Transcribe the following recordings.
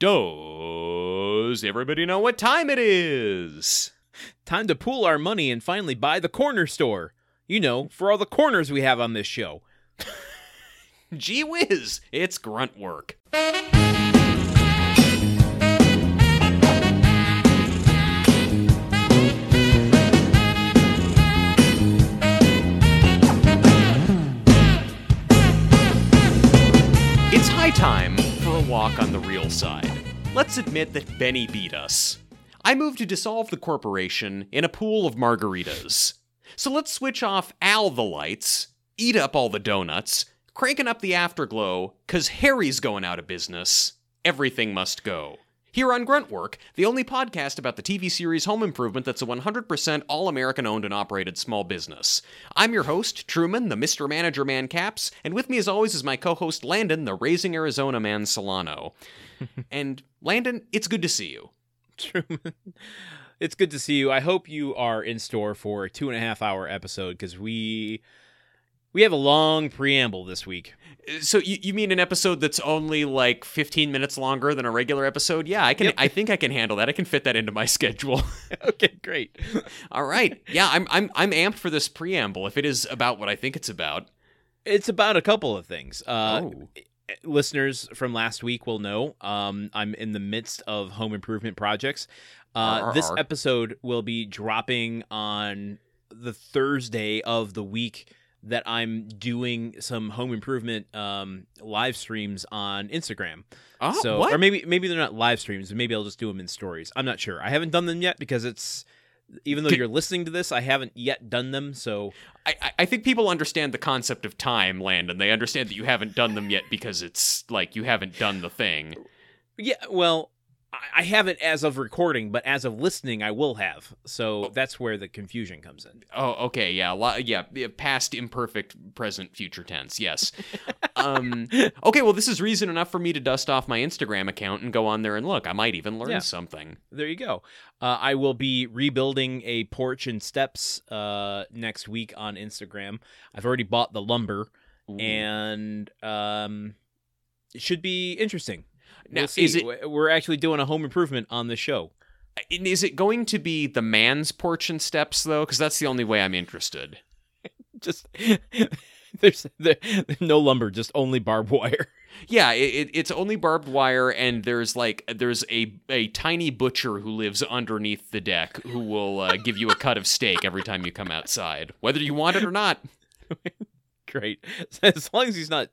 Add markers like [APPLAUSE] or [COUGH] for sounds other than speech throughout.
Does everybody know what time it is? Time to pool our money and finally buy the corner store. You know, for all the corners we have on this show. [LAUGHS] Gee whiz, it's grunt work. It's high time walk on the real side. Let's admit that Benny beat us. I move to dissolve the corporation in a pool of margaritas. So let's switch off Al the lights, eat up all the donuts, cranking up the afterglow, cause Harry's going out of business. Everything must go. Here on Gruntwork, the only podcast about the TV series Home Improvement that's a 100% all American owned and operated small business. I'm your host, Truman, the Mr. Manager Man Capps, and with me as always is my co host, Landon, the Raising Arizona Man Solano. [LAUGHS] and Landon, it's good to see you. Truman. It's good to see you. I hope you are in store for a two and a half hour episode because we we have a long preamble this week. So you, you mean an episode that's only like 15 minutes longer than a regular episode? Yeah, I can Yep. I think I can handle that. I can fit that into my [LAUGHS] schedule. [LAUGHS] okay, great. All right. Yeah, I'm I'm I'm amped for this preamble if it is about what I think it's about. It's about a couple of things. Uh, oh. Listeners from last week will know um, I'm in the midst of home improvement projects. Uh, this episode will be dropping on the Thursday of the week that I'm doing some home improvement um, live streams on Instagram. Oh, so, what? or maybe maybe they're not live streams. Maybe I'll just do them in stories. I'm not sure. I haven't done them yet because it's even though you're listening to this, I haven't yet done them. So I, I- I think people understand the concept of time, Landon. They understand that you haven't done them yet because it's like you haven't done the thing. yeah, well, I, I haven't as of recording, but as of listening, I will have. So that's where the confusion comes in. Oh, okay, yeah, lot, yeah, yeah, past, imperfect, present, future tense. Yes. um, [LAUGHS] okay, well, this is reason enough for me to dust off my Instagram account and go on there and look. I might even learn Yeah. something. There you go. Uh, I will be rebuilding a porch and steps uh, next week on Instagram. I've already bought the lumber, Ooh. and um, it should be interesting. Now, we'll. Is it, We're actually doing a home improvement on the show. Is it going to be the man's porch and steps though? Because that's the only way I'm interested. [LAUGHS] Just [LAUGHS] there's there, no lumber, just only barbed wire. [LAUGHS] Yeah, it, it, it's only barbed wire, and there's like there's a a tiny butcher who lives underneath the deck who will uh, give you a cut of steak every time you come outside, whether you want it or not. Great. [LAUGHS] As long as he's not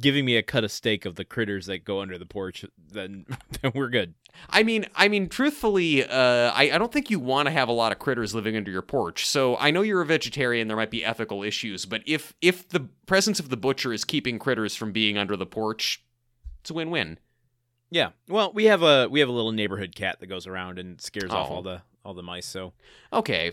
giving me a cut of steak of the critters that go under the porch, then, [LAUGHS] then we're good. I mean, I mean, truthfully, uh, I, I don't think you want to have a lot of critters living under your porch. So I know you're a vegetarian; there might be ethical issues, but if if the presence of the butcher is keeping critters from being under the porch, it's a win-win. Yeah. Well, we have a we have a little neighborhood cat that goes around and scares off Oh. all the all the mice. So Okay.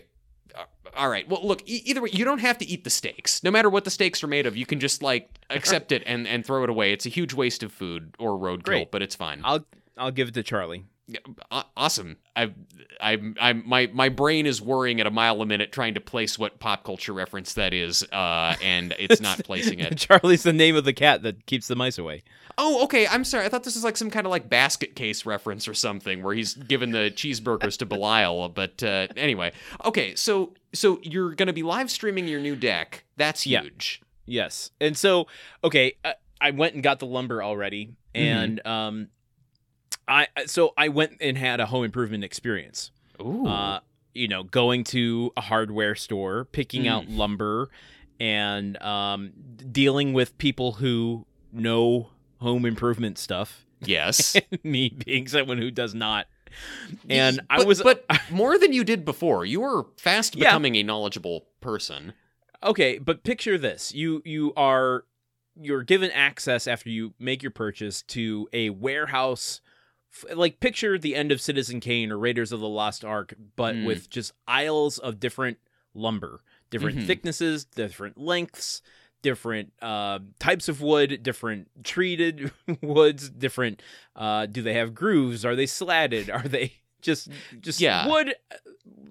Uh, All right. Well, look. E- either way, you don't have to eat the steaks. No matter what the steaks are made of, you can just like accept it and, and throw it away. It's a huge waste of food or roadkill, Great. but it's fine. I'll I'll give it to Charlie. Yeah, awesome. I, I, I, my, my brain is whirring at a mile a minute trying to place what pop culture reference that is, uh, and it's not [LAUGHS] placing it. Charlie's the name of the cat that keeps the mice away. Oh, okay. I'm sorry. I thought this was like some kind of like basket case reference or something where he's given the cheeseburgers to Belial. But uh, anyway, okay. So, so you're gonna be live streaming your new deck. That's Yeah. huge. Yes. And so, okay, I, I went and got the lumber already, and um, I so I went and had a home improvement experience. Ooh. Uh, you know, going to a hardware store, picking Mm. out lumber, and um, dealing with people who know home improvement stuff. yes. [LAUGHS] Me being someone who does not. And I But- was but [LAUGHS] more than you did before. You were fast Yeah. becoming a knowledgeable person. okay but picture this you you are you're given access after you make your purchase to a warehouse like picture the end of citizen kane or raiders of the lost ark but Mm. with just aisles of different lumber different Mhm. thicknesses different lengths different uh, types of wood different treated [LAUGHS] woods different uh, do they have grooves are they slatted are they [LAUGHS] just just Yeah. wood uh,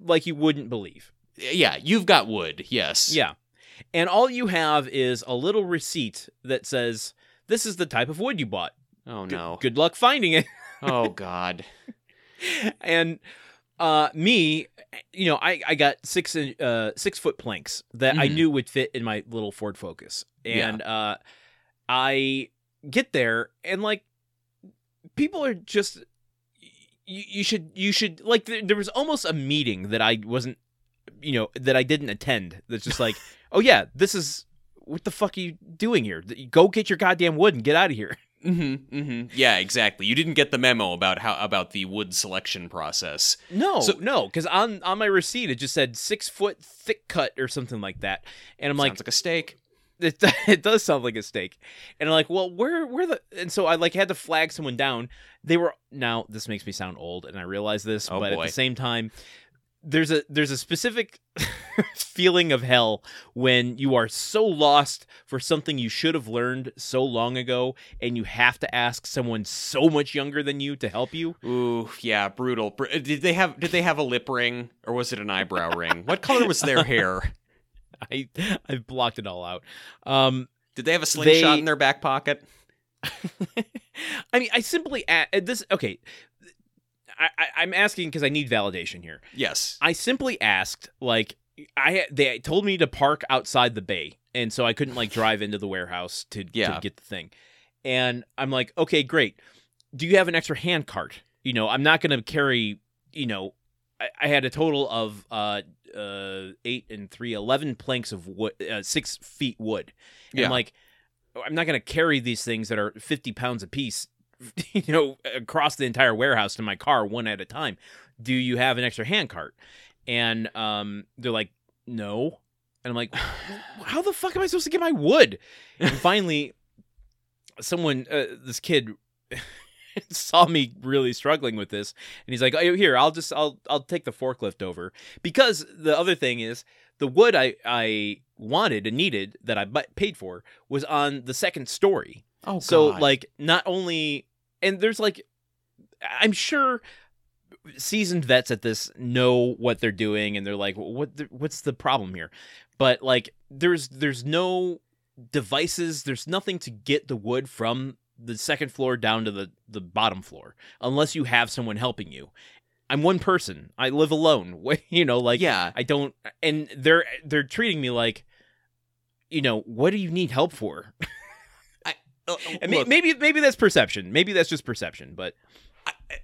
like you wouldn't believe Yeah, you've got wood. Yes. yeah. And all you have is a little receipt that says, this is the type of wood you bought. Oh Good- no. Good luck finding it. Oh God. [LAUGHS] and uh me you know i i got six uh six foot planks that i Mhm. knew would fit in my little ford focus Yeah. and uh i get there and like people are just you, you should you should like there, there was almost a meeting that i wasn't you know that i didn't attend that's just like [LAUGHS] oh yeah this is what the fuck are you doing here go get your goddamn wood and get out of here Mm-hmm, mm-hmm. Yeah, exactly. You didn't get the memo about how about the wood selection process. No, So- no, because on on my receipt it just said six foot thick cut or something like that, and I'm like, Sounds like a steak. [LAUGHS] it, it does sound like a steak, and I'm like, well, where where the and so I like had to flag someone down. They were now this makes me sound old, and I realize this, Oh, but boy. at the same time, there's a there's a specific [LAUGHS] feeling of hell when you are so lost for something you should have learned so long ago, and you have to ask someone so much younger than you to help you. Ooh, yeah, brutal. Br- uh, Did they have did they have a lip ring or was it an eyebrow ring? What color was their [LAUGHS] hair? I I blocked it all out. Um, Did they have a slingshot They- in their back pocket? [LAUGHS] I mean, I simply a- this. Okay, I, I I'm asking because I need validation here. Yes. I simply asked, like, I they told me to park outside the bay, and so I couldn't like [SIGHS] drive into the warehouse to, Yeah. to get the thing. And I'm like, okay, great. Do you have an extra hand cart? You know, I'm not going to carry. You know, I, I had a total of uh uh eight and three, eleven planks of wood, uh, six feet wood. And Yeah. I'm like, I'm not going to carry these things that are 50 pounds a piece, [LAUGHS] you know, across the entire warehouse to my car one at a time. Do you have an extra handcart? And um, they're like, no. And I'm like, how the fuck am I supposed to get my wood? And [LAUGHS] finally, someone, uh, this kid. [LAUGHS] saw me really struggling with this and he's like oh here i'll just i'll i'll take the forklift over because the other thing is the wood i i wanted and needed that i paid for was on the second story Oh, so God. like not only and there's like I'm sure seasoned vets at this know what they're doing and they're like what the, what's the problem here? But like there's there's no devices, there's nothing to get the wood from the second floor down to the the bottom floor unless you have someone helping you. I'm one person. I live alone. [LAUGHS] You know, like yeah. I don't and they're they're treating me like you know, what do you need help for? [LAUGHS] Uh, look, maybe maybe that's perception. Maybe that's just perception. But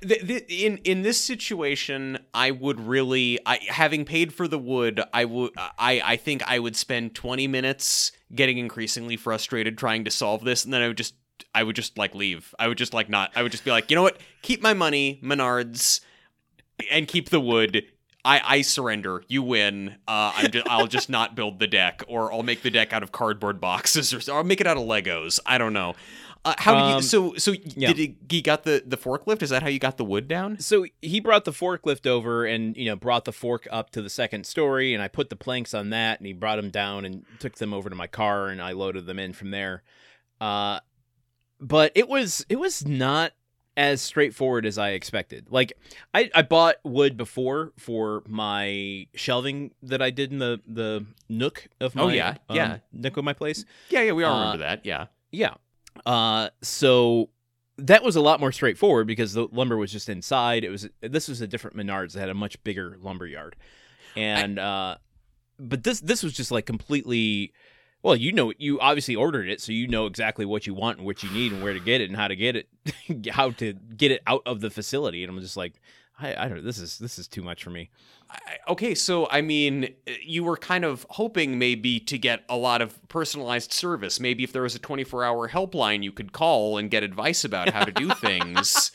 th- th- in in this situation, I would really, I, having paid for the wood, I would, I, I think I would spend twenty minutes getting increasingly frustrated trying to solve this, and then I would just, I would just like leave. I would just like not. I would just be like, you know what? Keep my money, Menards, and keep the wood. I, I surrender. You win. Uh, I'm just, I'll just not build the deck, or I'll make the deck out of cardboard boxes, or, or I'll make it out of Legos. I don't know. Uh, how did you? Um, So so yeah. did he, he got the the forklift? Is that how you got the wood down? so he brought the forklift over and you know brought the fork up to the second story and I put the planks on that and he brought them down and took them over to my car and I loaded them in from there. Uh but it was it was not as straightforward as I expected. Like I, I bought wood before for my shelving that I did in the the nook of my Oh, yeah, um, yeah. nook of my place. Yeah, yeah, we all Uh, remember that. Yeah. Yeah. Uh so that was a lot more straightforward because the lumber was just inside. It was this was a different Menards that had a much bigger lumber yard. And uh but this this was just like completely well, you know you obviously ordered it, so you know exactly what you want and what you need and where to get it and how to get it [LAUGHS] how to get it out of the facility. And I'm just like I, I don't this is this is too much for me. I- Okay, so I mean, eh, you were kind of hoping maybe to get a lot of personalized service. Maybe if there was a 24-hour helpline you could call and get advice about how to do [LAUGHS] things.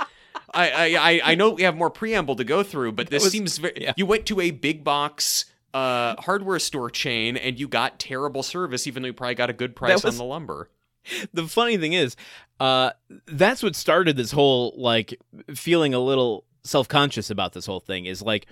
I, I I- I know we have more preamble to go through, but this was- seems very. yeah. You went to a big box uh, hardware store chain and you got terrible service, even though you probably got a good price was- on the lumber. [LAUGHS] the funny thing is, uh, that's what started this whole like feeling a little self conscious about this whole thing. Is like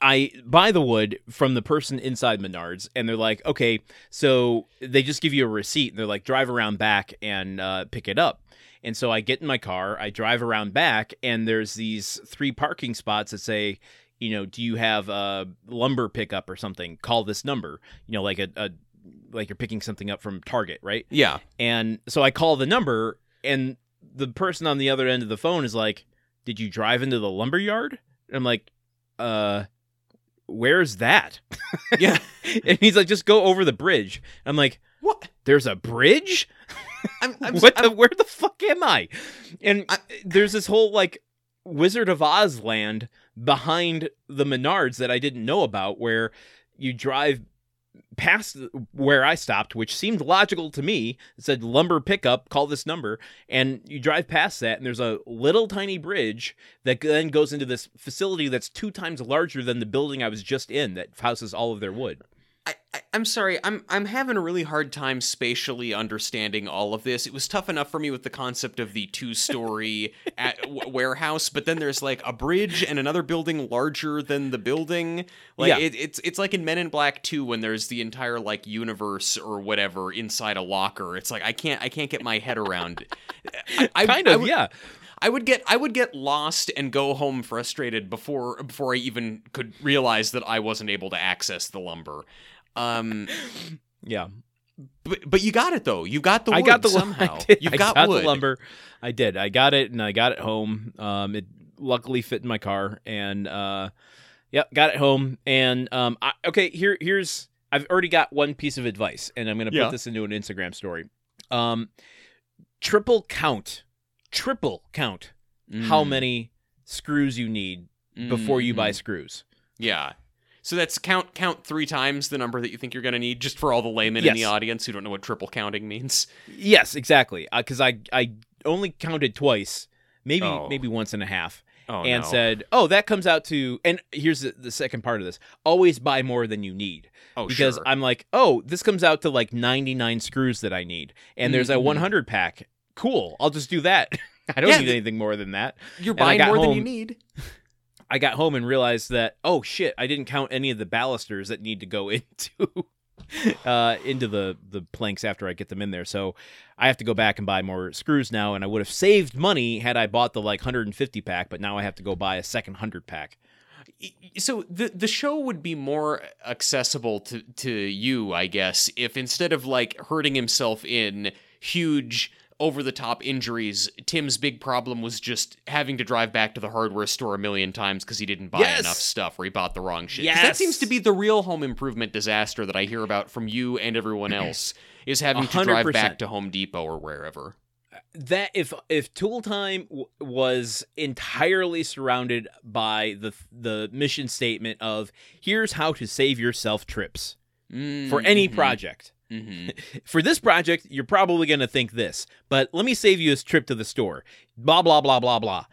I buy the wood from the person inside Menards, and they're like, okay, so they just give you a receipt, and they're like, drive around back and uh, pick it up. And so I get in my car, I drive around back, and there's these three parking spots that say, you know, do you have a lumber pickup or something? Call this number. You know, like a, a like you're picking something up from Target, right? Yeah. And so I call the number, and the person on the other end of the phone is like, "Did you drive into the lumber yard?" And I'm like, "Uh, where's that?" [LAUGHS] Yeah. [LAUGHS] and he's like, "Just go over the bridge." I'm like, What? "There's a bridge? I'm, I'm, [LAUGHS] what the, I'm- where the fuck am I?" And I- there's this whole like Wizard of Oz land behind the Menards that I didn't know about, where you drive past where I stopped, which seemed logical to me. It said lumber pickup, call this number, and you drive past that, and there's a little tiny bridge that then goes into this facility that's two times larger than the building I was just in that houses all of their wood. I, I, I'm sorry. I'm I'm having a really hard time spatially understanding all of this. It was tough enough for me with the concept of the two-story [LAUGHS] at, w- warehouse, but then there's like a bridge and another building larger than the building. Like Yeah. it, it's it's like in Men in Black 2 when there's the entire like universe or whatever inside a locker. It's like I can't I can't get my head around. I, I, kind I of, would- yeah. I would get I would get lost and go home frustrated before before I even could realize that I wasn't able to access the lumber. Um, Yeah. but but you got it though. You got the wood I got the [LAUGHS] somehow. I got, got wood. the lumber. I did. I got it, and I got it home. Um, it luckily fit in my car, and uh, yep, got it home. And um, I, okay, here here's I've already got one piece of advice, and I'm gonna Yeah. put this into an Instagram story. Um, triple count, triple count how Mm, many screws you need before you buy mhm. screws. Yeah. So that's count count three times the number that you think you're going to need, just for all the laymen in the audience who don't know what triple counting means. Yes, exactly. Because I I only counted twice, maybe Oh. maybe once and a half. Oh and no. said, "Oh, that comes out to." And here's the, the second part of this: always buy more than you need, oh because sure. I'm like, "Oh, this comes out to like 99 screws that I need, and there's a Mhm. 100 pack. Cool, I'll just do that. [LAUGHS] I don't Yeah, need anything more than that." you're and buying more than you need. I got home and realized that, oh shit, I didn't count any of the balusters that need to go [LAUGHS] into uh, into the the planks after I get them in there. So I have to go back and buy more screws now, and I would have saved money had I bought the like 150 pack, but now I have to go buy a second 100 pack. so the the show would be more accessible to to you, I guess, if instead of like hurting himself in huge over the top injuries, Tim's big problem was just having to drive back to the hardware store a million times because he didn't buy Yes! enough stuff or he bought the wrong shit. 'Cause That seems to be the real home improvement disaster that I hear about from you and everyone [CLEARS THROAT] else is having A to hundred drive back to Home Depot or wherever. that if if tool time w- was entirely surrounded by the the mission statement of here's how to save yourself trips for any Mhm, project mhm. [LAUGHS] for this project you're probably going to think this but let me save you a trip to the store blah blah blah blah blah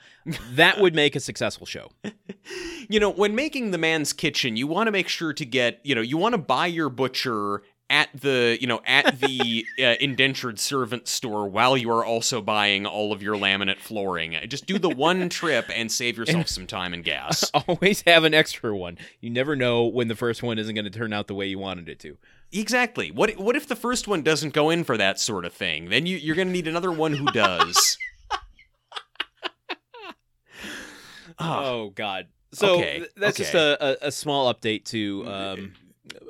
that would make a successful show [LAUGHS] you know, when making the man's kitchen, you want to make sure to get, you know, you want to buy your butcher at the, you know, at the [LAUGHS] uh, indentured servant store while you are also buying all of your laminate flooring. Just do the one trip and save yourself some time and gas. always have an extra one you never know when the first one isn't going to turn out the way you wanted it to Exactly. What what if the first one doesn't go in for that sort of thing? Then you, you're going to need another one who does. [LAUGHS] Ah. Oh God. So Okay, th- that's just okay. a, a, a small update to um,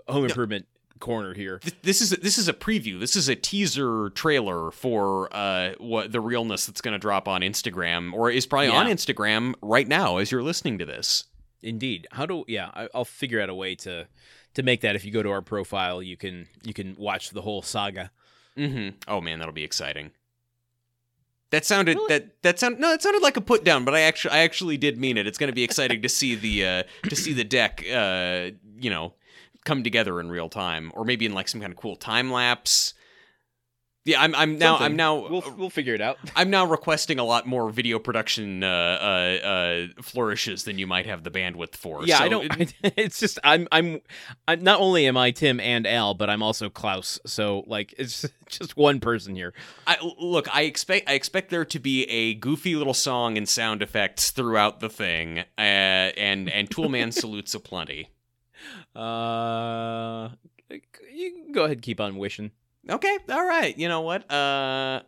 home improvement corner here. Th- this is this is a preview. This is a teaser trailer for uh, what the realness that's going to drop on Instagram, or is probably on Instagram right now as you're listening to this. Indeed. How do yeah? I, I'll figure out a way to to make that. If you go to our profile, you can you can watch the whole saga. Mm-hmm. Oh man, that'll be exciting. That sounded Really? that that sound no, it sounded like a put down, but I actually I actually did mean it. It's going to be exciting to see the uh, to see the deck, uh, you know, come together in real time, or maybe in like some kind of cool time lapse. Yeah, I'm I'm now I'm now We'll we'll figure it out. [LAUGHS] I'm now requesting a lot more video production uh, uh, uh, flourishes than you might have the bandwidth for. Yeah, So I don't. it- [LAUGHS] it's just I'm I'm I'm not only am I Tim and Al, but I'm also Klaus. So like it's [LAUGHS] just one person here. I, look, I expect I expect there to be a goofy little song and sound effects throughout the thing, uh, and and Toolman salutes aplenty. Uh, you can go ahead keep on wishing. Okay, all right. You know what? Uh,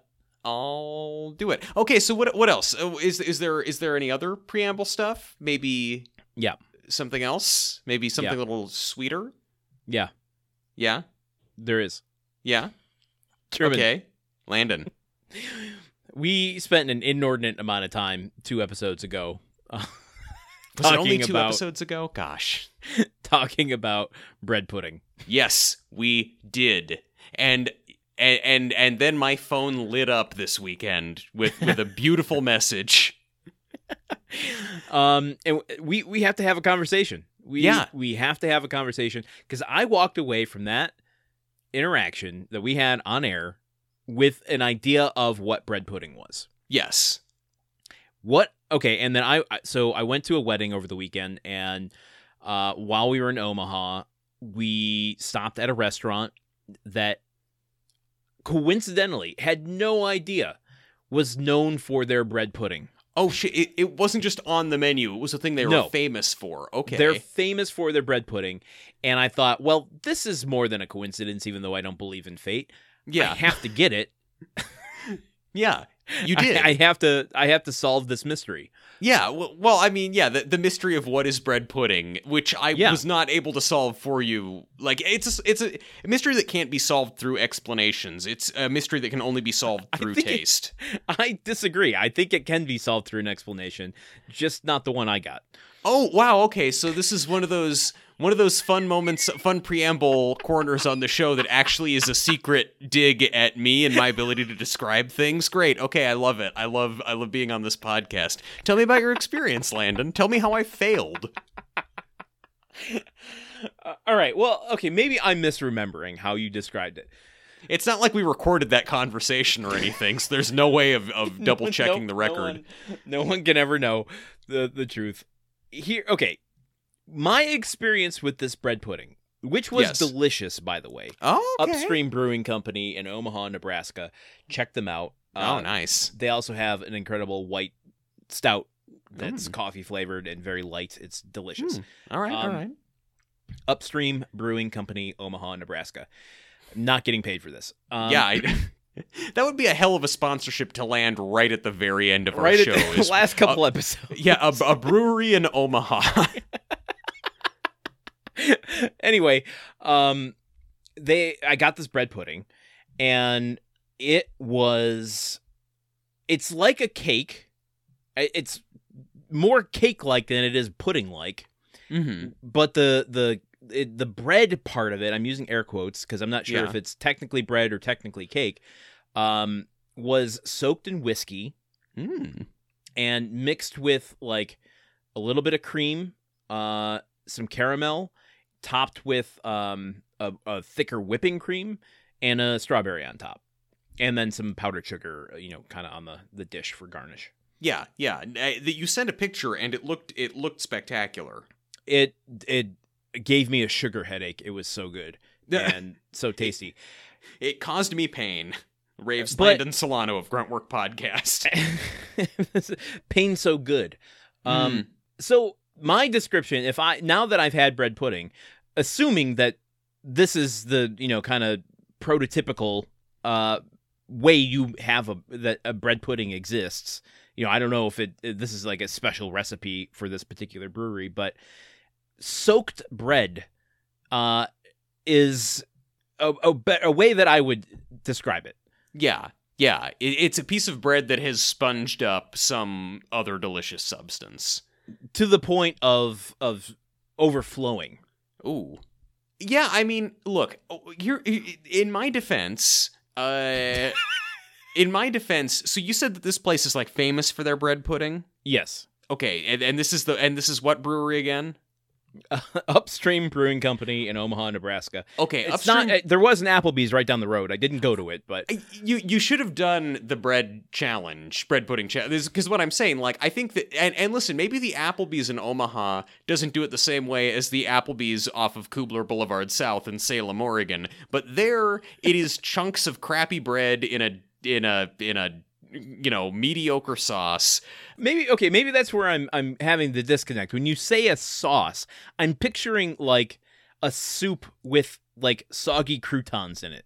I'll do it. Okay, so what what else Oh, is is there is there any other preamble stuff? Maybe Yeah. something else. Maybe something Yeah. a little sweeter. Yeah, Yeah, there is. yeah. Truman, Okay, Landon. [LAUGHS] we spent an inordinate amount of time two episodes ago uh, Was it only two about episodes ago? Gosh. [LAUGHS] talking about bread pudding. Yes, we did. And and and, and then my phone lit up this weekend with with a [LAUGHS] beautiful message. Um, and we we have to have a conversation. We Yeah. we have to have a conversation because I walked away from that interaction that we had on air with an idea of what bread pudding was. Yes. What? Okay, and then I I- so I went to a wedding over the weekend, and uh, while we were in Omaha, we stopped at a restaurant that coincidentally had no idea was known for their bread pudding. Oh shit! It, it wasn't just on the menu; it was a thing they were No. famous for. Okay. They're famous for their bread pudding, and I thought, well, this is more than a coincidence, even though I don't believe in fate. Yeah, I have to get it. [LAUGHS] yeah. You [LAUGHS] did. I, have to. I have to solve this mystery. yeah. Well, well, I mean, yeah. The, the mystery of what is bread pudding, which I Yeah. was not able to solve for you. Like it's a, it's a, mystery that can't be solved through explanations. It's a mystery that can only be solved I through it- taste. [LAUGHS] I disagree. I think it can be solved through an explanation, just not the one I got. Oh wow, okay. So this is one of those one of those fun moments, fun preamble corners on the show that actually is a secret dig at me and my ability to describe things. Great. Okay, I love it. I love I love being on this podcast. Tell me about your experience, Landon. Tell me how I failed. Uh, all right. Well, okay. Maybe I'm misremembering how you described it. It's not like we recorded that conversation or anything, so there's no way of, of [LAUGHS] double checking No- the no record. one- No one, can ever know the the truth. Here, okay. My experience with this bread pudding, which was Yes. delicious, by the way. Oh, okay. Upstream Brewing Company in Omaha, Nebraska. Check them out. Oh, Uh, nice. They also have an incredible white stout that's Mm. coffee flavored and very light. It's delicious. Hmm. All right, Um, right. Upstream Brewing Company, Omaha, Nebraska. Not getting paid for this. Um, yeah, I, [LAUGHS] [LAUGHS] that would be a hell of a sponsorship to land right at the very end of our right show. the [LAUGHS] last couple episodes. yeah, a, a brewery in Omaha. [LAUGHS] anyway, um, they I got this bread pudding, and it was, it's like a cake. It's more cake like than it is pudding like. mm-hmm. But the the it, the bread part of it, I'm using air quotes because I'm not sure Yeah. if it's technically bread or technically cake. Um, was soaked in whiskey Mm. and mixed with like a little bit of cream, uh, some caramel, topped with um, a, a thicker whipping cream and a strawberry on top, and then some powdered sugar, you know, kind of on the the dish for garnish. Yeah, yeah. Uh, that You sent a picture and it looked it looked spectacular. It it gave me a sugar headache. It was so good and so [LAUGHS] tasty. it caused me pain. Raves But- Landon Solano of Gruntwork Podcast. [LAUGHS] Pain so good. Um, Mm. so my description, if I now that I've had bread pudding, assuming that this is the you know kind of prototypical uh way you have a that a bread pudding exists. You know, I don't know if it this is like a special recipe for this particular brewery, but soaked bread uh is a, a, a way that I would describe it. Yeah, yeah. It, it's a piece of bread that has sponged up some other delicious substance. To the point of of overflowing. Ooh. Yeah, I mean, look, here in my defense, uh [LAUGHS] in my defense, so you said that this place is like famous for their bread pudding? Yes. Okay, and, and this is the and this is what brewery again? [LAUGHS] Upstream Brewing Company in Omaha, Nebraska. Okay, It's upstream. not. uh, There was an Applebee's right down the road. I didn't go to it, but you you should have done the bread challenge, bread pudding challenge. Because what I'm saying, like, I think that, and, and listen, maybe the Applebee's in Omaha doesn't do it the same way as the Applebee's off of Kuebler Boulevard South in Salem, Oregon. But there, it is [LAUGHS] chunks of crappy bread in a in a in a you know mediocre sauce. maybe okay. Maybe that's where I'm. I'm having the disconnect. When you say a sauce, I'm picturing like a soup with like soggy croutons in it.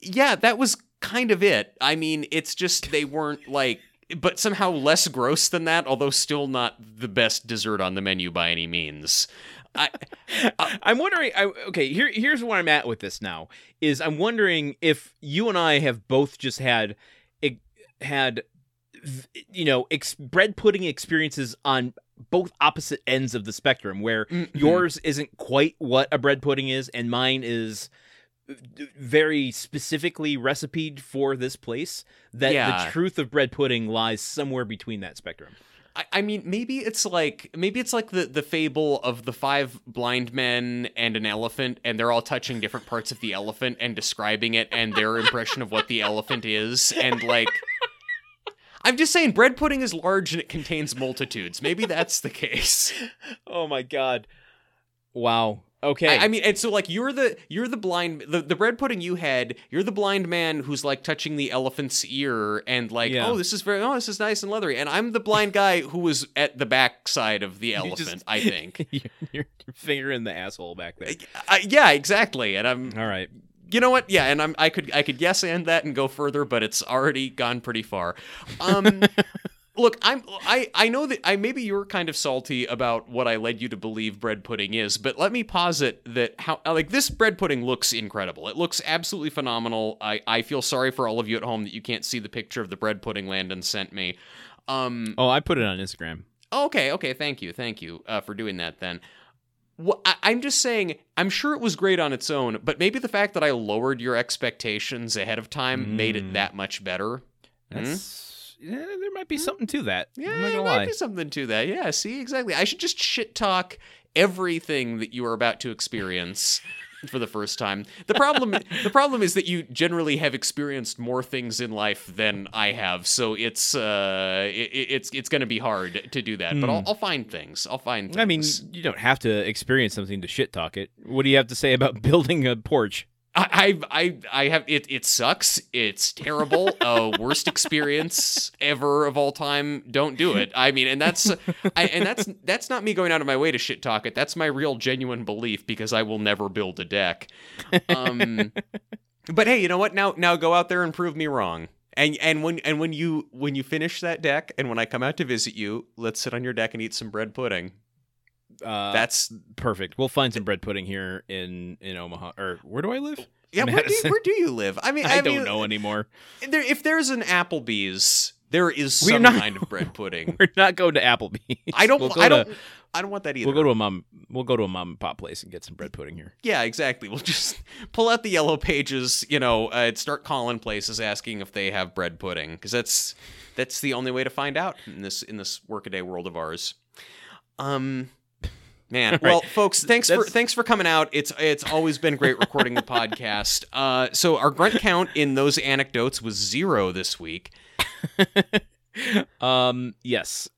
Yeah, that was kind of it. I mean, it's just they weren't like. But somehow less gross than that, although still not the best dessert on the menu by any means. I, uh, [LAUGHS] I'm wondering. I, okay, here here's where I'm at with this now. Is I'm wondering if you and I have both just had had you know, ex- bread pudding experiences on both opposite ends of the spectrum where Mhm. yours isn't quite what a bread pudding is and mine is uh, very specifically recipeed for this place that Yeah. the truth of bread pudding lies somewhere between that spectrum I, I mean, maybe it's like maybe it's like the the fable of the five blind men and an elephant, and they're all touching different parts of the elephant and describing it and their impression of what the elephant is, and like. I'm just saying, bread pudding is large and it contains multitudes. Maybe that's the case. [LAUGHS] oh my god wow okay I, I mean, and so like you're the you're the blind the, the bread pudding you had. You're the blind man who's like touching the elephant's ear and like, Yeah. oh, this is very oh, this is nice and leathery. And I'm the blind guy who was at the backside of the [LAUGHS] elephant. just- I think. [LAUGHS] your, your finger in the asshole back there I, yeah, exactly. And I'm, all right you know what? Yeah, and I'm, I could, I could yes and that and go further, but it's already gone pretty far. Um, [LAUGHS] look, I'm, I, I know that I maybe you're kind of salty about what I led you to believe bread pudding is, but let me posit that how like this bread pudding looks incredible. It looks absolutely phenomenal. I, I feel sorry for all of you at home that you can't see the picture of the bread pudding Landon sent me. Um, oh i put it on instagram Okay, okay, thank you, thank you uh, for doing that. Then, I- I'm just saying, I'm sure it was great on its own, but maybe the fact that I lowered your expectations ahead of time made it Mm. that much better. that's yeah, there might be something to that Yeah, i'm not there might lie be something to that. Yeah, see, exactly. I should just shit talk everything that you are about to experience [LAUGHS] for the first time. The problem, the problem is that you generally have experienced more things in life than I have, so it's uh, it, it's it's going to be hard to do that. But I'll, Hmm. I'll find things. I'll find. Things. I mean, you don't have to experience something to shit talk it. What do you have to say about [LAUGHS] building a porch? I, I, I, have it. It sucks. It's terrible. uh, worst experience ever of all time. Don't do it. I mean, and that's, I, and that's that's not me going out of my way to shit talk it. That's my real genuine belief because I will never build a deck. Um, [LAUGHS] but hey, you know what? Now, now go out there and prove me wrong. And and when and when you when you finish that deck, and when I come out to visit you, let's sit on your deck and eat some bread pudding. Uh, That's perfect. We'll find some bread pudding here in in Omaha. Or where do I live? yeah. Where do, you, where do you live? I mean, [LAUGHS] I, I, don't mean, know anymore. There, if there's an Applebee's, there is some not- kind of bread [LAUGHS] pudding. We're not going to Applebee's. I don't. We'll I don't. I don't want that either. We'll go to a mom. We'll go to a mom and pop place and get some bread pudding here. yeah, exactly. We'll just [LAUGHS] pull out the yellow pages, you know, uh, start calling places asking if they have bread pudding, because that's that's the only way to find out in this in this workaday world of ours. Um, man. Right. Well, folks, thanks for thanks for coming out. It's it's always been great recording the podcast. [LAUGHS] Uh, so our grunt count in those anecdotes was zero this week. [LAUGHS] Um. Yes.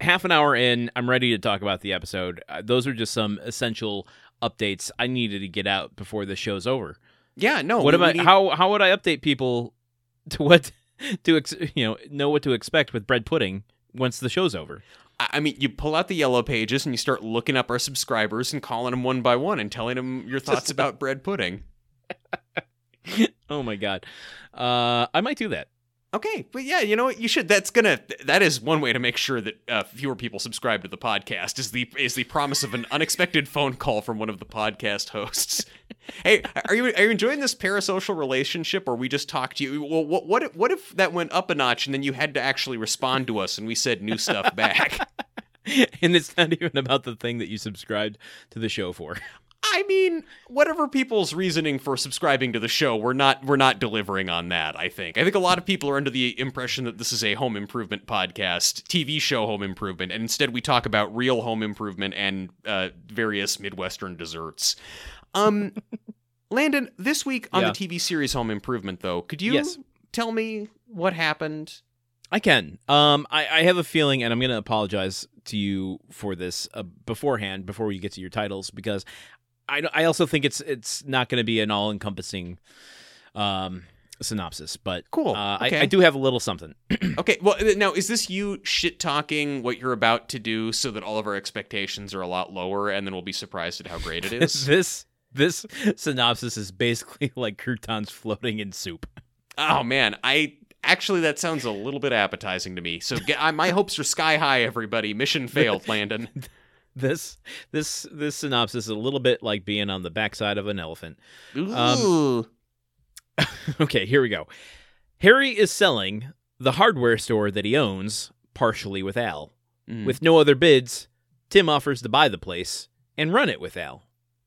Half an hour in, I'm ready to talk about the episode. Uh, those are just some essential updates I needed to get out before the show's over. Yeah. No. what about need- how how would I update people to what [LAUGHS] to ex- you know know what to expect with bread pudding once the show's over? I mean, you pull out the yellow pages and you start looking up our subscribers and calling them one by one and telling them your thoughts [LAUGHS] about bread pudding. Oh my god, uh, I might do that. Okay, but yeah, you know what? You should. That's gonna. That is one way to make sure that uh, fewer people subscribe to the podcast. Is the is the promise of an unexpected phone call from one of the podcast hosts. [LAUGHS] hey, are you are you enjoying this parasocial relationship, or we just talked to you? Well, what what if, what if that went up a notch and then you had to actually respond to us and we said new stuff back? [LAUGHS] and it's not even about the thing that you subscribed to the show for. I mean, whatever people's reasoning for subscribing to the show, we're not we're not delivering on that, I think. I think a lot of people are under the impression that this is a home improvement podcast, TV show home improvement, and instead we talk about real home improvement and uh, various Midwestern desserts. Um [LAUGHS] Landon, this week on Yeah. the TV series Home Improvement though, could you Yes. tell me what happened? I can. Um, I, I have a feeling, and I'm going to apologize to you for this uh, beforehand, before we get to your titles, because I, I also think it's it's not going to be an all encompassing um, synopsis. But Cool. uh, okay. I, I do have a little something. [CLEARS THROAT] Okay, well, uh, now is this you shit talking what you're about to do so that all of our expectations are a lot lower and then we'll be surprised at how great it [LAUGHS] is? this this synopsis is basically [LAUGHS] like croutons floating in soup. oh man, I actually that sounds a little bit appetizing to me. So get, I, my hopes are sky high, everybody. Mission [LAUGHS] failed, Landon. This this this synopsis is a little bit like being on the backside of an elephant. Ooh. [LAUGHS] okay, here we go. Harry is selling the hardware store that he owns, partially with Al. Mm. With no other bids, Tim offers to buy the place and run it with Al.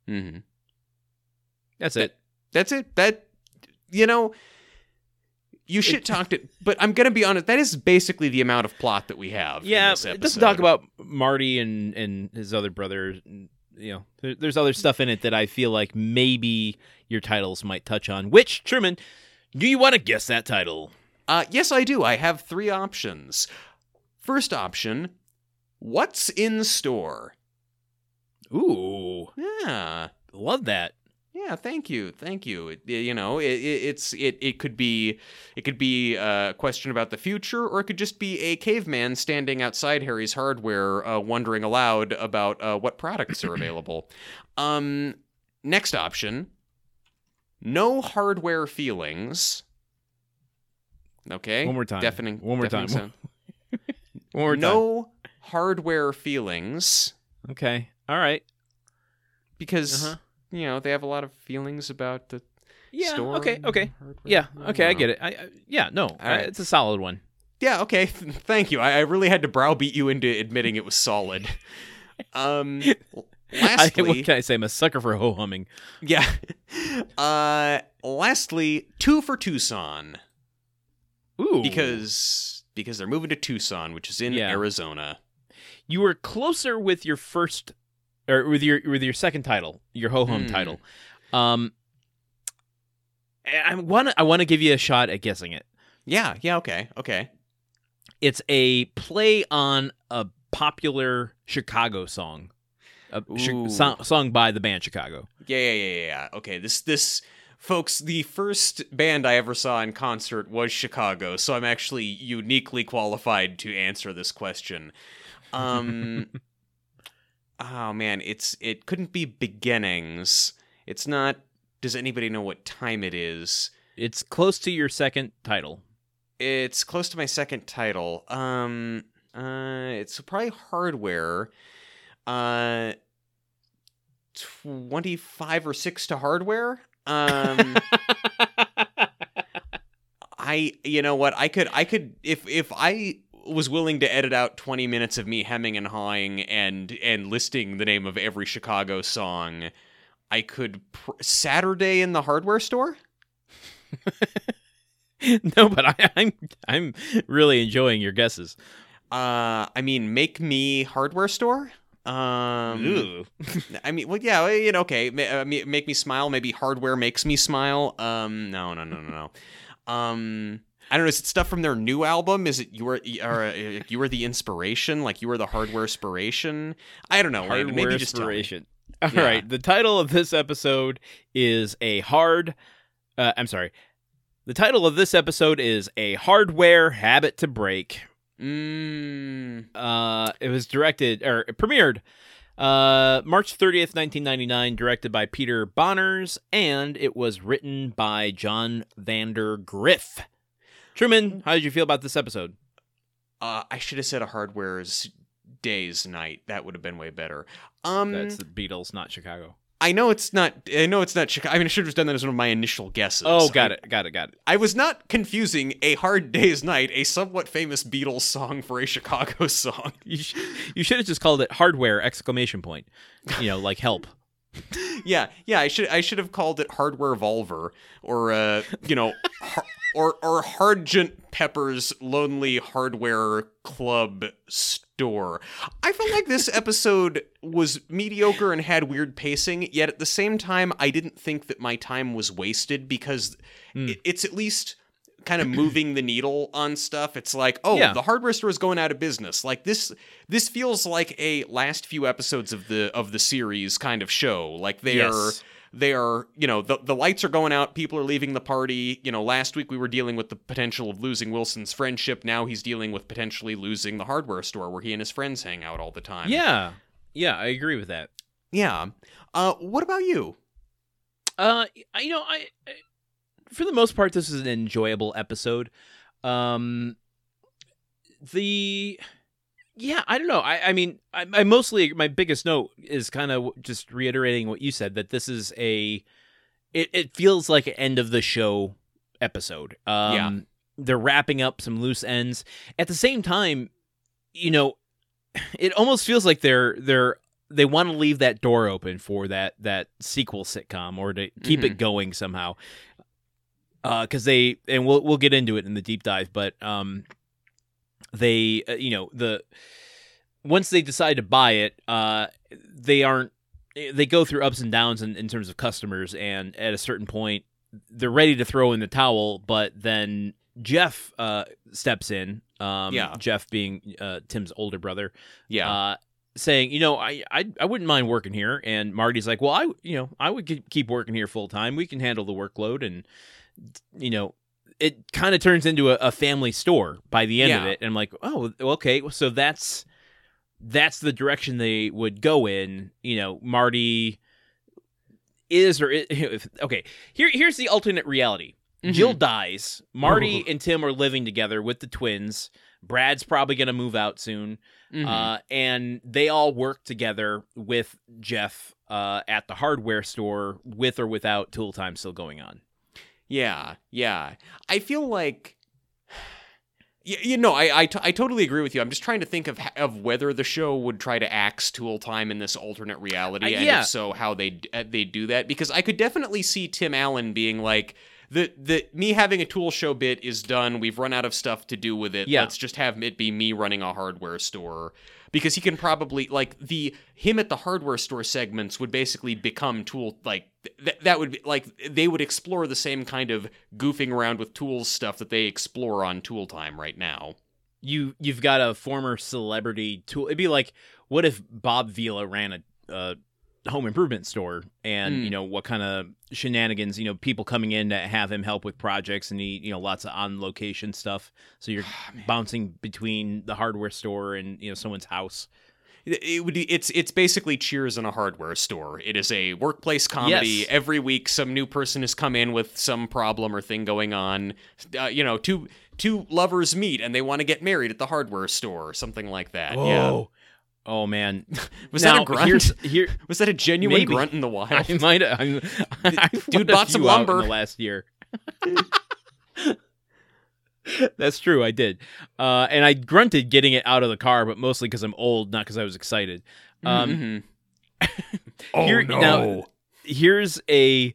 Mm-hmm. That's That- it. That's it. That you know, you shit talked it, but I'm gonna be honest. That is basically the amount of plot that we have. in Yeah, this it doesn't talk about Marty and and his other brother. You know, there, there's other stuff in it that I feel like maybe your titles might touch on. Which Truman, do you want to guess that title? Uh, yes, I do. I have three options. First option: What's in store? Ooh, Yeah. love that. Yeah, thank you, thank you. It, you know, it, it, it's it it could be it could be a question about the future, or it could just be a caveman standing outside Harry's Hardware, uh, wondering aloud about uh, what products are available. Um, next option: no hardware feelings. Okay, One more time. Deafening. One more deafening time. [LAUGHS] One more time. no hardware feelings Okay. All right. because Uh-huh. You know they have a lot of feelings about the Yeah. store okay. Okay. Yeah. Okay. I don't get it. I, I yeah. No. right. uh, It's a solid one. Yeah, okay. [LAUGHS] Thank you. I, I really had to browbeat you into admitting it was solid. [LAUGHS] Um [LAUGHS] I, lastly, what can I say? I'm a sucker for ho humming. yeah. Uh lastly, two for Tucson Ooh. because because they're moving to Tucson, which is in Yeah. Arizona. you were closer with your first or with your with your second title, your ho hum Hmm. title. Um, I want to I want to give you a shot at guessing it. Yeah, yeah, okay. Okay. It's a play on a popular Chicago song, a sh- Ooh. so- song by the band Chicago. Yeah, yeah, yeah, yeah, yeah. Okay, this this folks, the first band I ever saw in concert was Chicago, so I'm actually uniquely qualified to answer this question. Um [LAUGHS] Oh man, it's it couldn't be beginnings. It's not does anybody know what time it is? It's close to your second title. It's close to my second title. Um uh it's probably hardware. Uh 25 or 6 to hardware. Um [LAUGHS] I you know what I could I could if if I was willing to edit out 20 minutes of me hemming and hawing and and listing the name of every Chicago song I could pr- Saturday in the hardware store [LAUGHS] no, but I, I'm I'm really enjoying your guesses. uh I mean make me hardware store um Ooh. [LAUGHS] I mean well yeah you know okay uh, make me smile maybe hardware makes me smile um no no no no no um I don't know. Is it stuff from their new album? Is it you were or uh, you are the inspiration? Like you were the hardware inspiration? I don't know. Hardware Maybe just inspiration. All right. Yeah. The title of this episode is a hard. Uh, I'm sorry. The title of this episode is a hardware habit to break. Mm, Uh, it was directed or premiered uh, March 30th, 1999, directed by Peter Bonerz, and it was written by John Vander Griff. Truman, how did you feel about this episode? uh, I should have said a hardware's days night. That would have been way better. Um, That's the Beatles, not Chicago. I know it's not. I know it's not Chicago. I mean, I should have done that as one of my initial guesses. Oh, got I- it, got it, got it. I was not confusing a hard day's night, a somewhat famous Beatles song, for a Chicago [LAUGHS] song. You, sh- you should have just called it hardware exclamation point. You know, like help. [LAUGHS] yeah, yeah. I should I should have called it Hardware Volver or uh, you know, [LAUGHS] har- or or Hargent Pepper's Lonely Hardware Club store. I felt like this [LAUGHS] episode was mediocre and had weird pacing. Yet at the same time, I didn't think that my time was wasted because Hmm. it, it's at least kind of [CLEARS THROAT] moving the needle on stuff. It's like, oh, Yeah. the hardware store is going out of business. Like this this feels like a last few episodes of the of the series kind of show. Like they are they are, you know, the the lights are going out, people are leaving the party. You know, last week we were dealing with the potential of losing Wilson's friendship. Now he's dealing with potentially losing the hardware store where he and his friends hang out all the time. Yeah, yeah, I agree with that. Yeah. Uh what about you? Uh, I- you know, I, I for the most part, this is an enjoyable episode. Um, the yeah, I don't know. I, I mean, I, I mostly my biggest note is kind of just reiterating what you said that this is a it, it feels like an end of the show episode. Um, they're wrapping up some loose ends. At the same time, you know, [SIGHS] it almost feels like they're they're they want to leave that door open for that that sequel sitcom or to keep it Mhm. going somehow. Uh, because they and we'll we'll get into it in the deep dive, but um, they uh, you know the once they decide to buy it, uh, they aren't they go through ups and downs in, in terms of customers, and at a certain point, they're ready to throw in the towel, but then Jeff uh steps in. Um, Yeah. Jeff being uh, Tim's older brother Yeah. uh, saying, you know, I, I I wouldn't mind working here. And Marty's like, well, I you know I would keep working here full time. We can handle the workload, and you know, it kind of turns into a, a family store by the end of it. And I'm like, oh, okay, so that's that's the direction they would go in. You know, Marty is or i [LAUGHS] if, okay. Here here's the alternate reality. Mhm. Jill dies. Marty [LAUGHS] and Tim are living together with the twins. Brad's probably going to move out soon. Mhm. Uh, and they all work together with Jeff uh, at the hardware store with or without tool time still going on. Yeah, yeah. I feel like. [SIGHS] You, you know, I, I, t- I totally agree with you. I'm just trying to think of of whether the show would try to axe Tool Time in this alternate reality, Uh, and yeah. if so, how they uh, they do that. Because I could definitely see Tim Allen being like, the the me having a Tool show bit is done. We've run out of stuff to do with it. Yeah. Let's just have it be me running a hardware store. Because he can probably like the him at the hardware store segments would basically become tool like th- that would be like they would explore the same kind of goofing around with tools stuff that they explore on Tool Time right now. You you've got a former celebrity tool. It'd be like, what if Bob Vila ran a, a home improvement store, and Mm. you know what kind of shenanigans, you know, people coming in to have him help with projects, and he, you know, lots of on location stuff. So you're bouncing between the hardware store and you know someone's house. It it would be, it's it's basically Cheers in a hardware store. It is a workplace comedy. Yes. Every week, some new person has come in with some problem or thing going on. Uh, you know, two two lovers meet and they want to get married at the hardware store, or something like that. Yeah. Oh man, [LAUGHS] Was Now, that a grunt? Here's, here, [LAUGHS] Was that a genuine Maybe. grunt in the wild? I might have. [LAUGHS] I'm- I've Dude let a bought some few out in lumber. the last year. That's true. I did, uh, and I grunted getting it out of the car, but mostly because I'm old, not because I was excited. Um, Mhm. oh Here- no! now- Here's a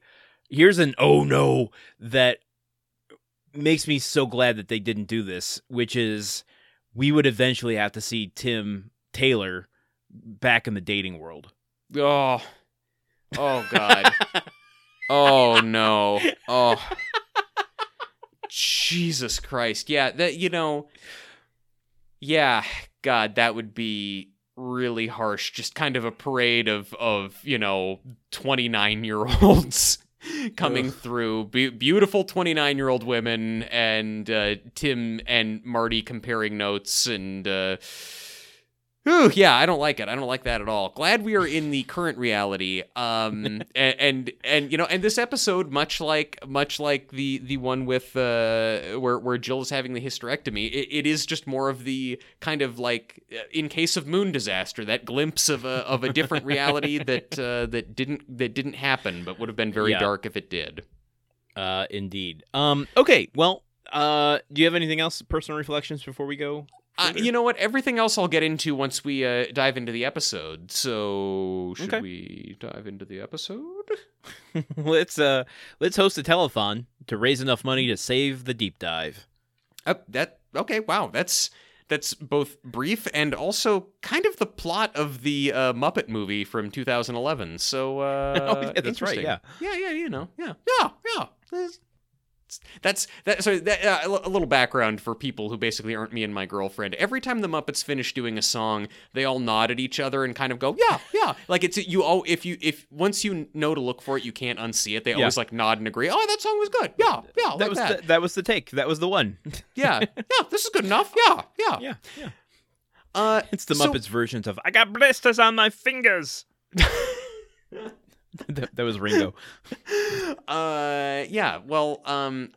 here's an oh no that makes me so glad that they didn't do this, which is we would eventually have to see Tim Taylor back in the dating world. oh, oh god! [LAUGHS] oh no! Oh, [LAUGHS] Jesus Christ! Yeah, that you know, yeah, God, that would be really harsh. Just kind of a parade of of you know twenty nine year olds. [LAUGHS] Coming Ugh. through, Be- beautiful twenty-nine-year-old women, and uh, Tim and Marty comparing notes, and uh, Ooh, yeah, I don't like it. I don't like that at all. Glad we are in the current reality. Um, [LAUGHS] and, and and you know, and this episode, much like much like the the one with uh, where where Jill is having the hysterectomy, it, it is just more of the kind of like uh, in case of moon disaster, that glimpse of a of a different reality [LAUGHS] that uh, that didn't that didn't happen, but would have been very Yeah. dark if it did. Uh, indeed. Um, okay. Well, uh, do you have anything else? Personal reflections before we go? Uh, you know what? Everything else I'll get into once we uh, dive into the episode. So should Okay. we dive into the episode? [LAUGHS] let's uh, let's host a telethon to raise enough money to save the deep dive. Uh, that okay? Wow, that's that's both brief and also kind of the plot of the uh, Muppet movie from 2011. So uh, [LAUGHS] Oh, yeah, that's right, yeah. yeah, yeah. You know, yeah, yeah, yeah. That's- That's that. So that, uh, a little background for people who basically aren't me and my girlfriend. Every time the Muppets finish doing a song, they all nod at each other and kind of go, "Yeah, yeah." Like it's you. Oh, if you if once you know to look for it, you can't unsee it. They Yeah. always like nod and agree. Oh, that song was good. Yeah, yeah. that like was that. The, that was the take. That was the one. [LAUGHS] Yeah, yeah. This is good enough. Yeah, yeah. yeah, yeah. Uh, It's the So- Muppets versions of "I got blisters on my fingers." [LAUGHS] [LAUGHS] that, that was Ringo. [LAUGHS] uh, yeah. Well, um,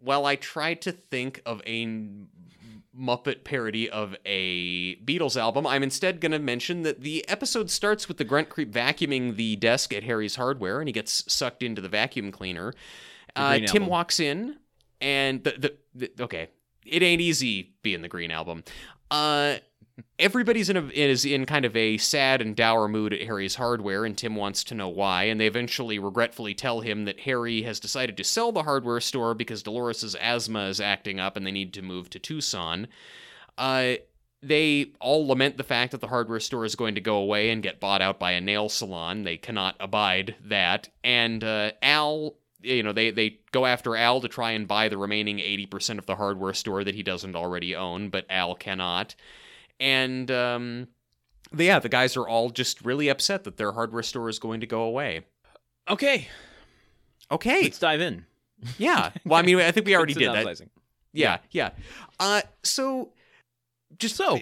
well, I tried to think of a Muppet parody of a Beatles album. I'm instead going to mention that the episode starts with the grunt creep vacuuming the desk at Harry's Hardware, and he gets sucked into the vacuum cleaner. Uh, Tim Album. walks in. and the, the, the okay, it ain't easy being the Green Album. Uh, everybody's in a is in kind of a sad and dour mood at Harry's hardware, and Tim wants to know why. And they eventually regretfully tell him that Harry has decided to sell the hardware store because Dolores's asthma is acting up, and they need to move to Tucson. Uh, they all lament the fact that the hardware store is going to go away and get bought out by a nail salon. They cannot abide that. And uh, Al, you know, they, they go after Al to try and buy the remaining 80% of the hardware store that he doesn't already own, but Al cannot. And um, yeah, the guys are all just really upset that their hardware store is going to go away. Okay, Okay. let's dive in. Yeah. Well, I mean, I think we [LAUGHS] already did that. Yeah, yeah. Uh, so just So.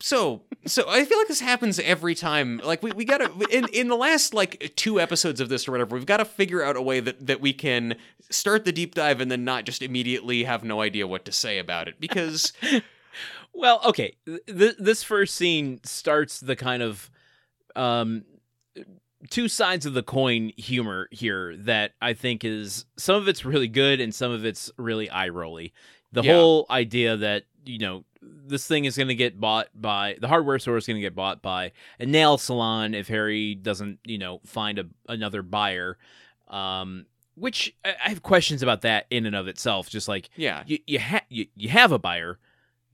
so so I feel like this happens every time. Like we, we gotta in in the last like two episodes of this or whatever, we've got to figure out a way that that we can start the deep dive and then not just immediately have no idea what to say about it because [LAUGHS] Well, okay. Th- this first scene starts the kind of um, two sides of the coin humor here that I think is some of it's really good and some of it's really eye rolly. The Yeah. whole idea that you know this thing is going to get bought by the hardware store is going to get bought by a nail salon if Harry doesn't you know find a, another buyer. Um, which I I have questions about that in and of itself. Just like yeah you you, ha- you you have a buyer,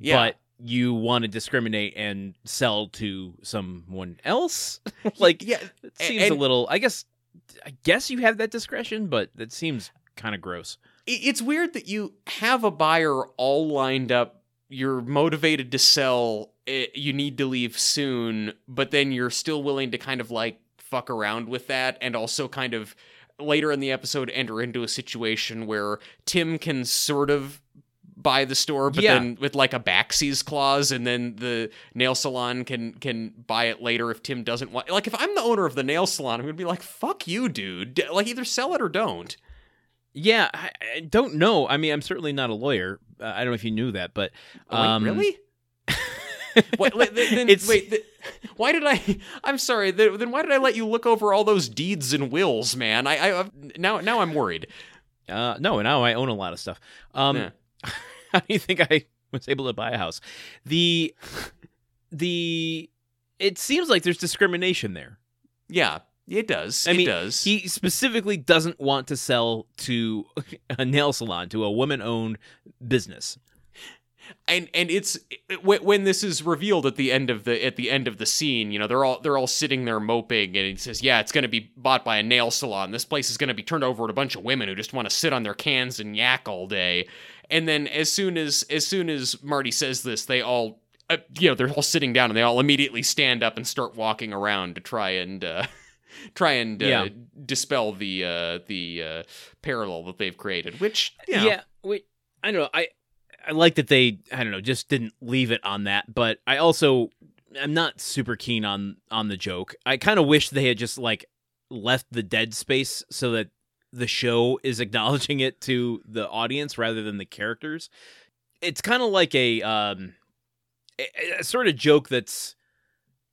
yeah but you want to discriminate and sell to someone else? [LAUGHS] Like yeah it seems a little i guess i guess you have that discretion but that seems kind of gross it's weird that you have a buyer all lined up you're motivated to sell eh, you need to leave soon but then you're still willing to kind of like fuck around with that and also kind of later in the episode enter into a situation where tim can sort of buy the store but Yeah. then with like a backsies clause and then the nail salon can can buy it later if tim doesn't want like if i'm the owner of the nail salon i'm gonna be like fuck you dude like either sell it or don't yeah I, I don't know i mean i'm certainly not a lawyer uh, i don't know if you knew that but Oh, wait, um, really [LAUGHS] What, then, It's- wait, why did I? [LAUGHS] I'm sorry. th- Then why did I let you look over all those deeds and wills, man? I, I now now I'm worried. uh no now i own a lot of stuff um Yeah. [LAUGHS] how do you think i was able to buy a house the the it seems like there's discrimination there Yeah, it does. I it mean, does. He specifically doesn't want to sell to [LAUGHS] a nail salon, to a woman owned business. And and it's when, when this is revealed at the end of the at the end of the scene you know they're all they're all sitting there moping and he says yeah it's going to be bought by a nail salon this place is going to be turned over to a bunch of women who just want to sit on their cans and yak all day and then as soon as as soon as marty says this they all uh, you know they're all sitting down and they all immediately stand up and start walking around to try and uh [LAUGHS] try and uh, Yeah. dispel the uh the uh parallel that they've created which you know, Yeah, wait, I don't know. I I like that they I don't know just didn't leave it on that, but I also I'm not super keen on on the joke. I kind of wish they had just like left the dead space so that the show is [LAUGHS] acknowledging it to the audience rather than the characters. It's kind of like a um a, a sort of joke that's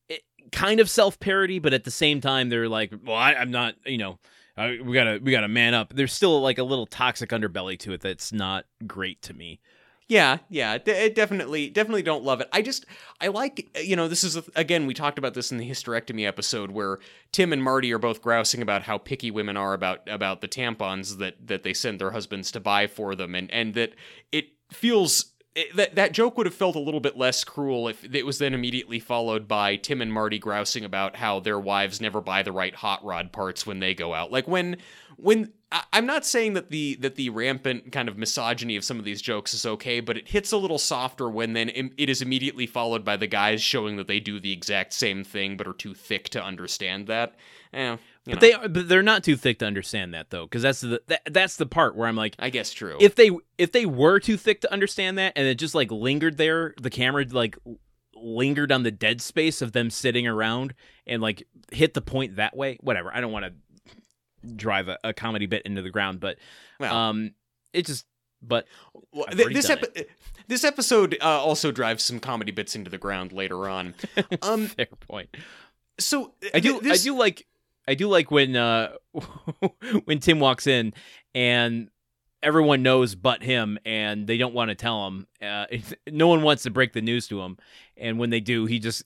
eh, kind of self parody, but at the same time they're like, well, I, I'm not, you know, we gotta we gotta man up. There's still like a little toxic underbelly to it that's not great to me. Yeah, yeah, d- definitely, definitely don't love it. I just, I like, you know, this is a, again, we talked about this in the hysterectomy episode where Tim and Marty are both grousing about how picky women are about about the tampons that that they send their husbands to buy for them, and and that it feels. It, that that joke would have felt a little bit less cruel if it was then immediately followed by Tim and Marty grousing about how their wives never buy the right hot rod parts when they go out. Like when when I'm not saying that the that the rampant kind of misogyny of some of these jokes is okay, but it hits a little softer when then it is immediately followed by the guys showing that they do the exact same thing but are too thick to understand that. Eh, you know, But they are, but they're not too thick to understand that though, because that's the that, that's the part where I'm like, I guess true. if they if they were too thick to understand that, and it just like lingered there, the camera like lingered on the dead space of them sitting around and like hit the point that way. Whatever. I don't want to drive a, a comedy bit into the ground, but well, um, it just but Well, th- this epi- this episode uh, also drives some comedy bits into the ground later on. [LAUGHS] Um, fair point. so I do this- I do like I do like when uh [LAUGHS] when Tim walks in and everyone knows but him, and they don't want to tell him. Uh, [LAUGHS] no one wants to break the news to him, and when they do, he just.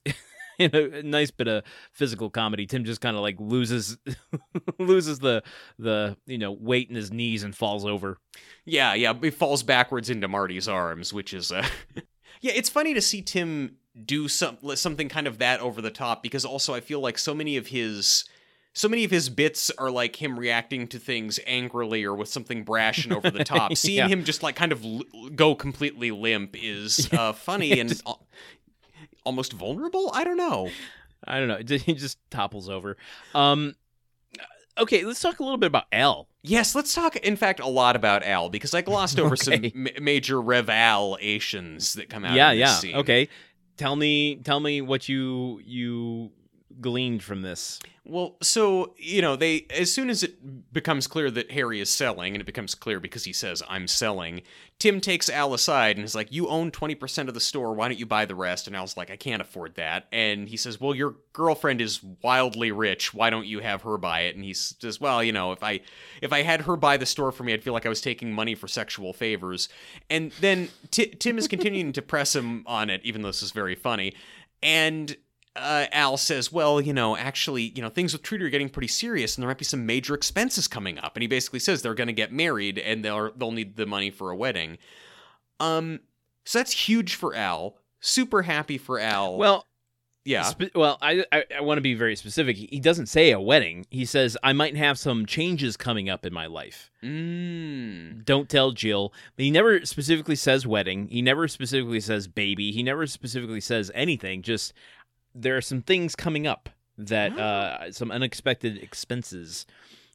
[LAUGHS] in a, a nice bit of physical comedy, Tim just kind of like loses [LAUGHS] loses the the you know weight in his knees and falls over. Yeah, yeah, he falls backwards into Marty's arms, which is uh [LAUGHS] Yeah, it's funny to see Tim do some something kind of that over the top because also I feel like so many of his so many of his bits are like him reacting to things angrily or with something brash and over the top. Seeing Yeah. him just like kind of l- go completely limp is uh, funny and almost vulnerable. I don't know. I don't know. [LAUGHS] He just topples over. Um, okay, let's talk a little bit about Al. Yes, let's talk. In fact, a lot about Al because I glossed over [LAUGHS] Okay. some ma- major revelations that come out. yeah, yeah. scene. Okay, tell me, tell me what you you gleaned from this. Well, so, you know, they as soon as it becomes clear that Harry is selling, and it becomes clear because he says, I'm selling, Tim takes Al aside and is like, You own 20% of the store, why don't you buy the rest? And Al's like, I can't afford that. And he says, Well, your girlfriend is wildly rich, why don't you have her buy it? And he says, Well, you know, if I if I had her buy the store for me, I'd feel like I was taking money for sexual favors. And then Ti Tim is continuing to press him on it, even though this is very funny. And uh, Al says, "Well, you know, actually, you know, things with Trudy are getting pretty serious, and there might be some major expenses coming up." And he basically says they're going to get married, and they'll they'll need the money for a wedding. Um, so that's huge for Al. Super happy for Al. Well, yeah, Spe- well, I I, I want to be very specific. He doesn't say a wedding. He says I might have some changes coming up in my life. mm. Don't tell Jill. But he never specifically says wedding. He never specifically says baby. He never specifically says anything. Just there are some things coming up that uh some unexpected expenses.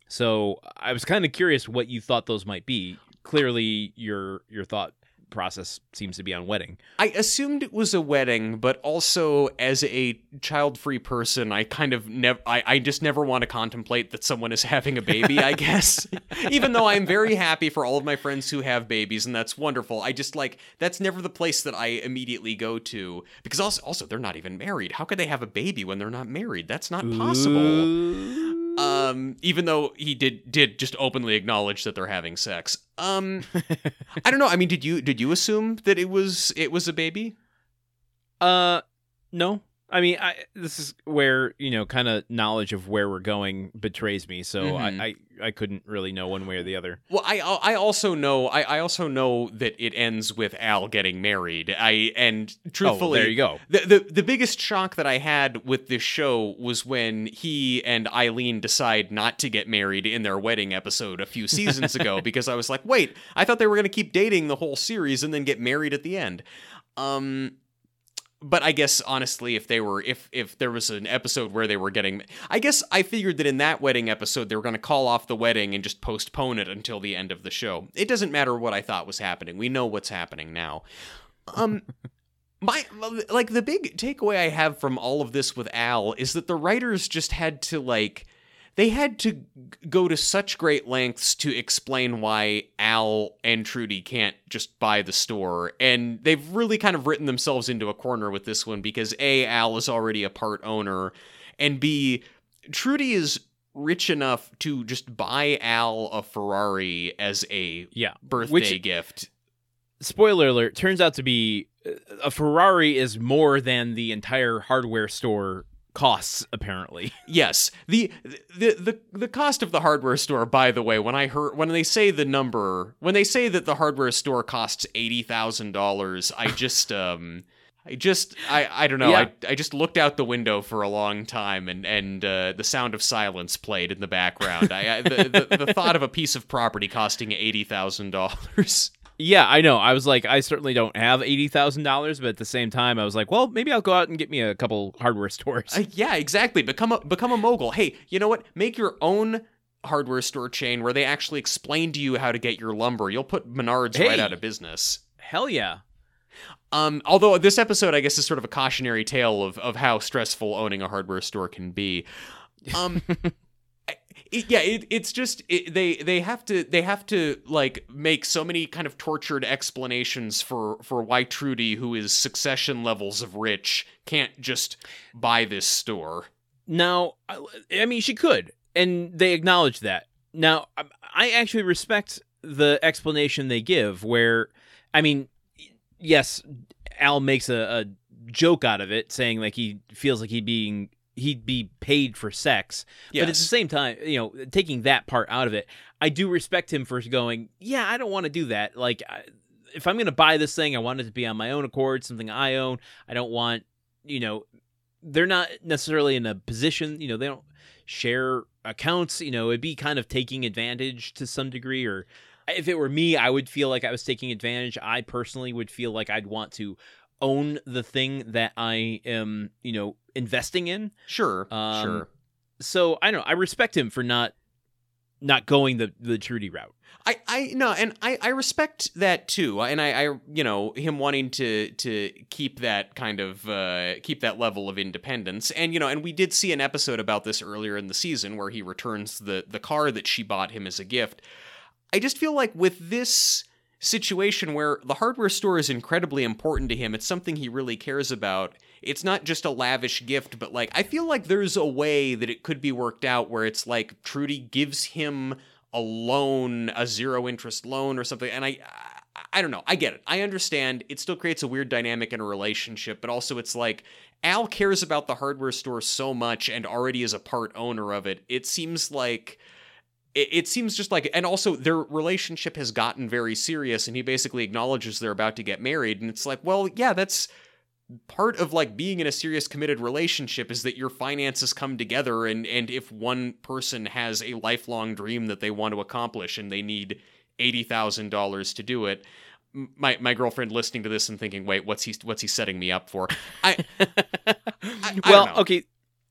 So I was kind of curious what you thought those might be. Clearly, your your thought process seems to be on wedding. I assumed it was a wedding, but also as a child-free person, I kind of never, I, I just never want to contemplate that someone is having a baby. I [LAUGHS] guess, even though I'm very happy for all of my friends who have babies, and that's wonderful. I just like that's never the place that I immediately go to because also, also they're not even married. How could they have a baby when they're not married? That's not possible. Ooh. Um, even though he did did just openly acknowledge that they're having sex. Um, [LAUGHS] I don't know. I mean, did you did you assume that it was it was a baby? Uh, no. I mean, I this is where you know, kind of knowledge of where we're going betrays me. So Mhm. I, I I couldn't really know one way or the other. Well, I I also know I, I also know that it ends with Al getting married. I and truthfully, oh, there you go. The, the the biggest shock that I had with this show was when he and Ilene decide not to get married in their wedding episode a few seasons ago [LAUGHS] because I was like, wait, I thought they were going to keep dating the whole series and then get married at the end. Um but I guess honestly if they were if if there was an episode where they were getting I guess I figured that in that wedding episode they were going to call off the wedding and just postpone it until the end of the show. It doesn't matter what I thought was happening. We know what's happening now. Um [LAUGHS] my like the big takeaway I have from all of this with Al is that the writers just had to like they had to go to such great lengths to explain why Al and Trudy can't just buy the store and they've really kind of written themselves into a corner with this one because A Al is already a part owner and B Trudy is rich enough to just buy Al a Ferrari as a Yeah. birthday Which- gift. Spoiler alert: turns out to be uh, a Ferrari is more than the entire hardware store costs. Apparently, [LAUGHS] Yes. The, the the the cost of the hardware store, by the way, when I heard when they say the number, when they say that the hardware store costs eighty thousand dollars, I just um I just I I don't know. Yeah. I I just looked out the window for a long time and and uh, the sound of silence played in the background. I, I the, the the thought of a piece of property costing eighty thousand dollars. Yeah, I know. I was like, I certainly don't have eighty thousand dollars, but at the same time, I was like, well, maybe I'll go out and get me a couple hardware [LAUGHS] stores. Uh, yeah, exactly. Become a become a mogul. Hey, you know what? Make your own hardware store chain where they actually explain to you how to get your lumber. You'll put Menards right out of business. Hell yeah! Um, although this episode, I guess, is sort of a cautionary tale of of how stressful owning a hardware store can be. Um, [LAUGHS] it, yeah, it, it's just it, they they have to they have to like make so many kind of tortured explanations for for why Trudy, who is succession levels of rich, can't just buy this store. Now, I mean, she could, and they acknowledge that. Now, I- I actually respect the explanation they give, where I mean, yes, Al makes a, a joke out of it, saying like he feels like he being he'd be paid for sex. Yes. But at the same time, you know, taking that part out of it, I do respect him for going, yeah, I don't want to do that. Like, I, if I'm going to buy this thing, I want it to be on my own accord, something I own. I don't want, you know, they're not necessarily in a position, you know, they don't share accounts, you know, it'd be kind of taking advantage to some degree or if it were me, I would feel like I was taking advantage. I personally would feel like I'd want to own the thing that I am, you know, investing in. Sure, Um, sure. So I don't know. I respect him for not not going the the Trudy route. I, I no, and I, I respect that too, and I, I, you know, him wanting to to keep that kind of uh, keep that level of independence, and you know, and we did see an episode about this earlier in the season where he returns the the car that she bought him as a gift. I just feel like with this situation where the hardware store is incredibly important to him, it's something he really cares about. It's not just a lavish gift, but like I feel like there's a way that it could be worked out where it's like Trudy gives him a loan, a zero interest loan or something. And I, I, don't know. I get it. I understand. It still creates a weird dynamic in a relationship, but also it's like Al cares about the hardware store so much and already is a part owner of it. It seems like it, it seems just like and also their relationship has gotten very serious and he basically acknowledges they're about to get married and it's like well yeah that's part of like being in a serious committed relationship is that your finances come together and and if one person has a lifelong dream that they want to accomplish and they need $80,000 to do it my my girlfriend listening to this and thinking wait what's he what's he setting me up for I, [LAUGHS] I well, okay.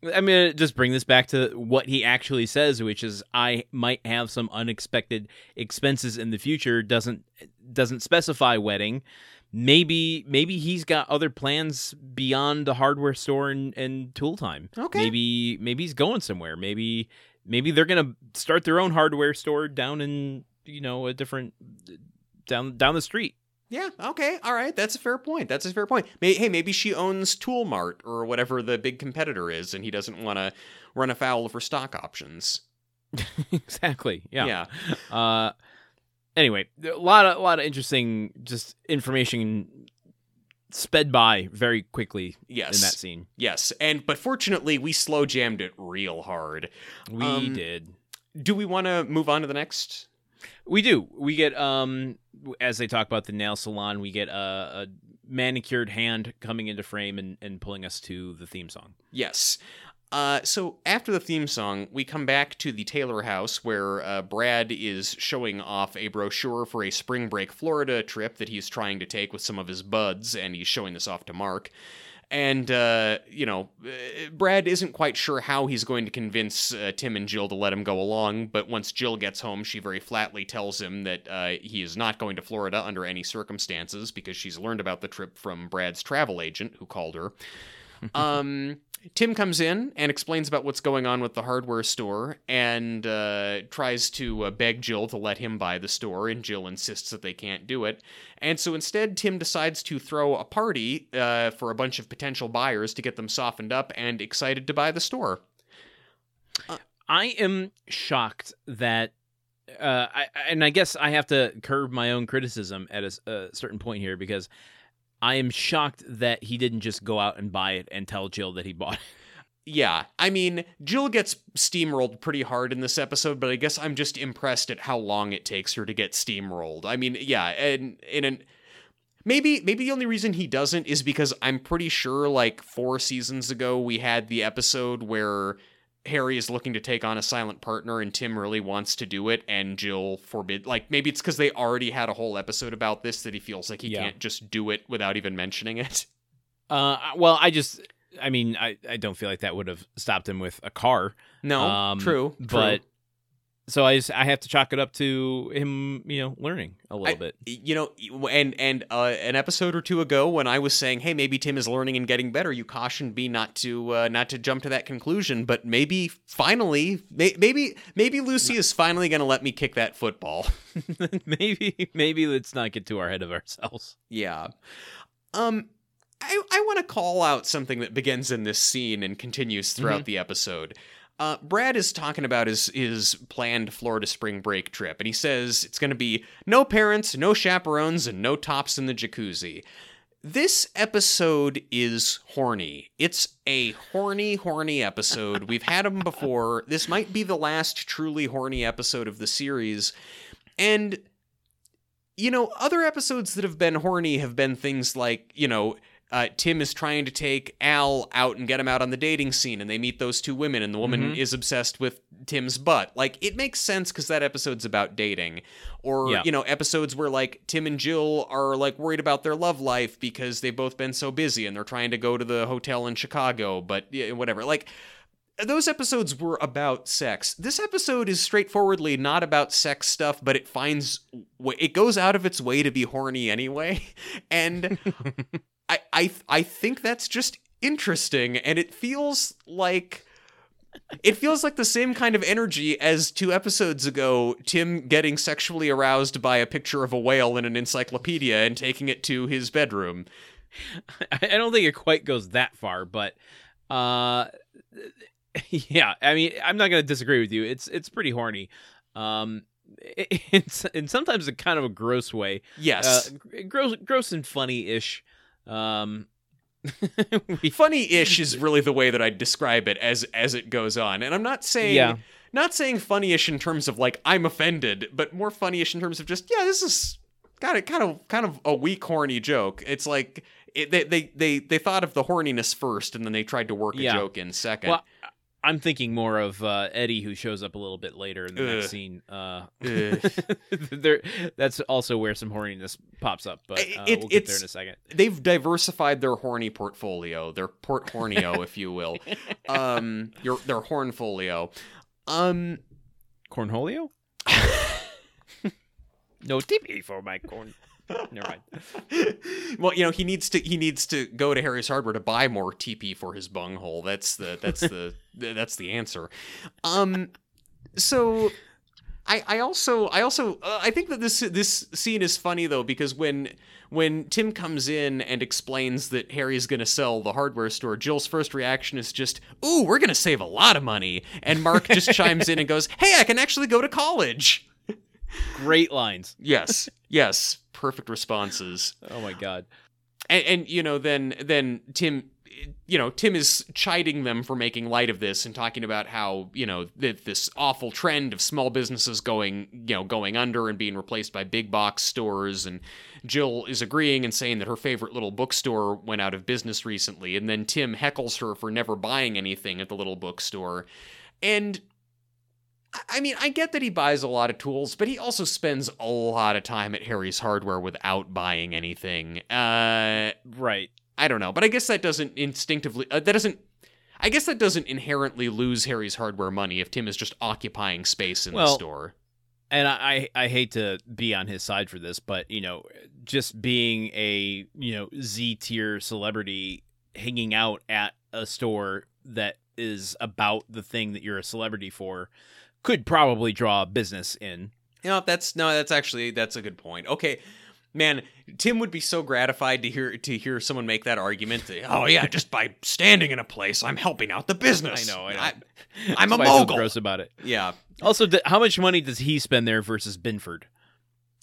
I'm gonna just bring this back to what he actually says, which is I might have some unexpected expenses in the future. doesn't doesn't specify wedding. Maybe maybe he's got other plans beyond the hardware store and, and tool time. Okay. Maybe maybe he's going somewhere. Maybe maybe they're gonna start their own hardware store down in you know a different down down the street. Yeah, okay, all right. That's a fair point. That's a fair point. May, hey, maybe she owns Tool Mart or whatever the big competitor is, and he doesn't want to run afoul of her stock options. [LAUGHS] exactly. Yeah. Yeah. [LAUGHS] Uh, anyway, a lot of a lot of interesting just information sped by very quickly Yes. in that scene. Yes. And but fortunately, we slow jammed it real hard. We Um, did. Do we want to move on to the next? We do. We get um as they talk about the nail salon, we get a, a manicured hand coming into frame and, and pulling us to the theme song. Yes. Uh, so after the theme song, we come back to the Taylor house where uh, Brad is showing off a brochure for a spring break Florida trip that he's trying to take with some of his buds, and he's showing this off to Mark. And, uh, you know, uh, Brad isn't quite sure how he's going to convince uh, Tim and Jill to let him go along, but once Jill gets home, she very flatly tells him that uh, he is not going to Florida under any circumstances because she's learned about the trip from Brad's travel agent who called her. [LAUGHS] um, Tim comes in and explains about what's going on with the hardware store and uh, tries to uh, beg Jill to let him buy the store, and Jill insists that they can't do it. And so instead, Tim decides to throw a party uh, for a bunch of potential buyers to get them softened up and excited to buy the store. I am shocked that uh, I, and I guess I have to curb my own criticism at a certain point here because I am shocked that he didn't just go out and buy it and tell Jill that he bought it. [LAUGHS] Yeah, I mean, Jill gets steamrolled pretty hard in this episode, but I guess I'm just impressed at how long it takes her to get steamrolled. I mean, yeah, and in an maybe maybe the only reason he doesn't is because I'm pretty sure like 4 seasons ago we had the episode where Harry is looking to take on a silent partner and Tim really wants to do it and Jill forbid like maybe it's cuz they already had a whole episode about this that he feels like he Yeah. can't just do it without even mentioning it. [LAUGHS] Uh, well, I just, I mean, I, I don't feel like that would have stopped him with a car. No, Um, true, true. So I just, I have to chalk it up to him, you know, learning a little I- bit. you know and and uh, an episode or two ago when i was saying hey maybe tim is learning and getting better you cautioned me not to uh, not to jump to that conclusion but maybe finally may, maybe maybe lucy is finally going to let me kick that football. [LAUGHS] [LAUGHS] Maybe, maybe let's not get too ahead of ourselves. yeah. Um i i want to call out something that begins in this scene and continues throughout the episode uh, Brad is talking about his his planned Florida spring break trip, and he says it's going to be no parents, no chaperones, and no tops in the jacuzzi. This episode is horny. It's a horny, horny episode. We've had them before. This might be the last truly horny episode of the series. And, you know, other episodes that have been horny have been things like, you know, uh, Tim is trying to take Al out and get him out on the dating scene, and they meet those two women, and the woman Mhm. is obsessed with Tim's butt. Like, it makes sense because that episode's about dating. Or, Yeah. you know, episodes where, like, Tim and Jill are, like, worried about their love life because they've both been so busy and they're trying to go to the hotel in Chicago, but yeah, whatever. Like, those episodes were about sex. This episode is straightforwardly not about sex stuff, but it finds it goes out of its way to be horny anyway. [LAUGHS] And [LAUGHS] I I I think that's just interesting and it feels like it feels like the same kind of energy as two episodes ago Tim getting sexually aroused by a picture of a whale in an encyclopedia and taking it to his bedroom. [LAUGHS] I don't think it quite goes that far, but uh, [LAUGHS] yeah. I mean, I'm not gonna disagree with you. It's it's pretty horny. Um, [LAUGHS] it's in sometimes a kind of a gross way. Yes. Uh, gross, gross and funny-ish. Um, [LAUGHS] we- funny-ish is really the way that I describe it as as it goes on. And I'm not saying Yeah. not saying funny-ish in terms of like I'm offended, but more funny-ish in terms of just yeah, this is kind of kind of kind of a weak horny joke. It's like it, they, they they they thought of the horniness first and then they tried to work a Yeah. joke in second. Well, I'm thinking more of uh, Eddie, who shows up a little bit later in the Ugh. next scene. Uh, [LAUGHS] there, that's also where some horniness pops up, but uh, It- we'll get there in a second. They've diversified their horny portfolio, their portfolio, if you will. [LAUGHS] Um, your their hornfolio. Um, Cornholio? [LAUGHS] no TP for my corn. Never mind. [LAUGHS] well, you know, he needs to he needs to go to Harry's Hardware to buy more TP for his bunghole. That's the that's the [LAUGHS] that's the answer. Um, so I I also I also uh, I think that this this scene is funny though because when when Tim comes in and explains that Harry's going to sell the hardware store, Jill's first reaction is just, "Ooh, we're going to save a lot of money." And Mark just [LAUGHS] chimes in and goes, "Hey, I can actually go to college." Great lines. Yes. Yes. Perfect responses. Oh my god. and, and you know then then tim you know tim is chiding them for making light of this and talking about how you know that this awful trend of small businesses going you know going under and being replaced by big box stores and jill is agreeing and saying that her favorite little bookstore went out of business recently and then tim heckles her for never buying anything at the little bookstore and I- mean, I get that he buys a lot of tools, but he also spends a lot of time at Harry's Hardware without buying anything. Uh, Right. I don't know, but I guess that doesn't instinctively uh, that doesn't I guess that doesn't inherently lose Harry's hardware money if Tim is just occupying space in the store. And I, I hate to be on his side for this, but you know, just being a you know Z tier celebrity hanging out at a store that is about the thing that you're a celebrity for could probably draw business in. You know, that's no, that's actually that's a good point. Okay. Man, Tim would be so gratified to hear to hear someone make that argument. that, oh yeah, just by standing in a place, I'm helping out the business. I know, I [LAUGHS] I'm a mogul. gross about it. yeah, Also, th- how much money does he spend there versus Binford?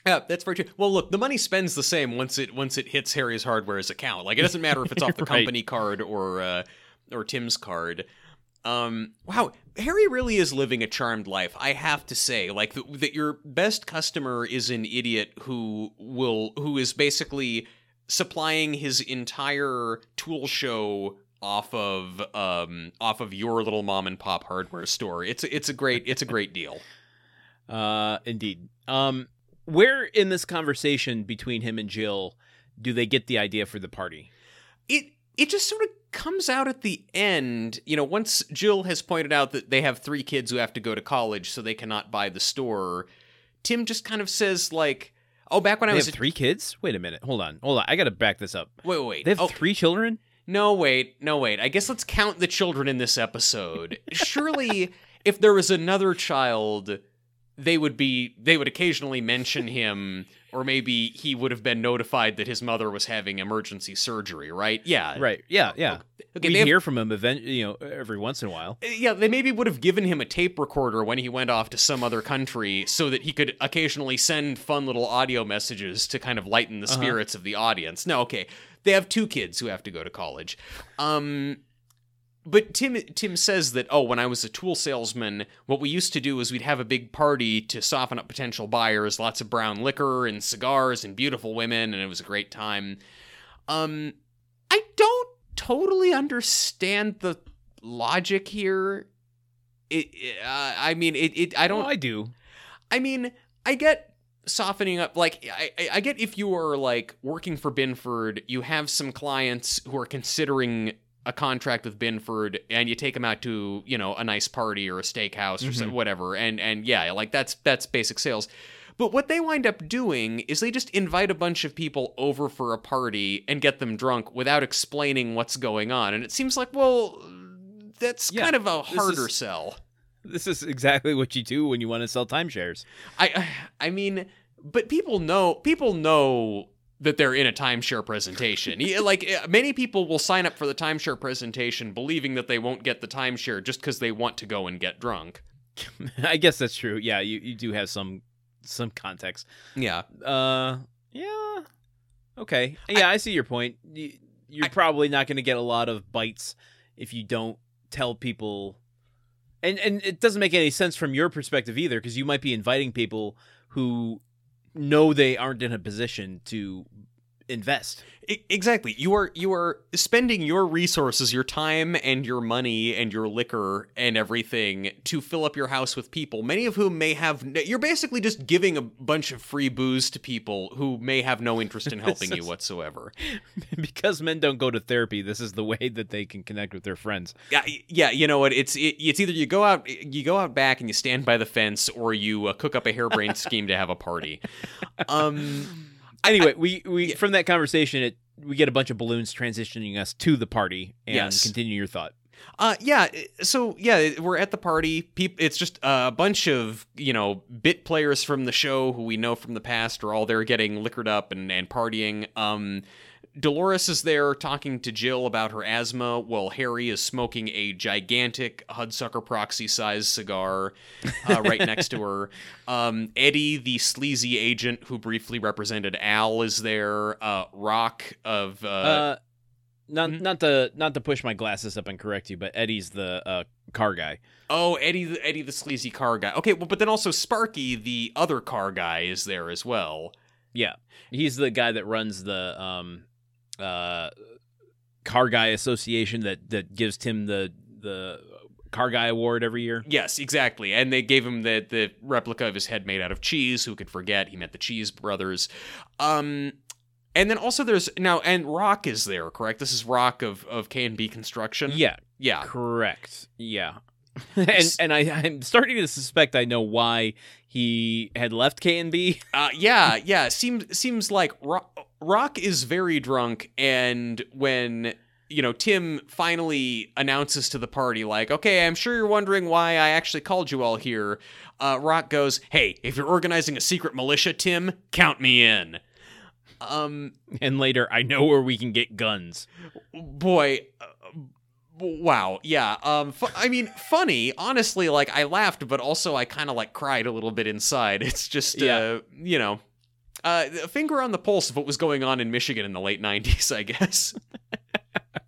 Yeah, that's very true. Well, look, the money spends the same once it once it hits Harry's Hardware's account. Like it doesn't matter if it's off the [LAUGHS] Right. company card or uh, or Tim's card. Um, wow, Harry really is living a charmed life. I have to say, like th- that your best customer is an idiot who will who is basically supplying his entire tool show off of um off of your little mom and pop hardware store. It's it's a great it's a great deal. [LAUGHS] Uh, indeed. Um, where in this conversation between him and Jill do they get the idea for the party? it it just sort of comes out at the end you know once jill has pointed out that they have three kids who have to go to college so they cannot buy the store tim just kind of says like oh back when They i was have a- three kids. Wait a minute. Hold on. Hold on. I got to back this up. wait wait wait They have oh, three children. no wait no wait i guess let's count the children in this episode surely if there was another child they would be they would occasionally mention him or maybe he would have been notified that his mother was having emergency surgery, right? Yeah. Right. Yeah. Yeah. Okay, we have- hear from him event, you know, every once in a while. yeah, they maybe would have given him a tape recorder when he went off to some other country so that he could occasionally send fun little audio messages to kind of lighten the Uh-huh. spirits of the audience. No, okay. They have two kids who have to go to college. Um but Tim Tim says that oh when I was a tool salesman what we used to do is we'd have a big party to soften up potential buyers lots of brown liquor and cigars and beautiful women and it was a great time um I don't totally understand the logic here it, it- uh, I mean it, it I don't Oh, I do. I mean, I get softening up. Like, I, I- I get if you are like working for Binford, you have some clients who are considering a contract with Binford, and you take them out to you know a nice party or a steakhouse or mm-hmm. some, whatever, and and yeah, like that's that's basic sales. But what they wind up doing is they just invite a bunch of people over for a party and get them drunk without explaining what's going on. And it seems like, well, that's Yeah, kind of a harder is- sell. This is exactly what you do when you want to sell timeshares. I I mean, but people know people know that they're in a timeshare presentation. Like uh, many people will sign up for the timeshare presentation believing that they won't get the timeshare just because they want to go and get drunk. [LAUGHS] I guess that's true. Yeah, you, you do have some some context. Yeah. Uh, yeah. Okay. Yeah, I, see your point. You, you're I- probably not going to get a lot of bites if you don't tell people. And and it doesn't make any sense from your perspective either because you might be inviting people who know they aren't in a position to invest. Exactly. You are you are spending your resources, your time and your money and your liquor and everything to fill up your house with people, many of whom may have you're basically just giving a bunch of free booze to people who may have no interest in [LAUGHS] helping you whatsoever. [LAUGHS] because men don't go to therapy, this is the way that they can connect with their friends. Yeah, yeah. You know what? It's it, it's either you go out you go out back and you stand by the fence, or you uh, cook up a harebrained [LAUGHS] scheme to have a party. Um, Anyway, we we from that conversation, it we get a bunch of balloons transitioning us to the party and Yes. continue your thought. uh, yeah. So yeah, we're at the party. Peop it's just a bunch of you know bit players from the show who we know from the past are all there getting liquored up and and partying. Um. Dolores is there talking to Jill about her asthma while Harry is smoking a gigantic Hudsucker proxy sized cigar uh, right next to her. [LAUGHS] Um, Eddie, the sleazy agent who briefly represented Al, is there. Uh, Rock of. Uh, Uh, not mhm. not to not to push my glasses up and correct you, but Eddie's the uh, car guy. oh, Eddie, the, Eddie, the sleazy car guy. Okay, well, but then also Sparky, the other car guy, is there as well. Yeah, he's the guy that runs the um, uh, car guy association that that gives Tim the the car guy award every year. Yes, exactly. And they gave him the the replica of his head made out of cheese. Who could forget? He met the Cheese Brothers. Um, and then also there's now and Rock is there, correct? This is Rock of of K and B Construction. Yeah, yeah. correct. Yeah. [LAUGHS] and and I, I'm starting to suspect I know why he had left K and B. Uh, yeah, yeah. Seems seems like Rock, Rock is very drunk, and when you know Tim finally announces to the party, like, "Okay, I'm sure you're wondering why I actually called you all here." Uh, Rock goes, "Hey, if you're organizing a secret militia, Tim, count me in." Um, And later, I know where we can get guns. boy. Uh, Wow, yeah. Um, fu- I mean, funny. Honestly, like I laughed, but also I kind of like cried a little bit inside. [LAUGHS] It's just, Yeah. uh, you know, uh, a finger on the pulse of what was going on in Michigan in the late '90s, I guess.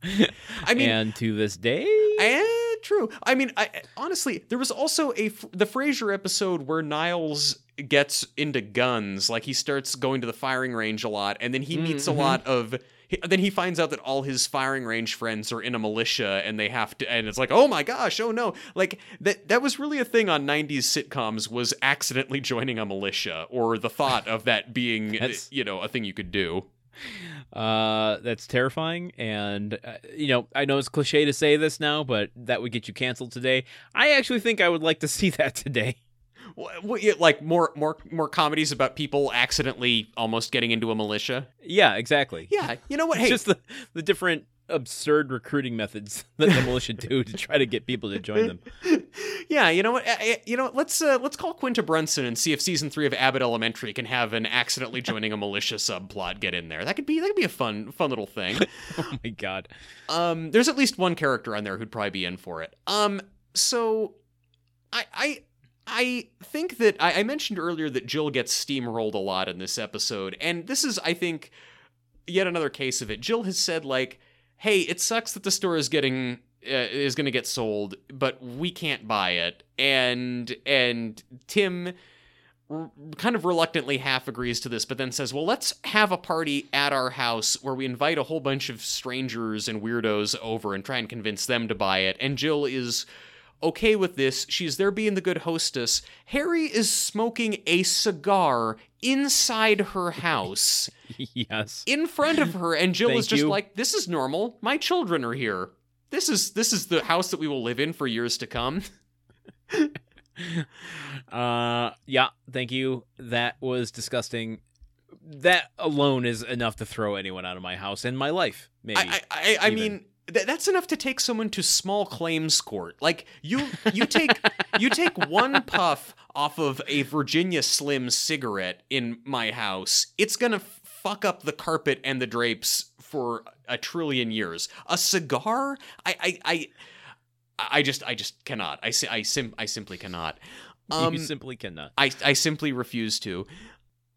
[LAUGHS] I mean, and to this day, eh, true. I mean, I honestly, there was also a the Frasier episode where Niles gets into guns. Like he starts going to the firing range a lot, and then he meets a Mhm. lot of. He- Then he finds out that all his firing range friends are in a militia, and they have to. And it's like, oh my gosh, oh no! Like that. That was really a thing on '90s sitcoms. Was accidentally joining a militia, or the thought of that [LAUGHS] being, you know, a thing you could do. uh, that's terrifying. And uh, you know, I know it's cliche to say this now, but that would get you canceled today. I actually think I would like to [LAUGHS] see that today. Wh- wh- yeah, Like more, more, more comedies about people accidentally almost getting into a militia. Yeah, exactly. Yeah, you know what? Hey, just the the different absurd recruiting methods [LAUGHS] that the militia do to try to get people to join them. [LAUGHS] Yeah, you know what? uh, You know, let's uh, let's call Quinta Brunson and see if season three of Abbott Elementary can have an accidentally joining a militia subplot get in there. That could be that could be a fun fun little thing. [LAUGHS] oh my god. Um, there's at least one character on there who'd probably be in for it. Um, so I I I think that I, I mentioned earlier that Jill gets steamrolled a lot in this episode, and this is I think yet another case of it. Jill has said like, "Hey, it sucks that the store is getting." Uh, is going to get sold, but we can't buy it, and and Tim r- kind of reluctantly half agrees to this, but then says, "Well, let's have a party at our house where we invite a whole bunch of strangers and weirdos over and try and convince them to buy it." And Jill is okay with this. She's there being the good hostess. Harry is smoking a cigar inside her house [LAUGHS] yes. in front of her and Jill is just you. like, "This is normal. My children are here. This is this is the house that we will live in for years to come." [LAUGHS] Uh, yeah. Thank you. That was disgusting. That alone is enough to throw anyone out of my house and my life. Maybe. I I, I, I mean th- that's enough to take someone to small claims court. Like you you take you take one puff off of a Virginia Slim cigarette in my house, it's going to fuck up the carpet and the drapes for a trillion years. A cigar? I I I I just I just cannot. I I sim I simply cannot. Um you simply cannot. I, I simply refuse to.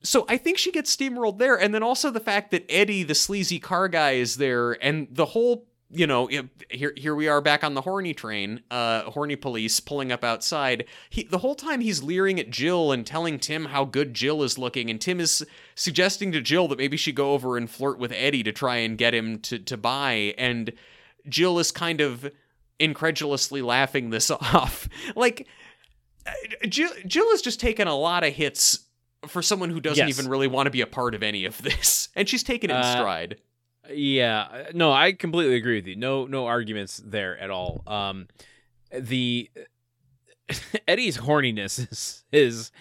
So I think she gets steamrolled there, and then also the fact that Eddie, the sleazy car guy, is there, and the whole, you know, here here we are back on the horny train, uh, horny police pulling up outside. He the whole time he's leering at Jill and telling Tim how good Jill is looking, and Tim is suggesting to Jill that maybe she go over and flirt with Eddie to try and get him to to buy, and Jill is kind of incredulously laughing this [LAUGHS] off, like. uh, Jill, Jill has just taken a lot of hits for someone who doesn't Yes. even really want to be a part of any of this, [LAUGHS] and she's taken it in Uh, stride. Yeah, uh, no, I completely agree with you. No, no arguments there at all. Um, the [LAUGHS] Eddie's horniness is is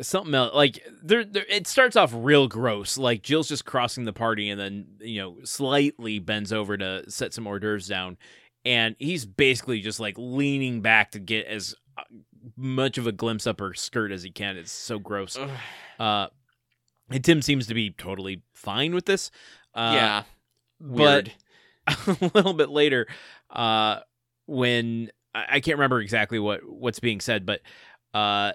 something else. Like there, there, it starts off real gross. Like Jill's just crossing the party, and then you know slightly bends over to set some hors d'oeuvres down, and he's basically just like leaning back to get as uh, much of a glimpse up her skirt as he can. It's so gross. Uh, and Tim seems to be totally fine with this. Uh, yeah, but weird. [LAUGHS] a little bit later, uh, when I I can't remember exactly what what's being said, but uh,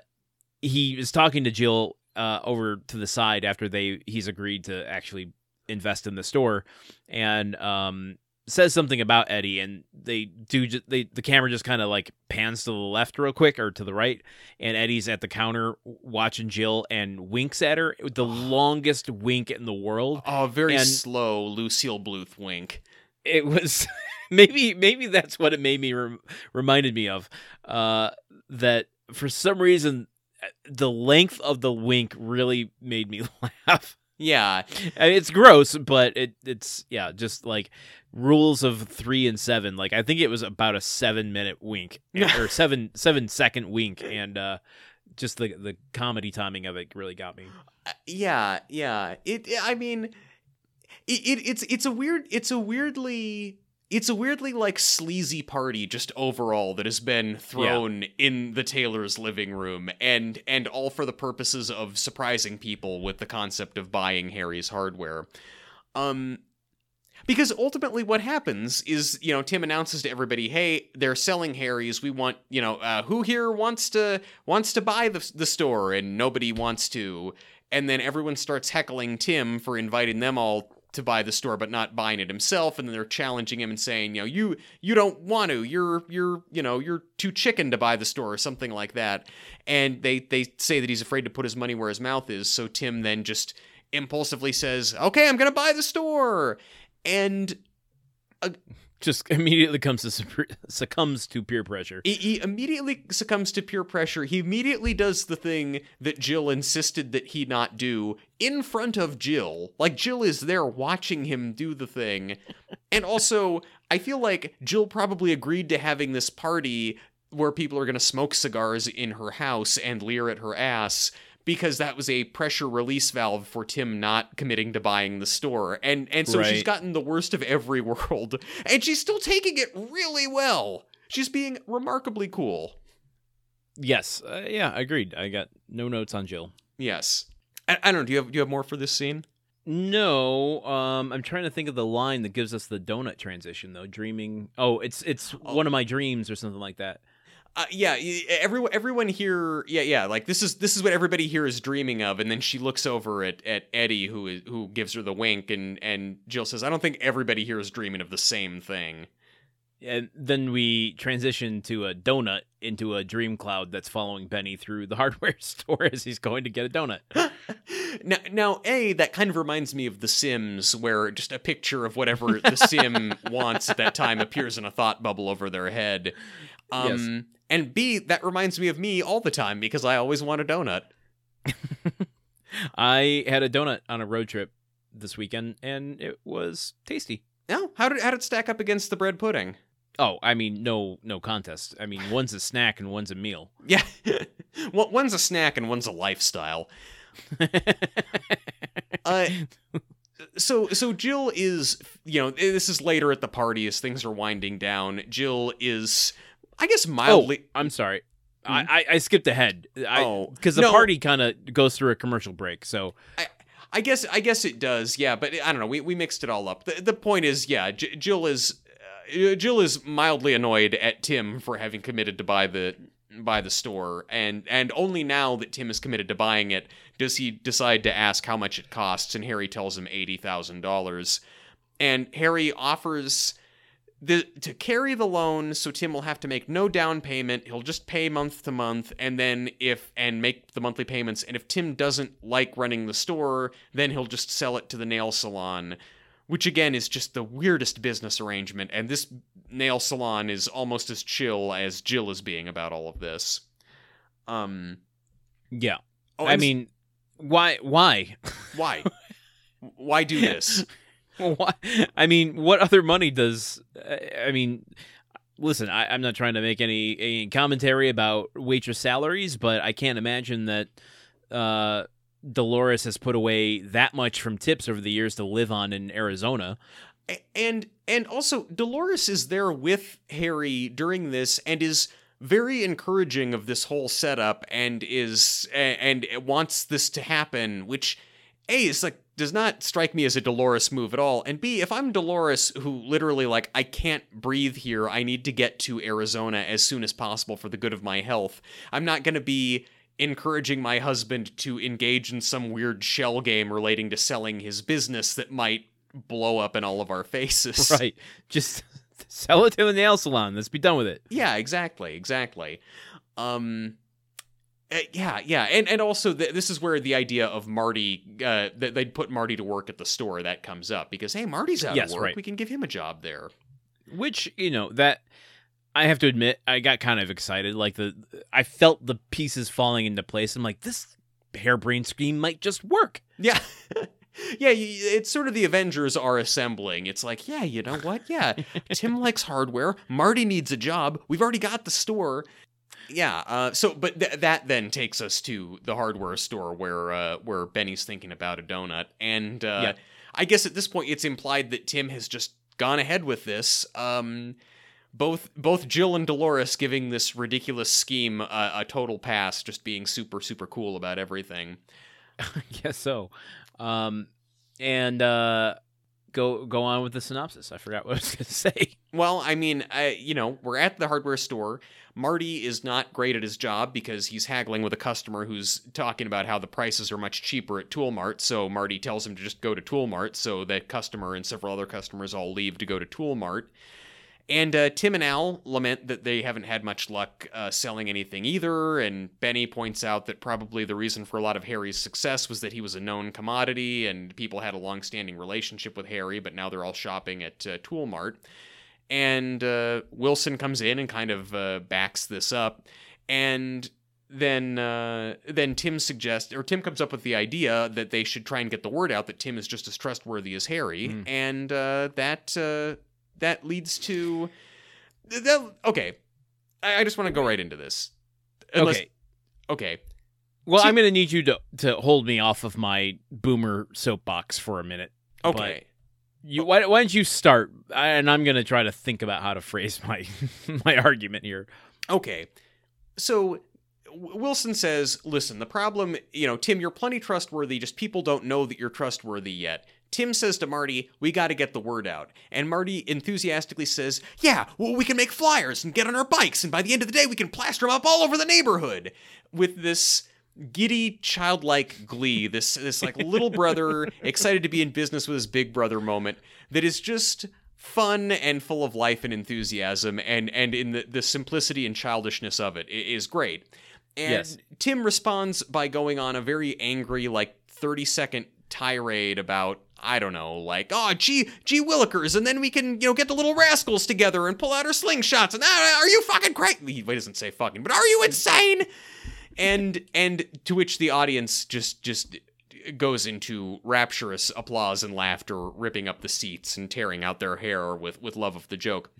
he is talking to Jill uh, over to the side after they he's agreed to actually invest in the store, and um, says something about Eddie, and they do ju- they the camera just kind of like pans to the left real quick or to the right, and Eddie's at the counter watching Jill and winks at her. With the [SIGHS] longest wink in the world. Oh, very and- slow Lucille Bluth wink. it was [LAUGHS] maybe maybe that's what it made me rem- reminded me of uh that for some reason uh, the length of the wink really made me [LAUGHS] laugh Yeah, it's gross but it it's yeah just like rules of three and seven like i think it was about a seven minute wink [LAUGHS] or seven seven second wink and uh just the the comedy timing of it really got me Uh, yeah, yeah. It. I mean, it, it. It's. It's a weird. It's a weirdly. It's a weirdly like sleazy party just overall that has been thrown in the Taylor's living room and and all for the purposes of surprising people with the concept of buying Harry's hardware. Um because ultimately what happens is, you know, Tim announces to everybody, "Hey, they're selling Harry's. We want, you know, uh, who here wants to wants to buy the the store and nobody wants to." And then everyone starts heckling Tim for inviting them all to buy the store but not buying it himself and then they're challenging him and saying, you know, you you don't want to. You're you're, you know, you're too chicken to buy the store or something like that. And they they say that he's afraid to put his money where his mouth is, so Tim then just impulsively says, "Okay, I'm to buy the store." And uh, just [LAUGHS] immediately comes to succumbs to peer pressure He, he immediately succumbs to peer pressure. He immediately does the thing that Jill insisted that he not do in front of Jill. Like Jill is there watching him do the thing. and also, I feel like Jill probably agreed to having this party where people are going to smoke cigars in her house and leer at her ass because that was a pressure release valve for Tim not committing to buying the store. And and so she's gotten the worst of every [LAUGHS] world and she's still taking it really well. She's being remarkably cool. Yes, uh, yeah, agreed. I got no notes on Jill. Yes. I, I don't know. Do you have do you have more for this scene? No, um, I'm trying to think of the line that gives us the donut transition though. Dreaming. Oh, it's it's Oh. one of my dreams or something like that. Uh, yeah, everyone everyone here, yeah, yeah, like this is this is what everybody here is dreaming of, and then she looks over at, at Eddie, who is who gives her the wink, and and Jill says, "I don't think everybody here is dreaming of the same thing." And then we transition to a donut into a dream cloud that's following Benny through the [LAUGHS] hardware store as he's going to get a donut. [LAUGHS] now, now, a that kind of reminds me of The Sims, where just a picture of whatever the Sim [LAUGHS] wants at that time appears in a thought bubble over their head. Um, And B, that reminds me of me all the time because I always want a donut. [LAUGHS] I had a donut on a road trip this weekend and it was tasty. No, how did how did it stack up against the bread pudding? Oh, I mean, no, no contest. I mean, one's a snack and one's a meal. [LAUGHS] Yeah, well, one's a snack and one's a lifestyle. [LAUGHS] Uh, so so Jill is you know this is later at the party as things are winding down. Jill is I guess mildly. Oh, I'm sorry. I, I, I skipped ahead. I, Oh, because the no. party kind of goes through a commercial break. So I guess I guess it does, yeah. But I don't know. We, we mixed it all up. The, the point is, yeah, J- Jill is uh, Jill is mildly annoyed at Tim for having committed to buy the buy the store, and and only now that Tim is committed to buying it does he decide to ask how much it costs. And Harry tells him eighty thousand dollars, and Harry offers. The, to carry the loan, so Tim will have to make no down payment. He'll just pay month to month, and then if and make the monthly payments. And if Tim doesn't like running the store, then he'll just sell it to the nail salon, which again is just the weirdest business arrangement. And this nail salon is almost as chill as Jill is being about all of this. Um, yeah, oh, I mean, why? Why? why? [LAUGHS] why do this? [LAUGHS] I mean, what other money does? I mean, listen, I, I'm not trying to make any, any commentary about waitress salaries, but I can't imagine that uh, Dolores has put away that much from tips over the years to live on in Arizona. And and also Dolores is there with Harry during this and is very encouraging of this whole setup and is and wants this to happen which a is like does not strike me as a Dolores move at all and b if I'm Dolores who literally like I can't breathe here I need to get to Arizona as soon as possible for the good of my health I'm not going to be encouraging my husband to engage in some weird shell game relating to selling his business that might blow up in all of our faces. [LAUGHS] Right. Just [LAUGHS] sell it to the nail salon. Let's be done with it. Yeah, exactly, exactly. Um uh, yeah, yeah, and and also th- this is where the idea of Marty uh, that they'd put Marty to work at the store that comes up because hey, Marty's out Yes, of work, right. we can give him a job there. Which, you know, that I have to admit, I got kind of excited. Like the I felt the pieces falling into place. I'm like, this harebrained scheme might just work. Yeah. [LAUGHS] Yeah, it's sort of the Avengers are assembling. It's like, yeah, you know what? Yeah, Tim [LAUGHS] likes hardware. Marty needs a job. We've already got the store. Yeah. Uh, so, but th- that then takes us to the hardware store where uh, where Benny's thinking about a donut, and uh, Yeah. I guess at this point it's implied that Tim has just gone ahead with this. Um, both both Jill and Dolores giving this ridiculous scheme a, a total pass, just being super super cool about everything. [LAUGHS] I guess so. Um, and uh, go go on with the synopsis. I forgot what I was going [LAUGHS] to say. Well, I mean, uh, you know, we're at the hardware store. Marty is not great at his job because he's haggling with a customer who's talking about how the prices are much cheaper at Toolmart. So Marty tells him to just go to Toolmart. So that customer and several other customers all leave to go to Toolmart. And uh, Tim and Al lament that they haven't had much luck uh, selling anything either. And Benny points out that probably the reason for a lot of Harry's success was that he was a known commodity and people had a long-standing relationship with Harry, but now they're all shopping at uh, Toolmart and uh, Wilson comes in and kind of uh, backs this up, and then uh, then Tim suggests or Tim comes up with the idea that they should try and get the word out that Tim is just as trustworthy as Harry, Mm. and uh, that uh, that leads to that, okay. I, I just want to go right into this. Unless, okay. okay. Well, See- I'm going to need you to to hold me off of my boomer soapbox for a minute. Okay. You why, why don't you start? And I'm gonna try to think about how to phrase [LAUGHS] my my argument here. Okay. So Wilson says, listen, the problem, you know, Tim, you're plenty trustworthy, just people don't know that you're trustworthy yet. Tim says to Marty, we got to get the word out. And Marty enthusiastically says, yeah, well, we can make flyers and get on our bikes, and by the end of the day, we can plaster them up all over the neighborhood. With this giddy, childlike glee, this, this like little brother [LAUGHS] excited to be in business with his big brother moment that is just fun and full of life and enthusiasm and and in the, the simplicity and childishness of it i- great and Yes. tim responds by going on a very angry like 30 second tirade about I don't know, like, oh, gee, gee willikers, and then we can, you know, get the little rascals together and pull out our slingshots. And ah, are you fucking crazy? He doesn't say fucking, but are you insane? And and to which the audience just just goes into rapturous applause and laughter, ripping up the seats and tearing out their hair with with love of the joke.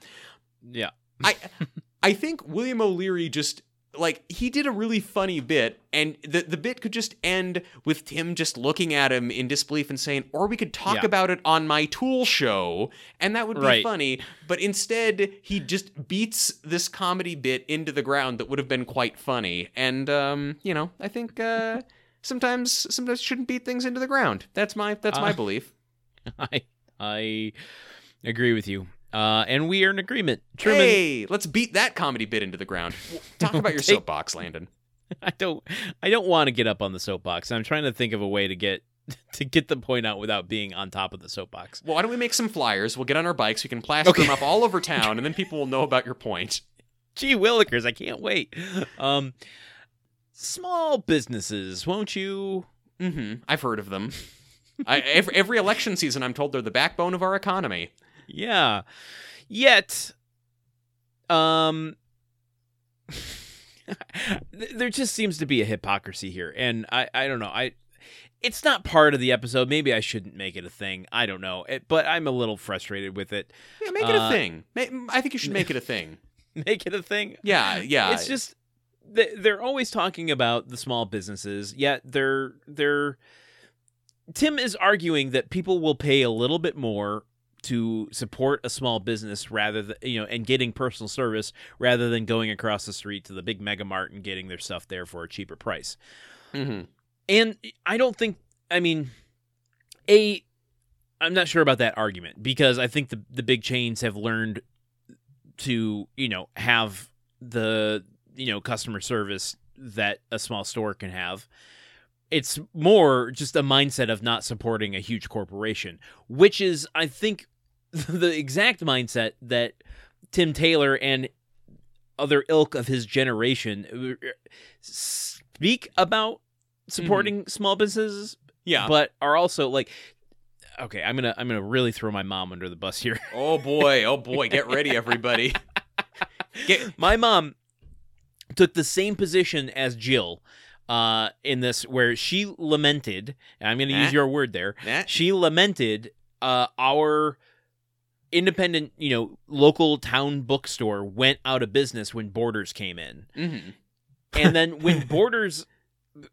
Yeah. I I think William O'Leary just like he did a really funny bit and the the bit could just end with Tim just looking at him in disbelief and saying or we could talk Yeah. about it on my tool show and that would be Right. funny but instead he just beats this comedy bit into the ground that would have been quite funny and um you know I think uh [LAUGHS] sometimes sometimes shouldn't beat things into the ground that's my that's my Uh, belief [LAUGHS] I I agree with you. Uh, and we are in agreement. Truman, hey let's beat that comedy bit into the ground talk [LAUGHS] about your soapbox Landon [LAUGHS] I don't I don't want to get up on the soapbox. I'm trying to think of a way to get [LAUGHS] to get the point out without being on top of the soapbox. Well, why don't we make some flyers? We'll get on our bikes. We can plaster Okay. them up all over town, and then people will know about your point. Gee willikers, I can't wait. Um small businesses, won't you? hmm I've heard of them. I, every, every election season, I'm told they're the backbone of our economy. Yeah. Yet um [LAUGHS] there just seems to be a hypocrisy here and I I don't know. I it's not part of the episode. Maybe I shouldn't make it a thing. I don't know. It, but I'm a little frustrated with it. Yeah, make it a Uh, thing. Ma- I think you should make it a thing. [LAUGHS] Make it a thing. Yeah, yeah. It's just they're always talking about the small businesses, yet they're they're Tim is arguing that people will pay a little bit more to support a small business rather than you know and getting personal service rather than going across the street to the big mega mart and getting their stuff there for a cheaper price. hmm And I don't think I mean a I'm not sure about that argument because I think the the big chains have learned to, you know, have the, you know, customer service that a small store can have. It's more just a mindset of not supporting a huge corporation, which is I think [LAUGHS] the exact mindset that Tim Taylor and other ilk of his generation uh, speak about supporting small businesses Yeah. but are also like okay i'm gonna i'm gonna really throw my mom under the bus here oh boy. Oh boy. Get ready, [LAUGHS] everybody. [LAUGHS] Get. my mom took the same position as jill uh in this where she lamented and i'm gonna Eh? use your word there That, she lamented uh our independent you know local town bookstore went out of business when borders came in. Hmm and then [LAUGHS] when borders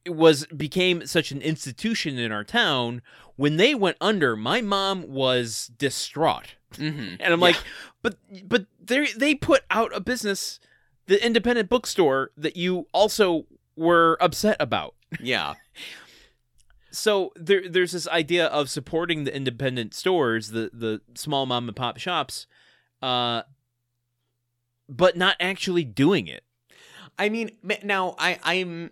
was became such an institution in our town when they went under my mom was distraught. Hmm and i'm like but but they they put out a business the independent bookstore that you also were upset about yeah. [LAUGHS] so there there's this idea of supporting the independent stores the the small mom and pop shops uh but not actually doing it I mean, now I, I'm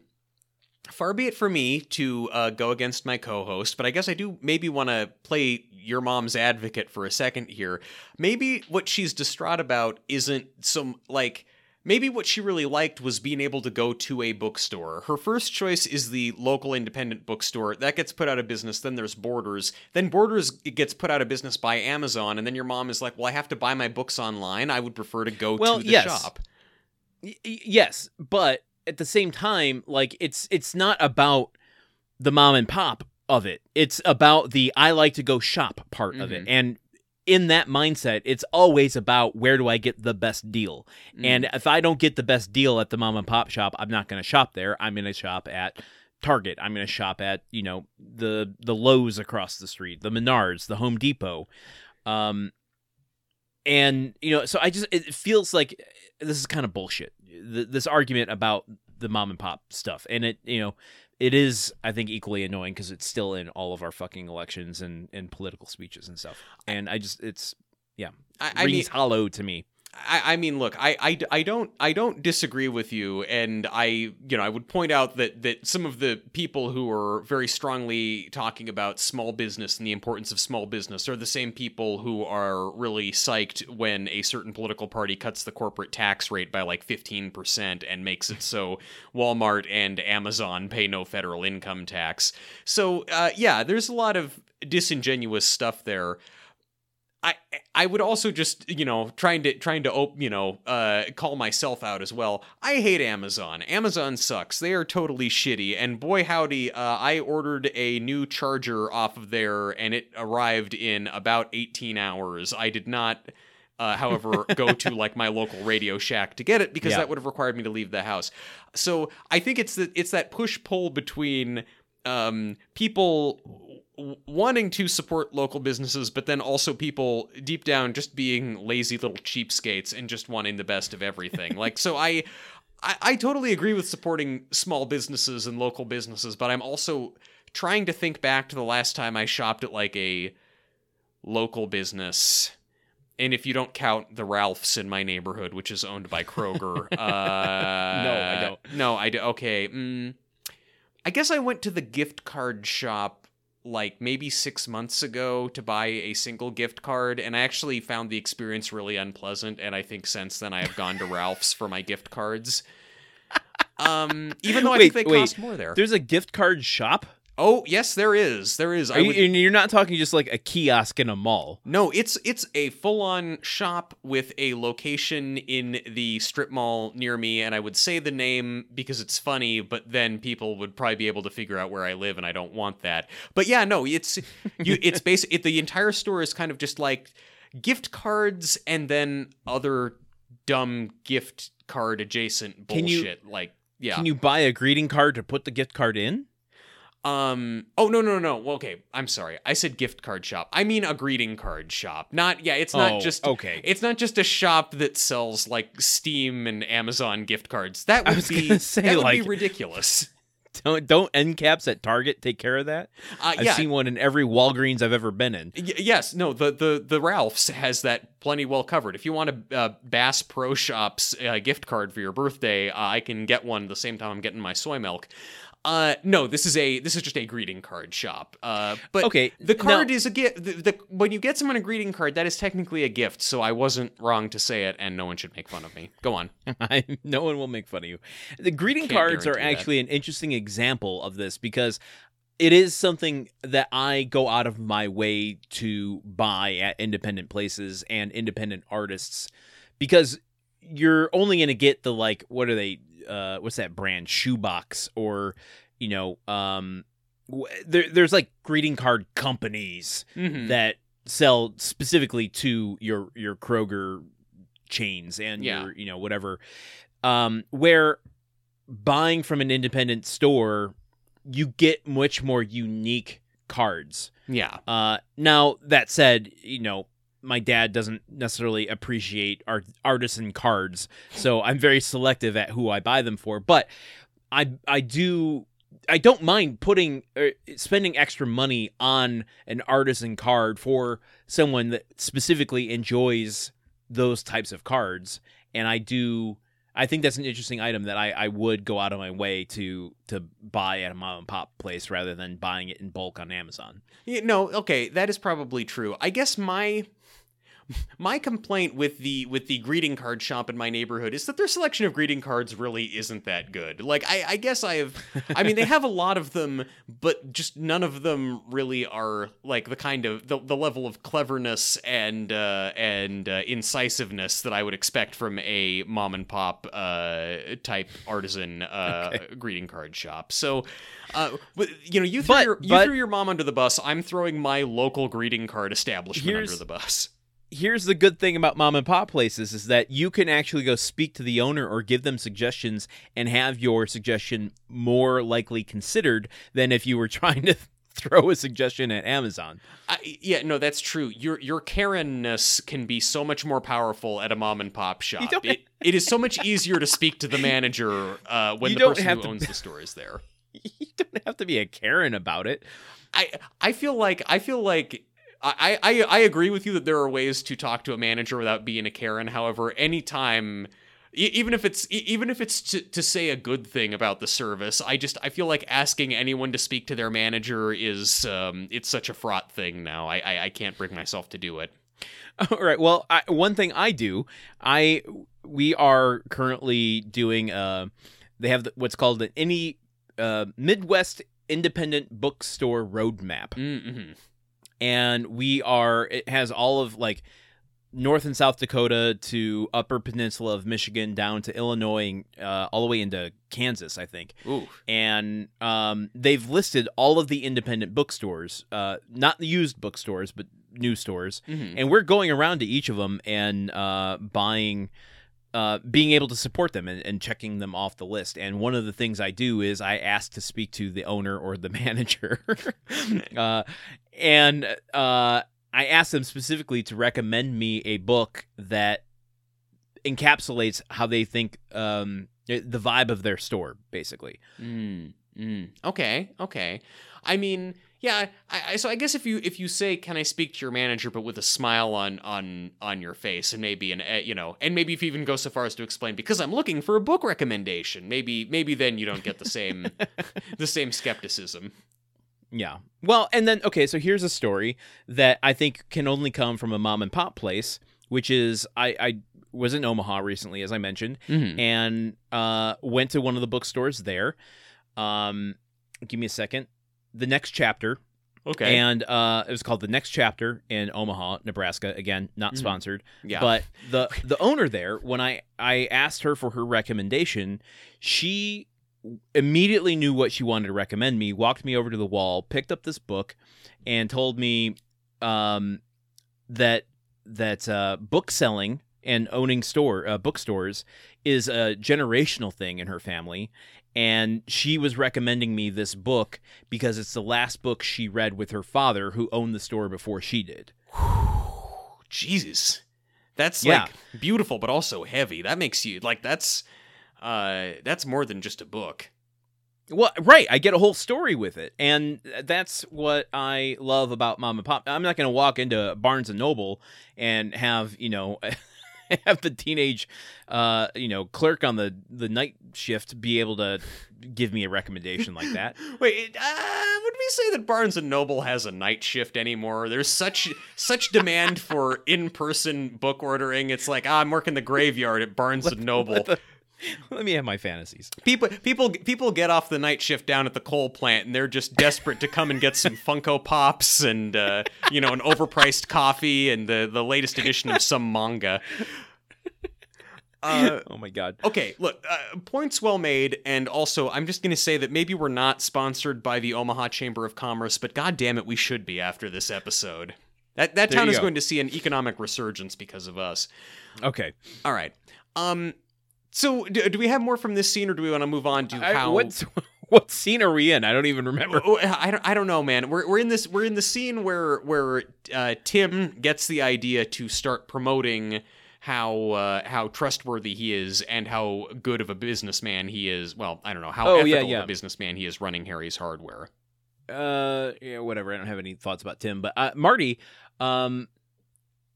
far be it for me to uh, go against my co-host, but I guess I do maybe want to play your mom's advocate for a second here. Maybe what she's distraught about isn't some like. Maybe what she really liked was being able to go to a bookstore. Her first choice is the local independent bookstore. That gets put out of business. Then there's Borders. Then Borders gets put out of business by Amazon. And then your mom is like, well, I have to buy my books online. I would prefer to go Well, to the yes. shop. Y- yes, but at the same time, like it's it's not about the mom and pop of it. It's about the I like to go shop part of it. Mhm. And in that mindset, it's always about where do I get the best deal. Mm. And if I don't get the best deal at the mom and pop shop, I'm not going to shop there. I'm going to shop at Target. I'm going to shop at, you know, the the Lowe's across the street, the Menards, the Home Depot. Um, and you know, so I just it feels like this is kind of bullshit. Th- This argument about the mom and pop stuff, and it you know, it is I think equally annoying because it's still in all of our fucking elections and and political speeches and stuff. And I just it's yeah, I, I mean, hollow to me. I, I mean, look, I, I, I don't I don't disagree with you, and I you know I would point out that that some of the people who are very strongly talking about small business and the importance of small business are the same people who are really psyched when a certain political party cuts the corporate tax rate by like fifteen percent and makes it so Walmart and Amazon pay no federal income tax. So uh, yeah, there's a lot of disingenuous stuff there. I I would also just you know trying to trying to op, you know uh, call myself out as well. I hate Amazon. Amazon sucks. They are totally shitty. And boy howdy, uh, I ordered a new charger off of there, and it arrived in about 18 hours. I did not. Uh, however, [LAUGHS] go to like my local Radio Shack to get it because Yeah. that would have required me to leave the house. So I think it's the, it's that push pull between um, people wanting to support local businesses, but then also people deep down just being lazy little cheapskates and just wanting the best of everything. like, so I, I, I totally agree with supporting small businesses and local businesses, but I'm also trying to think back to the last time I shopped at like a local business. And if you don't count the Ralphs in my neighborhood, which is owned by Kroger, uh, [LAUGHS] no, I don't. No, I do. Okay, mm, I guess I went to the gift card shop like maybe six months ago to buy a single gift card, and I actually found the experience really unpleasant. And I think since then I have gone to Ralph's for my gift cards. Um, even though I Wait, think they wait. cost more there. There's a gift card shop. Oh yes, there is. There is. Are you, would- and you're not talking just like a kiosk in a mall. No, it's it's a full-on shop with a location in the strip mall near me, and I would say the name because it's funny, but then people would probably be able to figure out where I live, and I don't want that. But yeah, no, it's you. It's [LAUGHS] basically it, the entire store is kind of just like gift cards and then other dumb gift card adjacent Can you- bullshit. like yeah, Can you buy a greeting card to put the gift card in? Um. Oh no no no. Well, okay. I'm sorry. I said gift card shop. I mean a greeting card shop. Not yeah. It's not Oh, just okay. It's not just a shop that sells like Steam and Amazon gift cards. That would be say, that would be like- ridiculous. Don't don't end caps at Target take care of that? Uh, I've yeah. seen one in every Walgreens I've ever been in. Y- yes. No. The the the Ralphs has that plenty well covered. If you want a uh, Bass Pro Shops uh, gift card for your birthday, uh, I can get one the same time I'm getting my soy milk. Uh, no, this is a this is just a greeting card shop. Uh, but Okay, the now- card is a gift. The, the when you get someone a greeting card, that is technically a gift. So I wasn't wrong to say it, and no one should make fun of me. Go on. [LAUGHS] I, no one will make fun of you. The greeting Can't cards are guarantee that. actually an interesting example of this because it is something that I go out of my way to buy at independent places and independent artists because you're only going to get the like what are they uh what's that brand shoebox or you know um there, there's like greeting card companies Mhm. that sell specifically to your your Kroger chains and Yeah. your you know whatever um where buying from an independent store you get much more unique cards Yeah. uh now that said you know my dad doesn't necessarily appreciate art- artisan cards so i'm very selective at who i buy them for but i i do I don't mind putting uh, spending extra money on an artisan card for someone that specifically enjoys those types of cards, and I do. I think that's an interesting item that I, I would go out of my way to to buy at a mom and pop place rather than buying it in bulk on Amazon. Yeah, no, okay, that is probably true. I guess my my complaint with the with the greeting card shop in my neighborhood is that their selection of greeting cards really isn't that good. Like I, I guess I have I mean they have a lot of them, but just none of them really are like the kind of the, the level of cleverness and uh, and uh, incisiveness that I would expect from a mom and pop uh, type artisan uh, greeting card shop. So uh, but, you know, you threw But- your you but- threw your mom under the bus. I'm throwing my local greeting card establishment under the bus. Here's the good thing about mom and pop places is that you can actually go speak to the owner or give them suggestions and have your suggestion more likely considered than if you were [LAUGHS] trying to throw a suggestion at Amazon. I, yeah, no, that's true. Your your Karenness can be so much more powerful at a mom and pop shop. It, it is so much easier to speak to the manager uh, [LAUGHS] when the person who to- owns the [LAUGHS] store is there. You don't have to be a Karen about it. I I feel like I feel like I, I I agree with you that there are ways to talk to a manager without being a Karen. However, anytime even if it's even if it's to, to say a good thing about the service, I just I feel like asking anyone to speak to their manager is um it's such a fraught thing now. I I, I can't bring myself to do it. [LAUGHS] All right. Well, I, one thing I do, I we are currently doing. Uh, they have what's called an any uh, Midwest Independent Bookstore Roadmap, Mm-hmm. And we are. It has all of like North and South Dakota to Upper Peninsula of Michigan down to Illinois, and, uh, all the way into Kansas, I think. Ooh. and um, they've listed all of the independent bookstores, uh, not the used bookstores, but new stores. Mhm. And we're going around to each of them and uh, buying, uh, being able to support them and, and checking them off the list. And one of the things I do is I ask to speak to the owner or the [LAUGHS] manager, [LAUGHS] uh, and uh, I asked them specifically to recommend me a book that encapsulates how they think um, the vibe of their store, basically. Mm, mm. Okay, okay. I mean, yeah. I, I so I guess if you if you say, "Can I speak to your manager?" but with a smile on on on your face, and maybe an uh, you know, and maybe if you even go so far as to explain, because I'm looking for a book recommendation. Maybe maybe then you don't get the same [LAUGHS] the same skepticism. Yeah. Well, and then okay, so here's a story that I think can only come from a mom and pop place, which is I I was in Omaha recently, as I mentioned, Mm-hmm. and uh, went to one of the bookstores there. Um, give me a second. The next chapter, Okay. and uh, it was called the next chapter in Omaha, Nebraska. Again, not Mhm. sponsored. yeah. But the [LAUGHS] the owner there, when I I asked her for her recommendation, she immediately knew what she wanted to recommend me. Walked me over to the wall, picked up this book, and told me um, that that uh, book selling and owning store uh, bookstores is a generational thing in her family. And she was recommending me this book because it's the last book she read with her father, who owned the store before she did. Jesus. That's Yeah. like beautiful but also heavy. That makes you like that's uh that's more than just a book. Well, right. I get a whole story with it, and that's what I love about Mom and Pop. I'm not going to walk into Barnes and Noble and have you know [LAUGHS] have the teenage, uh, you know, clerk on the the night shift be able to give me a recommendation like that. [LAUGHS] Wait, uh, would we say that Barnes and Noble has a night shift anymore? There's such such demand for in-person book ordering. It's like ah, I'm working the graveyard at Barnes [LAUGHS] and Noble. Let, the- [LAUGHS] let me have my fantasies. People people people get off the night shift down at the coal plant and they're just desperate to come and get some [LAUGHS] Funko Pops and uh, you know an overpriced coffee and the the latest edition of some manga. Uh, [LAUGHS] oh my god. Okay, look, uh, points well made, and also I'm just gonna say that maybe we're not sponsored by the Omaha Chamber of Commerce, but god damn it, we should be after this episode. That that There town is go. going to see an economic resurgence because of us. Okay. All right, um, so do, do we have more from this scene, or do we want to move on to I- how? what [LAUGHS] what scene are we in? I don't even remember. Oh, I don't, I don't know, man. We're, we're in this we're in the scene where where uh, Tim gets the idea to start promoting how uh, how trustworthy he is and how good of a businessman he is. Well, I don't know how Oh, ethical yeah, yeah. a businessman he is running Harry's Hardware. uh yeah whatever i don't have any thoughts about tim but uh marty um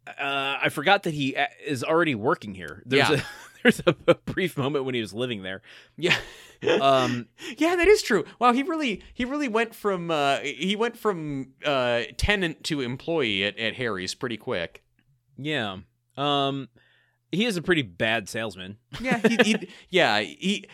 uh i forgot that he uh, is already working here there's Yeah. a there's a, a brief moment when he was living there Yeah. um [LAUGHS] yeah, that is true. Wow, he really he really went from uh, he went from uh, tenant to employee at, at Harry's pretty quick. yeah um he is a pretty bad salesman Yeah, he, he [LAUGHS] yeah, he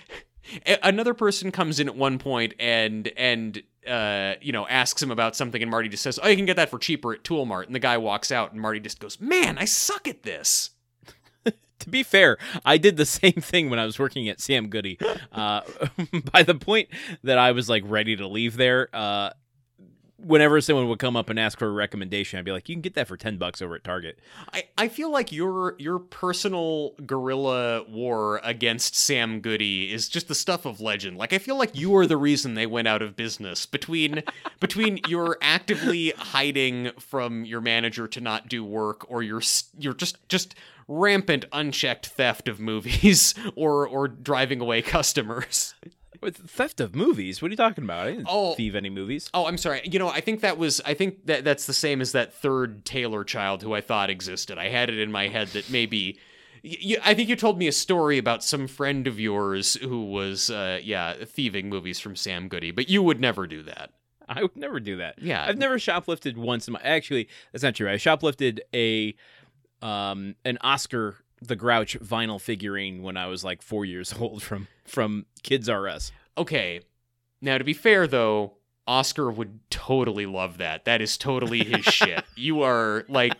another person comes in at one point and and uh you know asks him about something and Marty just says, "Oh, you can get that for cheaper at Tool Mart." And the guy walks out and Marty just goes, "Man, I suck at this." To be fair i did the [LAUGHS] same thing when i was working at sam goody uh [LAUGHS] by the point that i was like ready to leave there uh whenever someone would come up and ask for a recommendation, I'd be like, "You can get that for ten bucks over at Target." I, I feel like your your personal guerrilla war against Sam Goody is just the stuff of legend. Like I feel like you are the reason they went out of business. Between [LAUGHS] between you're actively hiding from your manager to not do work, or you're you're just just rampant unchecked theft of movies, [LAUGHS] or or driving away customers. With theft of movies? What are you talking about? I didn't Oh. thieve any movies. Oh, I'm sorry. You know, I think that was I think that that's the same as that third Taylor child who I thought existed. I had it in my head that maybe you, I think you told me a story about some friend of yours who was uh yeah, thieving movies from Sam Goody, but you would never do that. I would never do that. Yeah. I've never shoplifted once in my. Actually, that's not true. I shoplifted a um an Oscar the Grouch vinyl figurine when I was like four years [LAUGHS] old from from Kids R Us. Okay. Now to be fair though, Oscar would totally love that. That is totally his [LAUGHS] shit. You are like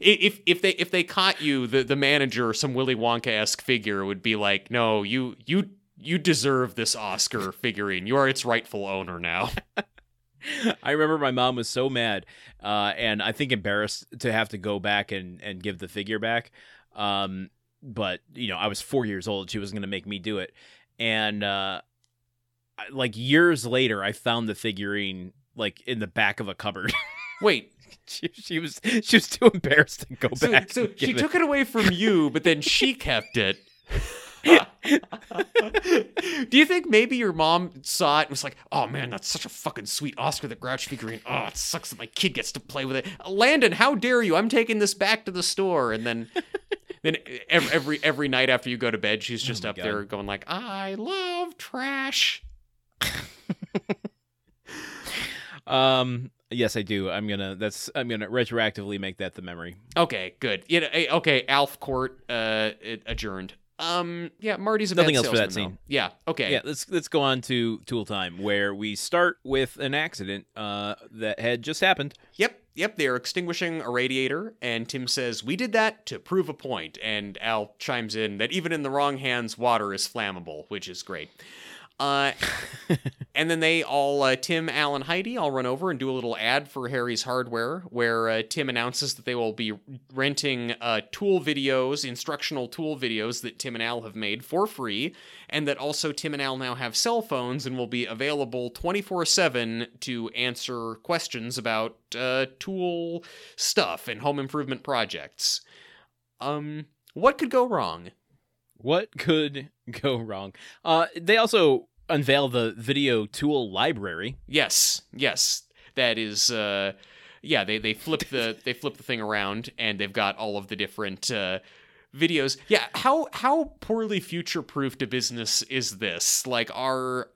if if they if they caught you, the the manager, some Willy Wonka esque figure would be like, no, you you you deserve this Oscar figurine. You are its rightful owner now. [LAUGHS] [LAUGHS] I remember my mom was so mad, uh, and I think embarrassed to have to go back and, and give the figure back. Um, but you know, I was four years old. She was going to make me do it, and uh, like years later, I found the figurine like in the back of a cupboard. [LAUGHS] Wait, she, she was she was too embarrassed to go so, back. so she it. took it away from you, but then she [LAUGHS] kept it. Do you think maybe your mom saw it and was like, "Oh man, that's such a fucking sweet Oscar the Grouch figurine. Oh, it sucks that my kid gets to play with it. Landon, how dare you? I'm taking this back to the store." And then, [LAUGHS] then every every, every night after you go to bed, she's just Oh up God. there going like, "I love trash." [LAUGHS] Um, yes, I do. I'm gonna that's I'm gonna retroactively make that the memory. Okay, good. You know, eh, okay, Alf Court uh adjourned. Um, yeah, Marty's a Nothing else for that salesman, though. scene. Yeah, okay. Yeah, let's let's go on to Tool Time, where we start with an accident uh, that had just happened. Yep, yep, they're extinguishing a radiator, and Tim says, We did that to prove a point. And Al chimes in that even in the wrong hands, water is flammable, which is great. Uh, [LAUGHS] and then they all, uh, Tim, Al, and Heidi, all run over and do a little ad for Harry's Hardware, where uh, Tim announces that they will be renting uh, tool videos, instructional tool videos that Tim and Al have made for free, and that also Tim and Al now have cell phones and will be available 24 7 to answer questions about uh, tool stuff and home improvement projects. Um, what could go wrong? What could [LAUGHS] go wrong? Uh, they also unveil the video tool library. Yes, yes, that is. Uh, yeah, they they flip the [LAUGHS] they flip the thing around, and they've got all of the different uh, videos. Yeah, how how poorly future proofed a business is this? Like our.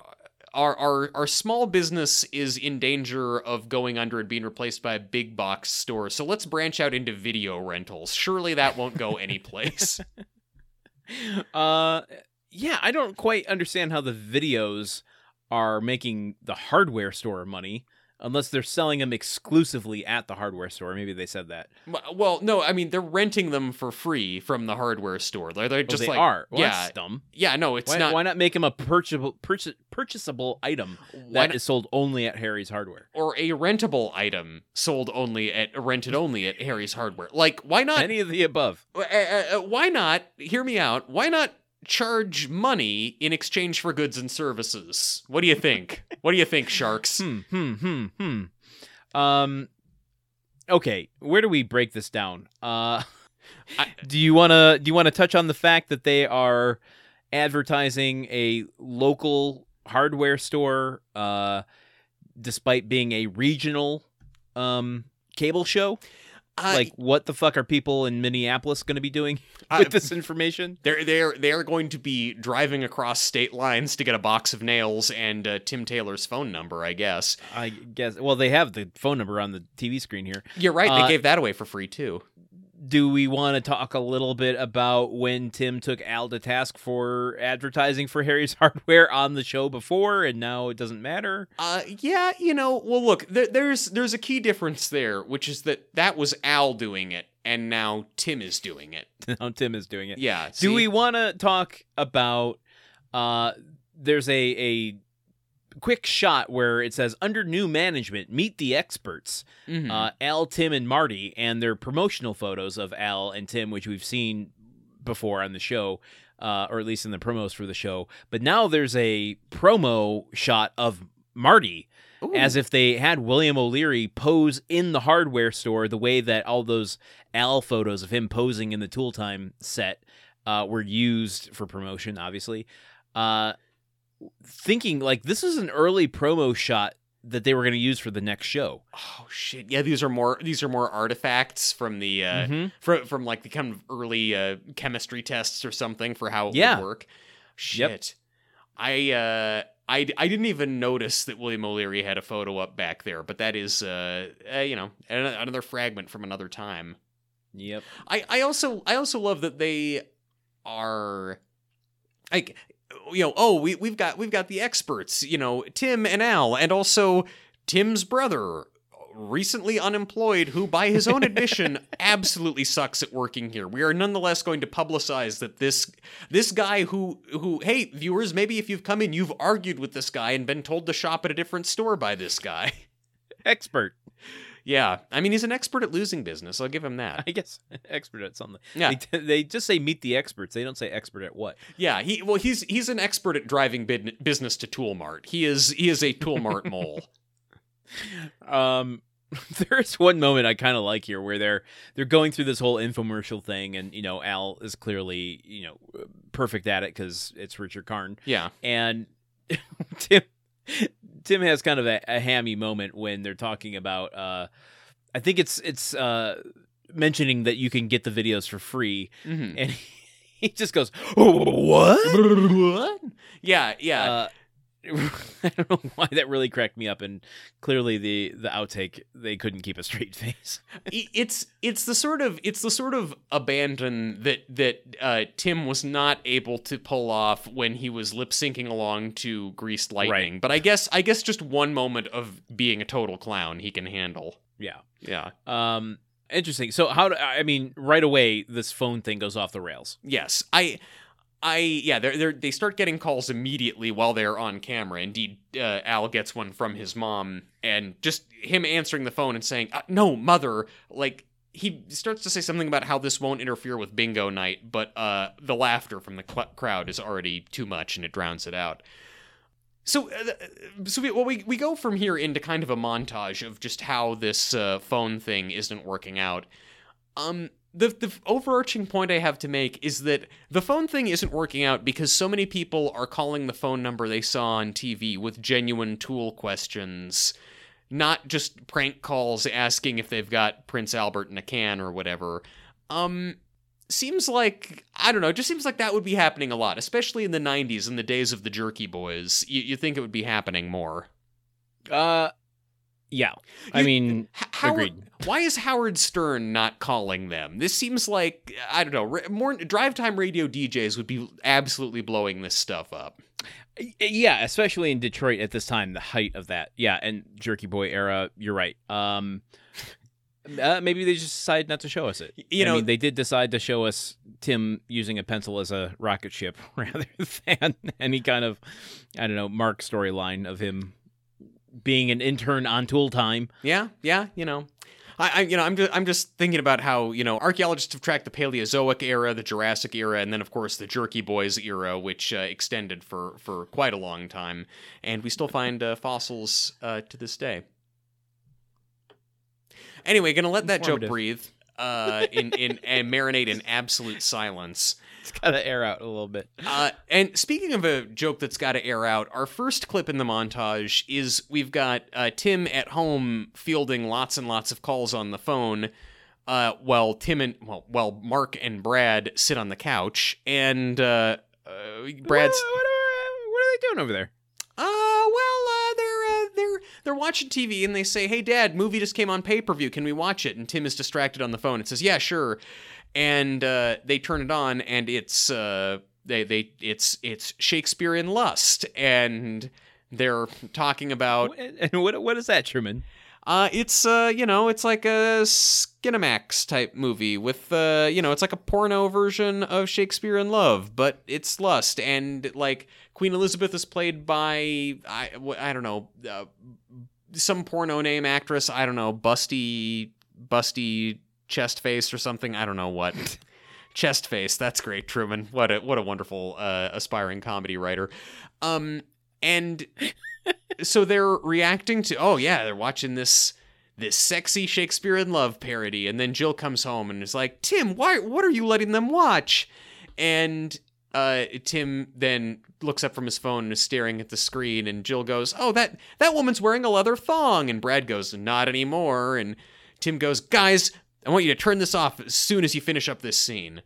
Our, our our small business is in danger of going under and being replaced by a big box store. So let's branch out into video rentals. Surely that won't go [LAUGHS] anyplace. Uh, yeah, I don't quite understand how the videos are making the hardware store money unless they're selling them exclusively at the hardware store. Maybe they said that. Well, no, I mean they're renting them for free from the hardware store. They're, they're Oh, just they like are. Well, yeah, that's dumb. yeah. No, it's Why not. why not make them a purchasable purchase, purchasable item that is sold only at Harry's Hardware? or a rentable item sold only at rented only at Harry's Hardware. Like, why not? Any of the above. uh, uh, uh, why not? Hear me out. Why not charge money in exchange for goods and services? What do you think? what do you think, sharks? Hmm, hmm, hmm, hmm. Um, okay, where do we break this down? Uh, [LAUGHS] I- do you wanna do you wanna touch on the fact that they are advertising a local hardware store, uh, despite being a regional um cable show? Uh, like, what the fuck are people in Minneapolis going to be doing I- with this information? They're they're they're going to be driving across state lines to get a box of nails and uh, Tim Taylor's phone number, I guess. I guess. Well, they have the phone number on the TV screen here. You're right. Uh, they gave that away for free too. Do we want to talk a little bit about when Tim took Al to task for advertising for Harry's [LAUGHS] Hardware on the show before, and now it doesn't matter? Uh, yeah, you know, well, look, there, there's there's a key difference there, which is that that was Al doing it, and now Tim is doing it. [LAUGHS] now Tim is doing it. Yeah. Do we want to talk about? Uh, there's a a quick shot where it says under new management meet the experts Mhm. uh, al tim and marty and their promotional photos of al and tim which we've seen before on the show uh, or at least in the promos for the show but now there's a promo shot of marty Ooh. as if they had william o'leary pose in the hardware store the way that all those al photos of him posing in the tool time set uh, were used for promotion obviously uh, thinking like this is an early promo shot that they were going to use for the next show. Oh shit! Yeah, these are more these are more artifacts from the uh, Mhm. from from like the kind of early uh, chemistry tests or something for how it Yeah. would work. Shit, I uh, I I didn't even notice that William O'Leary had a photo up back there, but that is uh, uh you know another fragment from another time. Yep. I, I also I also love that they are like you know oh we we've got we've got the experts you know Tim and Al and also Tim's brother recently unemployed who by his own admission [LAUGHS] absolutely sucks at working here. We are nonetheless going to publicize that this this guy who who hey viewers maybe if you've come in you've argued with this guy and been told to shop at a different store by this guy. Expert, yeah i mean he's an expert at losing business i'll give him that I guess. [LAUGHS] Expert at something. Yeah. They, they just say meet the experts. They don't say expert at what. Yeah, he well he's he's an expert at driving business to Toolmart. He is he is a Toolmart mole. [LAUGHS] [LAUGHS] Um, there's one moment I kind of like here where they're they're going through this whole infomercial thing, and you know Al is clearly you know perfect at it because it's Richard Karn, Yeah. and Tim Tim has kind of a, a hammy moment when they're talking about uh I think it's it's uh mentioning that you can get the videos for free Mhm. and [LAUGHS] he just goes what what? [LAUGHS] Yeah, yeah. uh, [LAUGHS] I don't know why that really cracked me up, and clearly the the outtake they couldn't keep a straight [LAUGHS] face. It's it's the sort of it's the sort of abandon that that uh, Tim was not able to pull off when he was lip syncing along to Greased Lightning. But I guess I guess just one moment of being a total clown he can handle. Yeah. Yeah. Um. Interesting. So how do I mean? Right away, this phone thing goes off the rails. Yes, I, I yeah, they they they start getting calls immediately while they're on camera. Indeed, uh, Al gets one from his mom, and just him answering the phone and saying, uh, "No, mother," like. He starts to say something about how this won't interfere with bingo night, but uh, the laughter from the cl- crowd is already too much and it drowns it out. So, uh, so we, well, we we go from here into kind of a montage of just how this uh, phone thing isn't working out. Um, the the overarching point I have to make is that the phone thing isn't working out because so many people are calling the phone number they saw on TV with genuine tool questions, not just prank calls asking if they've got Prince Albert in a can or whatever. Um seems like I don't know, it just seems like that would be happening a lot, especially in the 90s in the days of the Jerky Boys. You you think it would be happening more. Uh. Yeah. I You- mean, Howard, Agreed. Why is Howard Stern not calling them? This seems like I don't know. More drive time radio DJs would be absolutely blowing this stuff up. yeah, especially in Detroit at this time, the height of that. Yeah, and Jerky Boy era. You're right. Um. Uh, maybe they just decided not to show us it. You I know- mean, they did decide to show us Tim using a pencil as a rocket ship [LAUGHS] rather than any kind of, I don't know, Mark storyline of him being an intern on Tool Time. Yeah, yeah, you know. I, I you know, I'm just, I'm just thinking about how you know archaeologists have tracked the Paleozoic era, the Jurassic era, and then of course the Jerky Boys era, which uh, extended for for quite a long time, and we still find uh, fossils uh, to this day. Anyway, gonna let that joke breathe uh, in in and marinate in absolute silence. It's got to air out a little bit. Uh, and speaking of a joke that's got to air out, our first clip in the montage is we've got uh, Tim at home fielding lots and lots of calls on the phone, uh, while Tim and well, while Mark and Brad sit on the couch, and uh, uh, Brad's What, what, are- what are they doing over there? uh, well, uh, they're uh, they're they're watching TV and they say, "Hey, Dad, movie just came on pay per view. Can we watch it?" And Tim is distracted on the phone and says, "Yeah, sure." And uh, they turn it on, and it's uh, they they it's it's Shakespearean lust, and they're talking about And what what is that, Truman? Uh, it's uh, you know, it's like a Skinamax type movie with uh, you know, it's like a porno version of Shakespeare in Love, but it's lust and like Queen Elizabeth is played by I I don't know uh, some porno name actress. I don't know, busty busty chest face or something. I don't know what. [LAUGHS] chest face. That's great, Truman. What a what a wonderful uh, aspiring comedy writer. Um, and so they're reacting to oh yeah they're watching this this sexy shakespeare in love parody and then jill comes home and is like tim why what are you letting them watch and uh, tim then looks up from his phone and is staring at the screen and jill goes oh that that woman's wearing a leather thong and brad goes not anymore and tim goes guys i want you to turn this off as soon as you finish up this scene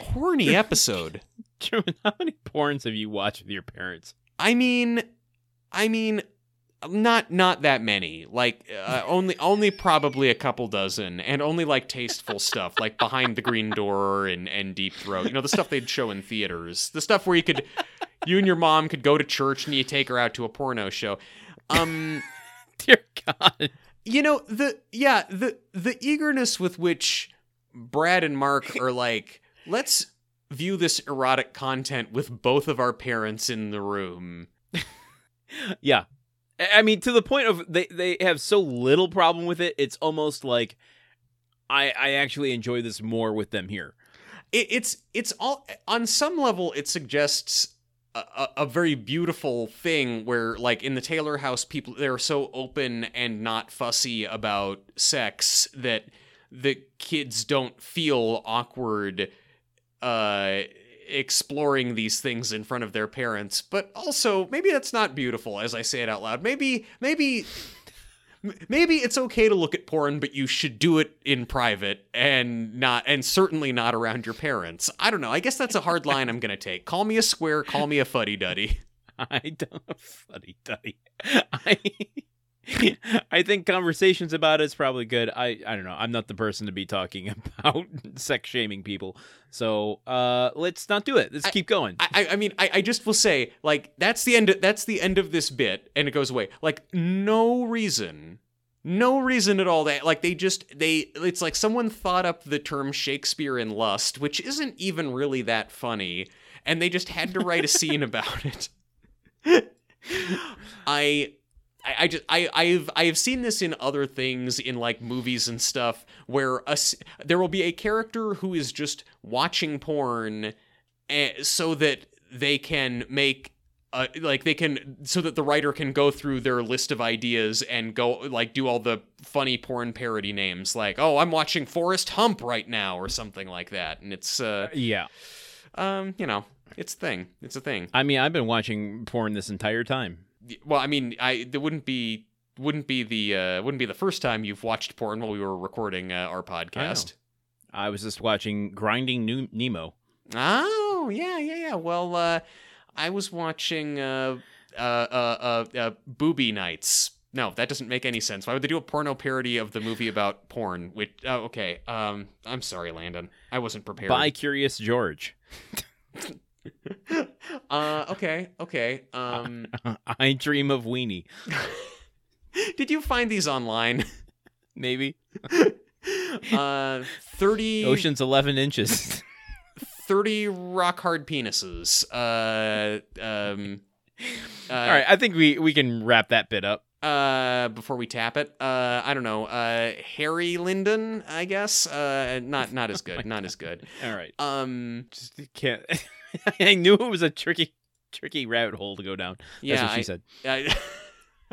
horny [LAUGHS] episode Truman, how many porns have you watched with your parents? I mean, I mean, not not that many. Like uh, [LAUGHS] only only probably a couple dozen, and only like tasteful [LAUGHS] stuff, like Behind the Green Door and and Deep Throat. You know, the stuff they'd show in theaters. The stuff where you could, you and your mom could go to church and you take her out to a porno show. Um, Dear God. You know the yeah the the eagerness with which Brad and Mark [LAUGHS] are like, let's view this erotic content with both of our parents in the room. [LAUGHS] Yeah. I mean, to the point of they, they have so little problem with it, it's almost like I I actually enjoy this more with them here. it, it's it's all on some level it suggests a, a, very beautiful thing where like in the taylor house people they're so open and not fussy about sex that the kids don't feel awkward uh exploring these things in front of their parents. But also maybe that's not beautiful as i say it out loud. Maybe maybe maybe it's okay to look at porn but you should do it in private and not and certainly not around your parents. I don't know. I guess that's a hard line i'm gonna take. Call me a square call me a fuddy-duddy. [LAUGHS] I don't funny duddy. [LAUGHS] I [LAUGHS] I think conversations about it's probably good. I I don't know. I'm not the person to be talking [LAUGHS] about sex shaming people. So uh let's not do it. Let's keep going. I, I- I mean, I, I just will say, like, that's the end. That's the end of this bit, and it goes away. Like, no reason, no reason at all. That like they just they. It's like someone thought up the term Shakespeare in lust, which isn't even really that funny, and they just had to write a scene [LAUGHS] about it. I. I, I just I I've I've seen this in other things in like movies and stuff where a there will be a character who is just watching porn eh, so that they can make uh, like they can so that the writer can go through their list of ideas and go like do all the funny porn parody names like oh I'm watching forest Hump right now or something like that and it's uh yeah. um you know it's a thing it's a thing I mean, I've been watching porn this entire time. Well I mean I there wouldn't be wouldn't be the uh wouldn't be the first time you've watched porn while we were recording uh, our podcast I was just watching Grinding New- Nemo. Oh, yeah, yeah, yeah. Well, uh, I was watching uh, uh, uh, uh, uh, Booby Nights. No, that doesn't make any sense. Why would they do a porno parody of the movie about porn? Which, oh, okay. Um, I'm sorry, Landon. I wasn't prepared. By Curious George. [LAUGHS] [LAUGHS] uh, okay, okay. Um, [LAUGHS] I dream of Weenie. [LAUGHS] did you find these online? Maybe. Uh, 30, Ocean's 11 inches. 30 rock hard penises. Uh, um, uh, All right, I think we we can wrap that bit up. uh before we tap it uh i don't know uh harry linden i guess uh not not as good not as good All right. um Just can't [LAUGHS] I knew it was a tricky tricky rabbit hole to go down. That's yeah what she I- said. I-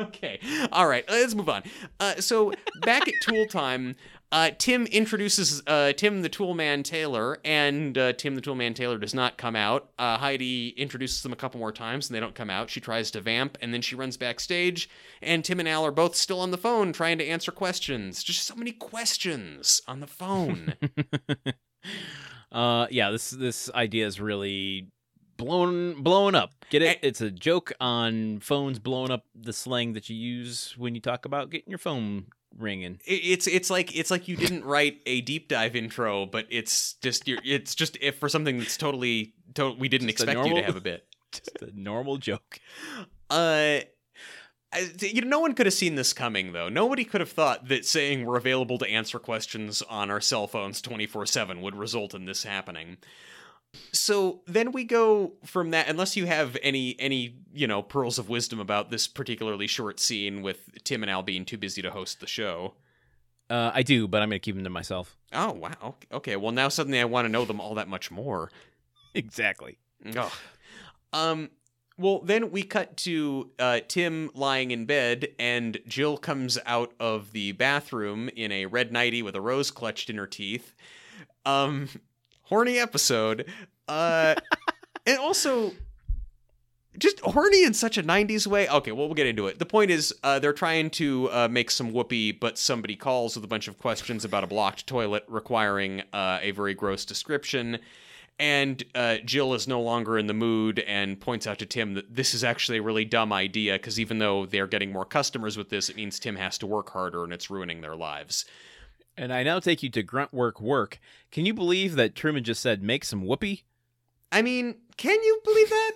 [LAUGHS] okay all right let's move on. Uh so back at tool time uh tim introduces uh tim the tool man taylor and uh tim the tool man taylor does not come out. Uh heidi introduces them a couple more times and they don't come out. She tries to vamp and then she runs backstage and tim and al are both still on the phone trying to answer questions. Just so many questions on the phone [LAUGHS] uh yeah, this this idea is really blown blown up. Get it? It's a joke on phones blowing up the slang that you use when you talk about getting your phone ringing. It's it's like it's like you didn't write a deep dive intro, but it's just you're, it's just if for something that's totally to, we didn't Just expect you to have a bit. [LAUGHS] Just a normal joke. Uh, I- you know, no one could have seen this coming, though. Nobody could have thought that saying we're available to answer questions on our cell phones 24 7 would result in this happening. So then we go from that, unless you have any, any, you know, pearls of wisdom about this particularly short scene with Tim and Al being too busy to host the show. Uh, I do, but I'm going to keep them to myself. Oh, wow. Okay, well, now suddenly I want to know them all that much more. [LAUGHS] Exactly. Oh. Um. Well, then we cut to uh, Tim lying in bed, and Jill comes out of the bathroom in a red nightie with a rose clutched in her teeth. Um, horny episode. Uh, [LAUGHS] and also just horny in such a 90s way. Okay, well, we'll get into it. The point is, uh, they're trying to uh, make some whoopee, but somebody calls with a bunch of questions about a blocked toilet requiring uh, a very gross description. And uh, Jill is no longer in the mood and points out to Tim that this is actually a really dumb idea because even though they're getting more customers with this, it means Tim has to work harder and it's ruining their lives. And I now take you to grunt work work. Can you believe that Truman just said make some whoopee? I mean, can you believe that?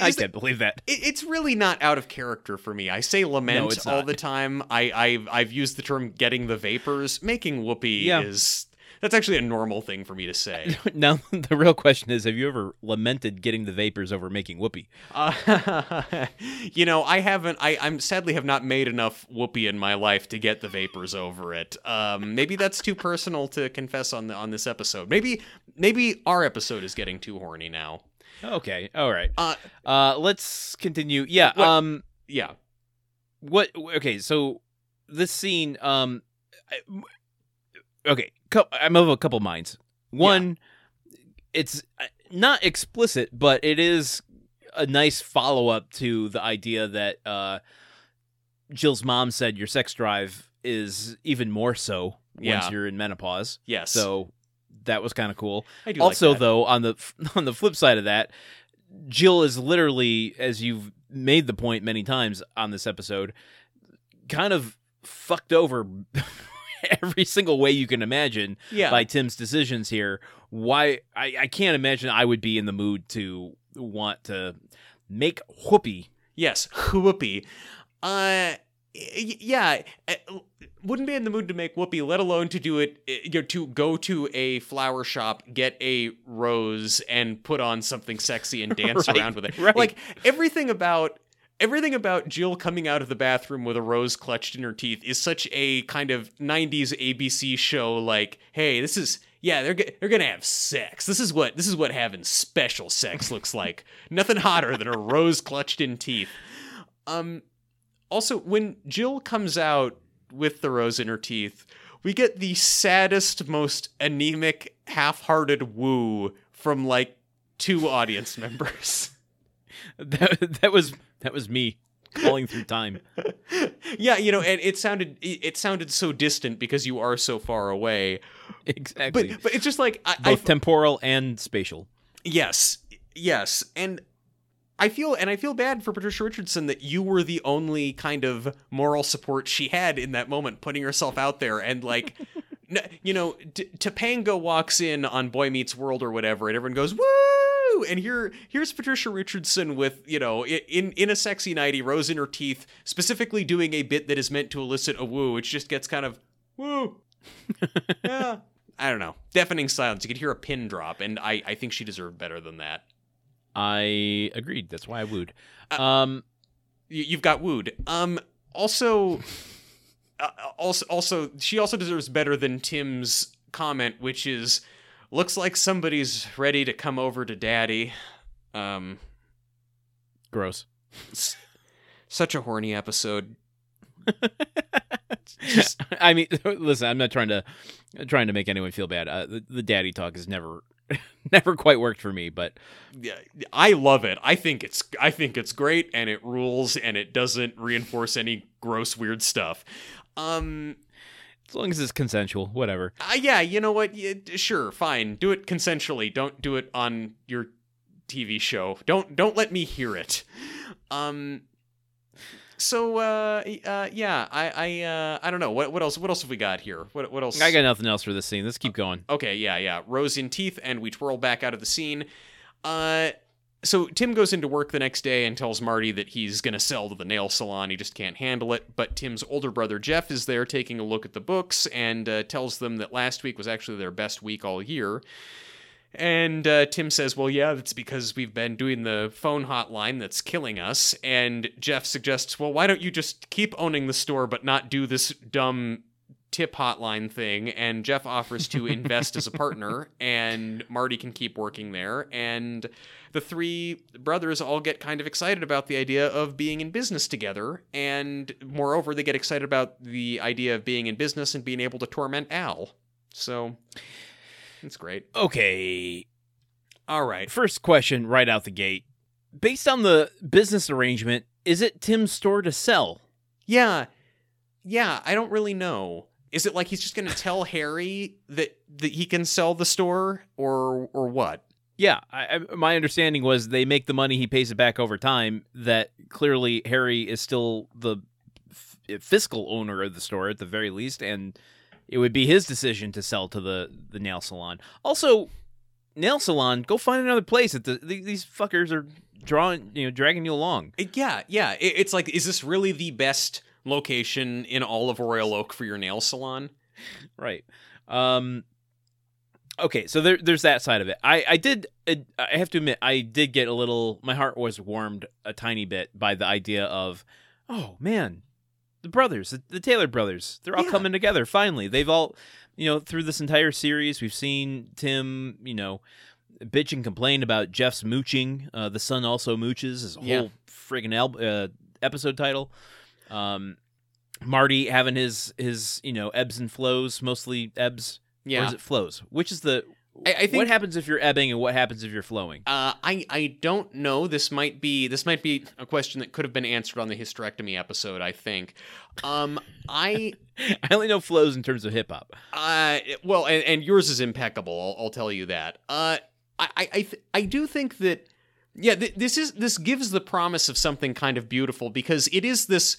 I [LAUGHS] can't believe that. It, it's really not out of character for me. I say lament No, all the time. I, I've I've used the term "getting the vapors." Making whoopee Yeah. is that's actually a normal thing for me to say. [LAUGHS] now [LAUGHS] the real question is: Have you ever lamented getting the vapors over making whoopee? Uh, [LAUGHS] you know, I haven't. I I'm sadly have not made enough whoopee in my life to get the vapors over it. Um, maybe that's too personal to confess on the on this episode. Maybe maybe our episode is getting too horny now. Okay, all right. Uh, Uh, let's continue. Yeah. What- Um. yeah. What? Okay. So this scene. Um. Okay. I'm of a couple minds. One, it's uh, not explicit, but it is a nice follow up to the idea that uh, Jill's mom said your sex drive is even more so Yeah. once you're in menopause. Yes. So that was kind of cool. I do also, like though, on the [LAUGHS] on the flip side of that, Jill is literally, as you've made the point many times on this episode, kind of fucked over [LAUGHS] every single way you can imagine yeah. by Tim's decisions here. Why I, I can't imagine I would be in the mood to want to make whoopee. Yes, whoopee. Uh, yeah, uh, wouldn't be in the mood to make whoopee, let alone to do it. uh, You know, to go to a flower shop, get a rose, and put on something sexy and [LAUGHS] dance Right, around with it. right. Like everything about. Everything about Jill coming out of the bathroom with a rose clutched in her teeth is such a kind of 90s ABC show like, hey, this is yeah, they're they're going to have sex. This is what this is what having special sex looks like. [LAUGHS] Nothing hotter than a rose clutched in teeth. Um also when Jill comes out with the rose in her teeth, we get the saddest, most anemic, half-hearted woo from like two audience [LAUGHS] members. That that was that was me calling through time. [LAUGHS] yeah, you know, and it sounded it sounded so distant because you are so far away. Exactly. But but it's just like I, I Both temporal and spatial. Yes, yes, and I feel and I feel bad for Patricia Richardson that you were the only kind of moral support she had in that moment, putting herself out there and like. [LAUGHS] You know, D- Topanga walks in on Boy Meets World or whatever, and everyone goes woo! And here, here's Patricia Richardson with you know, in in a sexy nightie, rose in her teeth, specifically doing a bit that is meant to elicit a woo, which just gets kind of woo. [LAUGHS] yeah, I don't know. Deafening silence. You could hear a pin drop, and I I think she deserved better than that. I agreed. That's why I wooed. Uh, Um, You, you've got wooed. Um. Also, uh, also, also, she also deserves better than Tim's comment, which is, looks like somebody's ready to come over to Daddy. Um. gross. Such a horny episode. [LAUGHS] Just I mean, [LAUGHS] listen, I'm not trying to trying to make anyone feel bad. Uh, the, the daddy talk has never [LAUGHS] never quite worked for me, but yeah, I love it. I think it's I think it's great and it rules and it doesn't reinforce any gross weird stuff. Um as long as it's consensual, whatever. uh, yeah, you know what? Yeah, sure, fine. Do it consensually. Don't do it on your TV show. Don't don't let me hear it. Um so uh, uh yeah, I I uh I don't know. What what else what else have we got here? What what else? I got nothing else for this scene. Let's keep going. Okay, yeah, yeah. Rose in teeth, and we twirl back out of the scene. Uh, so Tim goes into work the next day and tells Marty that he's going to sell to the nail salon. He just can't handle it. But Tim's older brother Jeff is there taking a look at the books and uh, tells them that last week was actually their best week all year. And uh, Tim says, Well, yeah, that's because we've been doing the phone hotline that's killing us. And Jeff suggests, Well, why don't you just keep owning the store but not do this dumb tip hotline thing? And Jeff offers to invest as a partner, [LAUGHS] and Marty can keep working there. And the three brothers all get kind of excited about the idea of being in business together. And moreover, they get excited about the idea of being in business and being able to torment Al. So. It's great. Okay. All right. First question right out the gate. Based on the business arrangement, is it Tim's store to sell? Yeah. Yeah, I don't really know. Is it like he's just going to tell Harry that that he can sell the store or or what? Yeah, I, I, my understanding was they make the money, he pays it back over time. That clearly Harry is still the f- fiscal owner of the store at the very least, and it would be his decision to sell to the the nail salon. Also, nail salon, go find another place. At the, these fuckers are drawing, you know, dragging you along. Yeah, yeah. It, it's like, is this really the best location in all of Royal Oak for your nail salon? [LAUGHS] Right. Um. Okay, so there, there's that side of it. I, I did, I have to admit, I did get a little. My heart was warmed a tiny bit by the idea of, oh man, the brothers, the, the Taylor brothers. They're all Yeah. coming together finally. They've all, you know, through this entire series, we've seen Tim, you know, bitch and complain about Jeff's mooching. Uh, the son also mooches. His Yeah. whole friggin' al- uh, episode title. Um, Marty having his his you know ebbs and flows, mostly ebbs. Or Yeah. is it flows? Which is the I, I think what happens if you're ebbing and what happens if you're flowing? Uh, I I don't know. This might be this might be a question that could have been answered on the hysterectomy episode. I think. Um, I [LAUGHS] I only know flows in terms of hip hop. uh, well, and, and yours is impeccable. I'll, I'll tell you that. Uh, I I I, th- I do think that yeah, th- this is this gives the promise of something kind of beautiful because it is this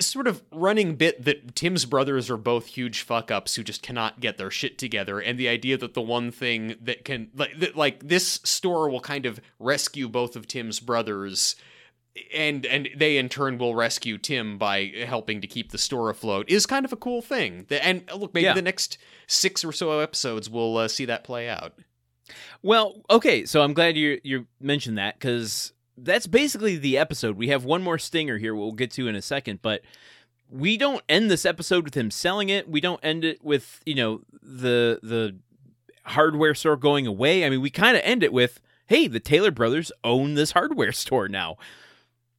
sort of running bit that Tim's brothers are both huge fuck ups who just cannot get their shit together, and the idea that the one thing that can like that, like this store will kind of rescue both of Tim's brothers. And and they in turn will rescue Tim by helping to keep the store afloat is kind of a cool thing. And uh, look, maybe Yeah. the next six or so episodes we'll uh, see that play out. Well, okay, so I'm glad you you mentioned that because that's basically the episode. We have one more stinger here we'll get to in a second, but we don't end this episode with him selling it. We don't end it with you know the the hardware store going away. I mean, we kind of end it with, "Hey, the Taylor brothers own this hardware [LAUGHS] store now."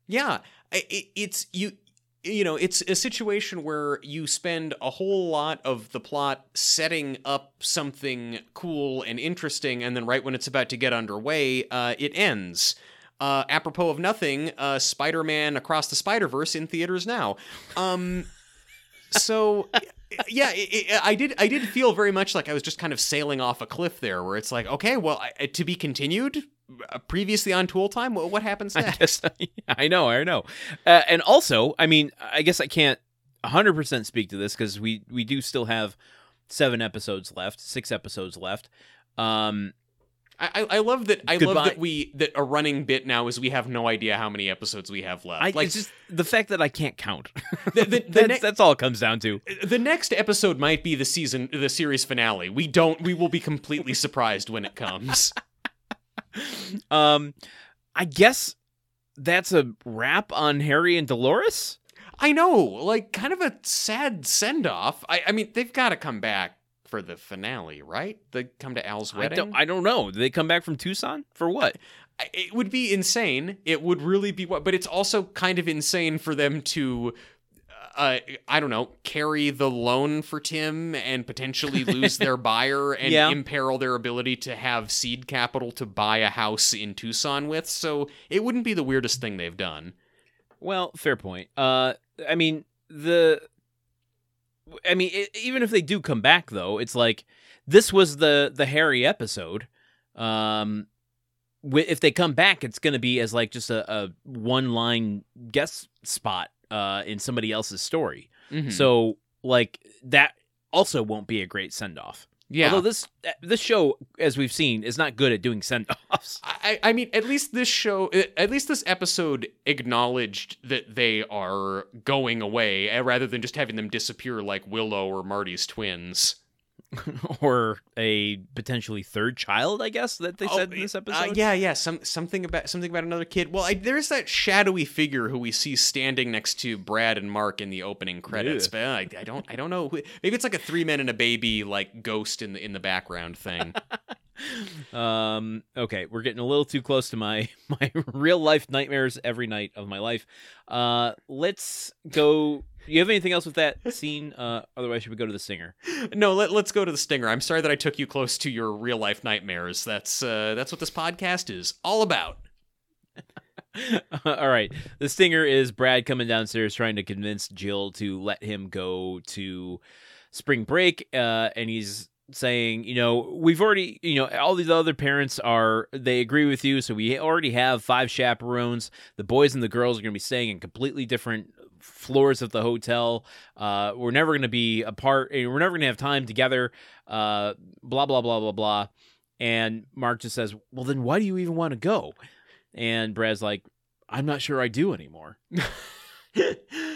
Yeah, it, it's you. You know, it's a situation where you spend a whole lot of the plot setting up something cool and interesting, and then right when it's about to get underway, uh, it ends. Uh, apropos of nothing, uh, Spider-Man Across the Spider-Verse in theaters now. Um, so [LAUGHS] yeah, it, it, I did. I did feel very much like I was just kind of sailing off a cliff there, where it's like, okay, well, I, to be continued. Uh, previously on Tool Time, what, what happens I next? guess [LAUGHS] I know, I know. Uh, and also, I mean, I guess I can't 100% speak to this because we we do still have seven episodes left, six episodes left. Um, I, I love that. I Goodbye. love that we that a running bit now is we have no idea how many episodes we have left. I, like it's just the fact that I can't count. [LAUGHS] the, the, the, that's, ne- that's all it comes down to. the next episode might be the season, the series finale. We don't. We will be completely surprised when it comes. [LAUGHS] Um, I guess that's a wrap on Harry and Dolores. I know, like kind of a sad send off. I, I mean, they've got to come back for the finale, right? They come to Al's I wedding. don't, I don't know. Did they come back from Tucson for what? I- it would be insane. It would really be what, but it's also kind of insane for them to, uh, I don't know, carry the loan for Tim and potentially [LAUGHS] lose their buyer and Yeah. imperil their ability to have seed capital to buy a house in Tucson with. So it wouldn't be the weirdest thing they've done. Well, fair point. Uh, I mean the, I mean e even if they do come back though, it's like this was the the Harry episode. Um, if they come back, it's going to be as like just a, a one line guest spot uh in somebody else's story. Mhm. So like that also won't be a great send off. Yeah. Although this uh, this show, as we've seen, is not good at doing send offs. [LAUGHS] I, I mean, at least this show, at least this episode acknowledged that they are going away eh, rather than just having them disappear like Willow or Marty's twins. [LAUGHS] or a potentially third child, I guess that they Oh, said in this Uh, episode. yeah, yeah, some something about something about another kid. Well, I, there's that shadowy figure who we see standing next to Brad and Mark in the opening credits, but uh, I, I don't, I don't know. who- Maybe it's like a three men and a baby, like ghost in the in the background thing. [LAUGHS] Um. Okay, we're getting a little too close to my [LAUGHS] my real life nightmares every night of my life. Uh, let's go. You have anything else with that scene? Uh, otherwise, should we go to the singer? no, let, let's go to the stinger. I'm sorry that I took you close to your real life nightmares. That's uh, that's what this podcast is all about. [LAUGHS] All right. The stinger is Brad coming downstairs trying to convince Jill to let him go to spring break. Uh, and he's saying, you know, we've already, you know, all these other parents are, they agree with you. So we already have five chaperones. The boys and the girls are going to be staying in completely different floors of the hotel. Uh, we're never going to be apart. eh, We're never going to have time together. Uh, blah, blah, blah, blah, blah. And Mark just says, well, then why do you even want to go? And Brad's like, I'm not sure I do anymore. [LAUGHS] [LAUGHS]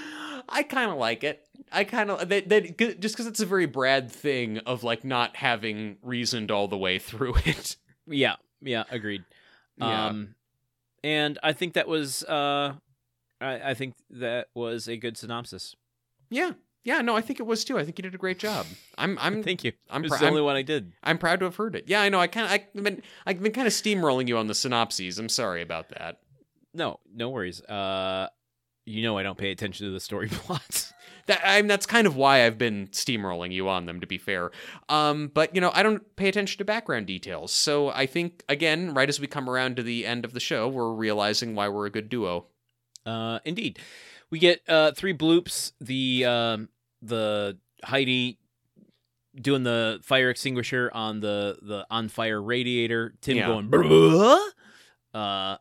I kind of like it. I kind of that, that just because it's a very Brad thing of like not having reasoned all the way through [LAUGHS] it. Yeah, yeah, agreed. Yeah. Um, and I think that was, uh, I, I think that was a good synopsis. Yeah, yeah. No, I think it was too. I think you did a great job. I'm, I'm, Thank you. I'm, It's pr- the only I'm, one I did. I'm proud to have heard it. Yeah, I know. I kind of, I've been, I've been kind of steamrolling you on the synopses. I'm sorry about that. No, no worries. Uh, you know I don't pay attention to the story [LAUGHS] plots. That I'm, that's kind of why I've been steamrolling you on them, to be fair. Um, but you know, I don't pay attention to background details, so I think again, right as we come around to the end of the show, we're realizing why we're a good duo. Uh, indeed, we get uh three bloops. The um the Heidi doing the fire extinguisher on the the on fire radiator. Tim Yeah. going Bruh? uh,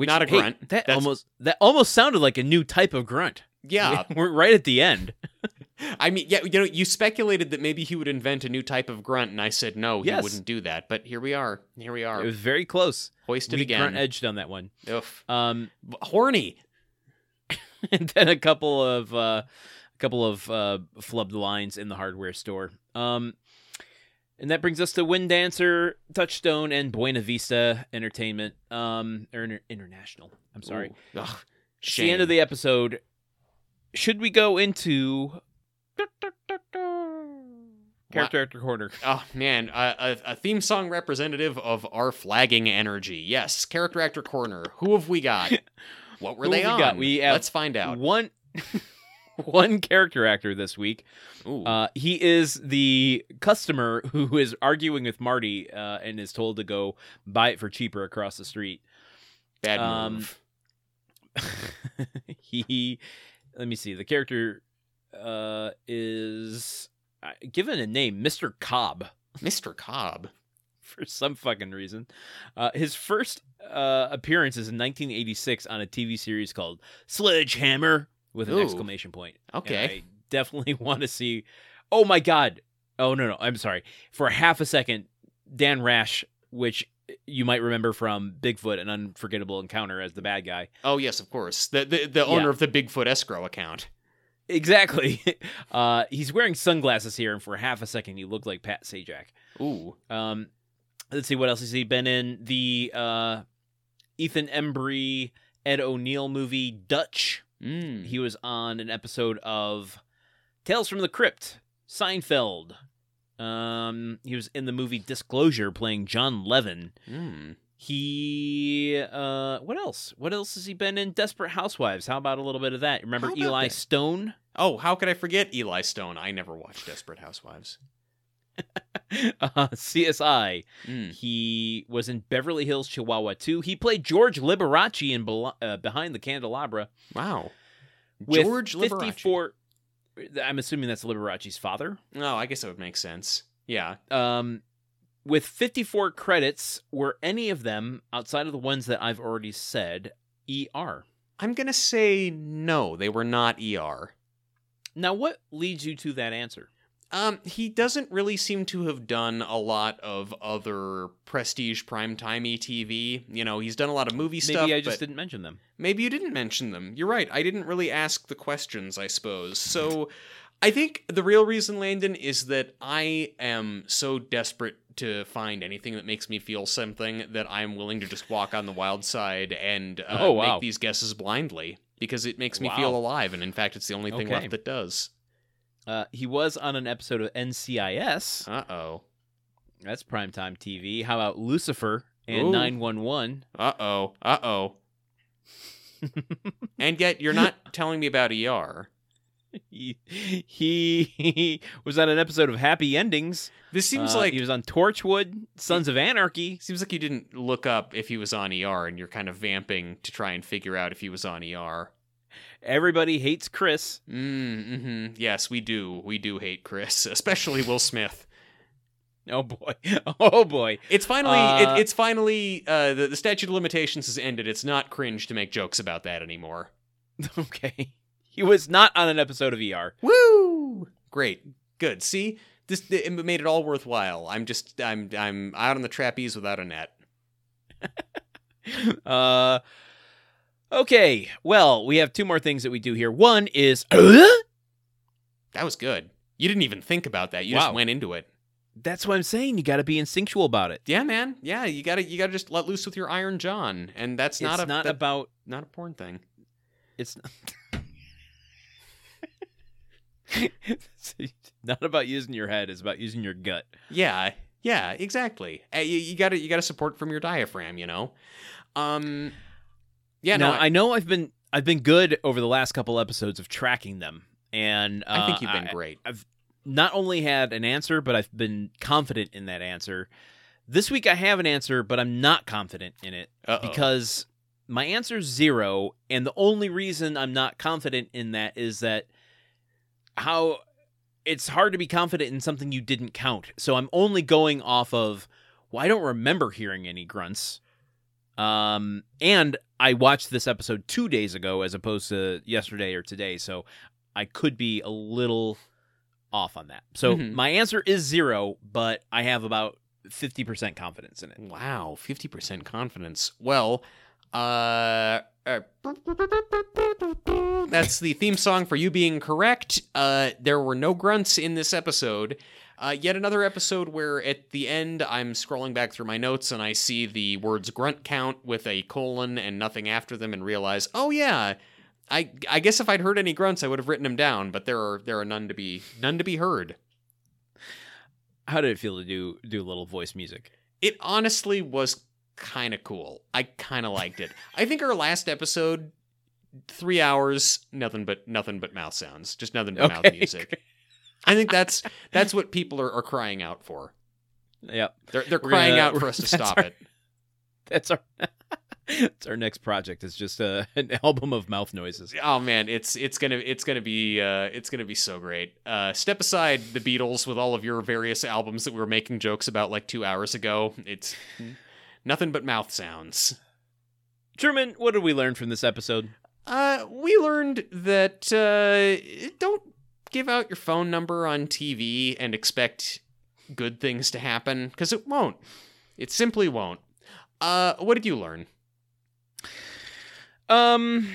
which, Not a hey, grunt. that That's- almost that almost sounded like a new type of grunt. Yeah, [LAUGHS] we're right at the end. [LAUGHS] I mean, yeah, you know, you speculated that maybe he would invent a new type of grunt, and I said no, he Yes. wouldn't do that. But here we are. Here we are. It was very close. Hoisted we again. grunt edged on that one. Oof. Um, Horny. [LAUGHS] and then a couple of uh, a couple of uh, flubbed lines in the hardware store. Um, and that brings us to Wind Dancer, Touchstone, and Buena Vista Entertainment. Um, or inter- international. I'm sorry. Ooh. Ugh, It's the end of the episode. Should we go into character actor corner? Oh man, a, a, a theme song representative of our flagging energy. Yes, character actor corner. Who have we got? [LAUGHS] What were Who they have on? we got? We have Let's find out. One. [LAUGHS] [LAUGHS] One character actor this week. Uh, he is the customer [LAUGHS] who is arguing with Marty uh, and is told to go buy it for cheaper across the street. Bad um, move. he, let me see, the character uh, is uh, given a name, Mr. Cobb, Mr. Cobb. for some fucking reason. Uh, his first uh, appearance is in 1986 on a TV series called Sledgehammer with an Ooh. exclamation point. And Okay. I definitely [LAUGHS] want to see. Oh my god. Oh no no. I'm sorry. For half a second, Dan Rash, which you might remember from Bigfoot: An Unforgettable Encounter as the bad guy. Oh yes, of course. The the, the owner of the Bigfoot escrow account. Exactly. [LAUGHS] Uh, he's wearing sunglasses here, and for half a second, he looked like Pat Sajak. Ooh. Um, let's see what else has he been in. The uh, Ethan Embry, Ed O'Neill movie Dutch. Mm. He was on an episode of Tales from the Crypt, Seinfeld. Um, he was in the movie Disclosure playing John Levin. Mm. He uh what else? What else has he been in? Desperate Housewives. How about a little bit of that? Remember Eli that? Stone? Oh, how could I forget Eli Stone? I never watched Desperate Housewives. [LAUGHS] uh, CSI. Mm. He was in Beverly Hills Chihuahua 2. He played George Liberace in Bel- uh, Behind the Candelabra. Wow. George Liberace. 54 I'm assuming that's Liberace's father. Oh, I guess that would make sense. Yeah. Um, with 54 credits, were any of them outside of the ones that I've already said ER? I'm gonna say no. They were not ER. Now, what leads you to that answer? Um, he doesn't really seem to have done a lot of other prestige primetime TV. You know, he's done a lot of movie Maybe stuff. Maybe I just didn't mention them. maybe you didn't mention them. You're right. I didn't really ask the questions, I suppose. So I think the real reason, Landon, is that I am so desperate to find anything that makes me feel something that I'm willing to just walk on the wild side and uh, Oh, wow. make these guesses blindly because it makes me Wow. feel alive. And in fact, it's the only thing Okay. left that does. Uh, he was on an episode of NCIS. Uh oh. That's primetime TV. How about Lucifer and 911? Uh oh. Uh oh. and yet you're not telling me about ER. he, he was on an episode of Happy Endings. This seems Uh, like he was on Torchwood, Sons of Anarchy. seems like you didn't look up if he was on ER, and you're kind of vamping to try and figure out if he was on ER. Everybody hates Chris. Mm, hmm Yes, we do. We do hate Chris, [LAUGHS] especially Will Smith. Oh boy. [LAUGHS] Oh boy. It's finally, Uh, it, it's finally, uh, the, the statute of limitations has ended. It's not cringe to make jokes about that anymore. [LAUGHS] Okay. He was not on an episode of ER. Woo! Great, good. See, this it made it all worthwhile. I'm just, I'm, I'm out on the trapeze without a net. Uh Okay. Well, we have two more things that we do here. One is? [GASPS] That was good. You didn't even think about that. You Wow. just went into it. That's what I'm saying. You got to be instinctual about it. Yeah, man. Yeah, you gotta, you gotta just let loose with your Iron John, and that's not it's a, not that- about not a porn thing. it's It's [LAUGHS] not about using your head, it's about using your gut. Yeah, yeah, exactly. Uh, you, you gotta, you gotta support from your diaphragm. You know. Um. Yeah, now, no, I, know I've been I've been good over the last couple episodes of tracking them, and uh, I think you've been I- great. I've not only had an answer, but I've been confident in that answer. This week I have an answer, but I'm not confident in it Uh-oh. because my answer's zero, and the only reason I'm not confident in that is that how it's hard to be confident in something you didn't count. So I'm only going off of well, I don't remember hearing any grunts. Um, and I watched this episode two days ago as opposed to yesterday or today, so I could be a little off on that. So Mhm. my answer is zero, but I have about fifty percent confidence in it. Wow, fifty percent confidence. Well, uh, uh, that's the theme song for you being correct. Uh, there were no grunts in this episode. Uh, yet another episode where at the end I'm scrolling back through my notes and I see the words grunt count with a colon and nothing after them and realize, oh yeah, I I guess if I'd heard any grunts I would have written them down, but there are there are none to be none to be heard. How did it feel to do do a little voice music? it honestly was kind of cool. I kind of liked it. I think our last episode, three hours, nothing but nothing but mouth sounds, just nothing but mouth music. [LAUGHS] I think that's that's what people are, are crying out for. Yep, They're they're We're crying gonna- out [LAUGHS] for us to stop our- it. that's our [LAUGHS] that's our next project. It's just a, an album of mouth noises. Oh man, it's it's gonna it's gonna be uh, it's gonna be so great. Uh, step aside the Beatles with all of your various albums that we were making jokes about like two hours ago. It's nothing but mouth sounds. Truman, what did we learn from this episode? Uh, we learned that uh, don't give out your phone number on TV and expect good things to happen because it won't. It simply won't. Uh, what did you learn? Um,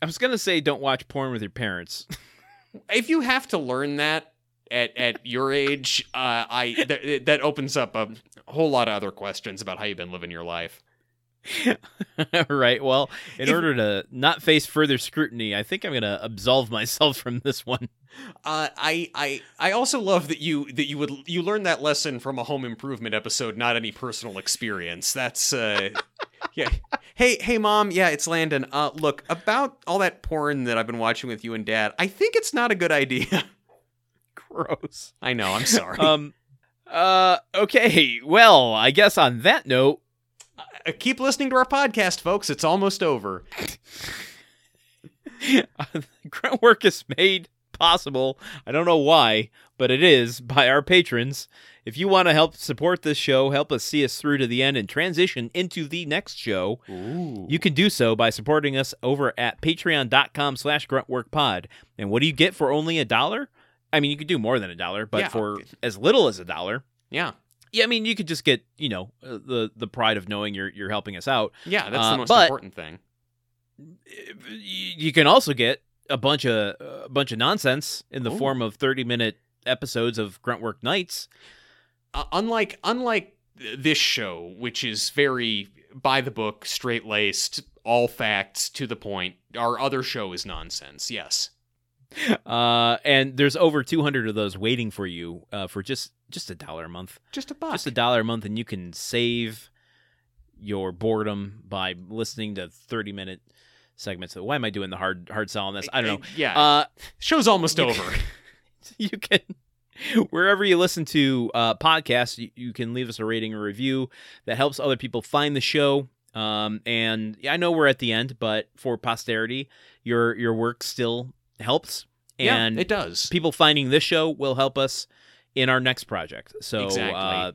I was gonna say don't watch porn with your parents. [LAUGHS] If you have to learn that at at your age, uh, I th- that opens up a whole lot of other questions about how you've been living your life. [LAUGHS] right. Well, in If- order to not face further scrutiny, I think I'm gonna absolve myself [LAUGHS] from this one. Uh, I I I also love that you that you would you learned that lesson from a home improvement episode, not any personal experience. That's uh, [LAUGHS] yeah. Hey hey mom, yeah, it's Landon. Uh, look about all that porn that I've been watching with you and dad. I think it's not a good idea. Gross. I know. I'm sorry. Um. Uh. Okay. Well, I guess on that note, Uh, keep listening to our podcast, folks. It's almost over. [LAUGHS] grunt work is made possible. I don't know why, but it is by our patrons. If you want to help support this show, help us see us through to the end and transition into the next show, Ooh. you can do so by supporting us over at patreon.com slash gruntworkpod. And what do you get for only a dollar? I mean, you could do more than a dollar, but Yeah. for as little as a dollar, Yeah. Yeah, I mean, you could just get you know uh, the the pride of knowing you're you're helping us out. Yeah, that's Uh, the most important thing. You can also get a bunch of a bunch of nonsense in the Ooh. form of thirty minute episodes of Gruntwork Nights. Uh, unlike unlike this show, which is very by the book, straight laced, all facts to the point, our other show is nonsense. Yes. Uh, and there's over 200 of those waiting for you uh, for just just a dollar a month. Just a buck. Just a dollar a month, and you can save your boredom by listening to 30 minute segments. Why am I doing the hard hard sell on this? I don't know. Yeah. Uh, Show's almost you over. can- [LAUGHS] you can wherever you listen to uh, podcasts, you, you can leave us a rating or review that helps other people find the show. Um, and I know we're at the end, but for posterity, your your work still helps. And yeah, it does. people finding this show will help us in our next project. So Exactly. uh,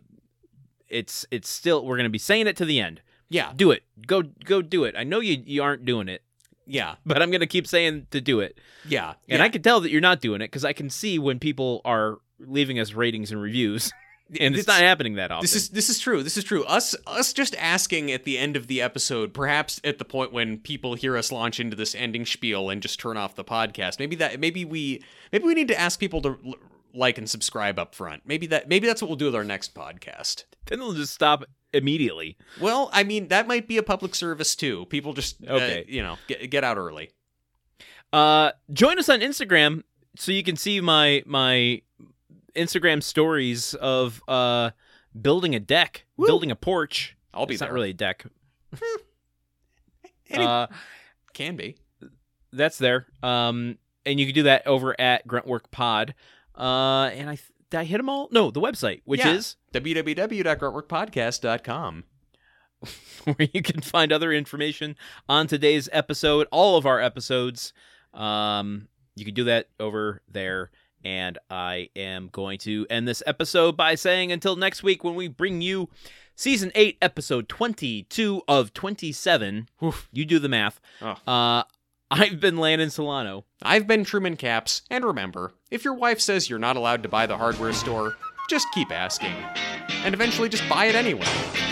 it's it's still we're gonna be saying it to the end. Yeah. Do it. Go go do it. I know you you aren't doing it, Yeah. but I'm gonna keep saying to do it. Yeah. And yeah. I can tell that you're not doing it because I can see when people are leaving us ratings and reviews, and it's, It's- not happening that often. This is this is true. This is true. Us us just asking at the end of the episode, perhaps at the point when people hear us launch into this ending spiel and just turn off the podcast. Maybe that maybe we maybe we need to ask people to like and subscribe up front. Maybe that maybe that's what we'll do with our next podcast. then they'll just stop immediately. Well, I mean that might be a public service too. People just uh, Okay. you know get get out early. Uh, join us on Instagram so you can see my my Instagram stories of uh building a deck, Woo. building a porch. I'll be it's there. not really a deck. [LAUGHS] Any- Uh, can be. that's there. Um, and you can do that over at Gruntwork Pod. Uh, and I th- did I hit them all? No, the website, which Yeah. is www.gruntworkpodcast.com. [LAUGHS] where you can find other information on today's episode, all of our episodes. Um, you can do that over there. And I am going to end this episode by saying until next week when we bring you season 8, episode 22 of 27. Oof. You do the math. Oh. Uh, I've been Landon Solano. I've been Truman Capps, and remember, if your wife says you're not allowed to buy the hardware store, just keep asking. And eventually just buy it anyway.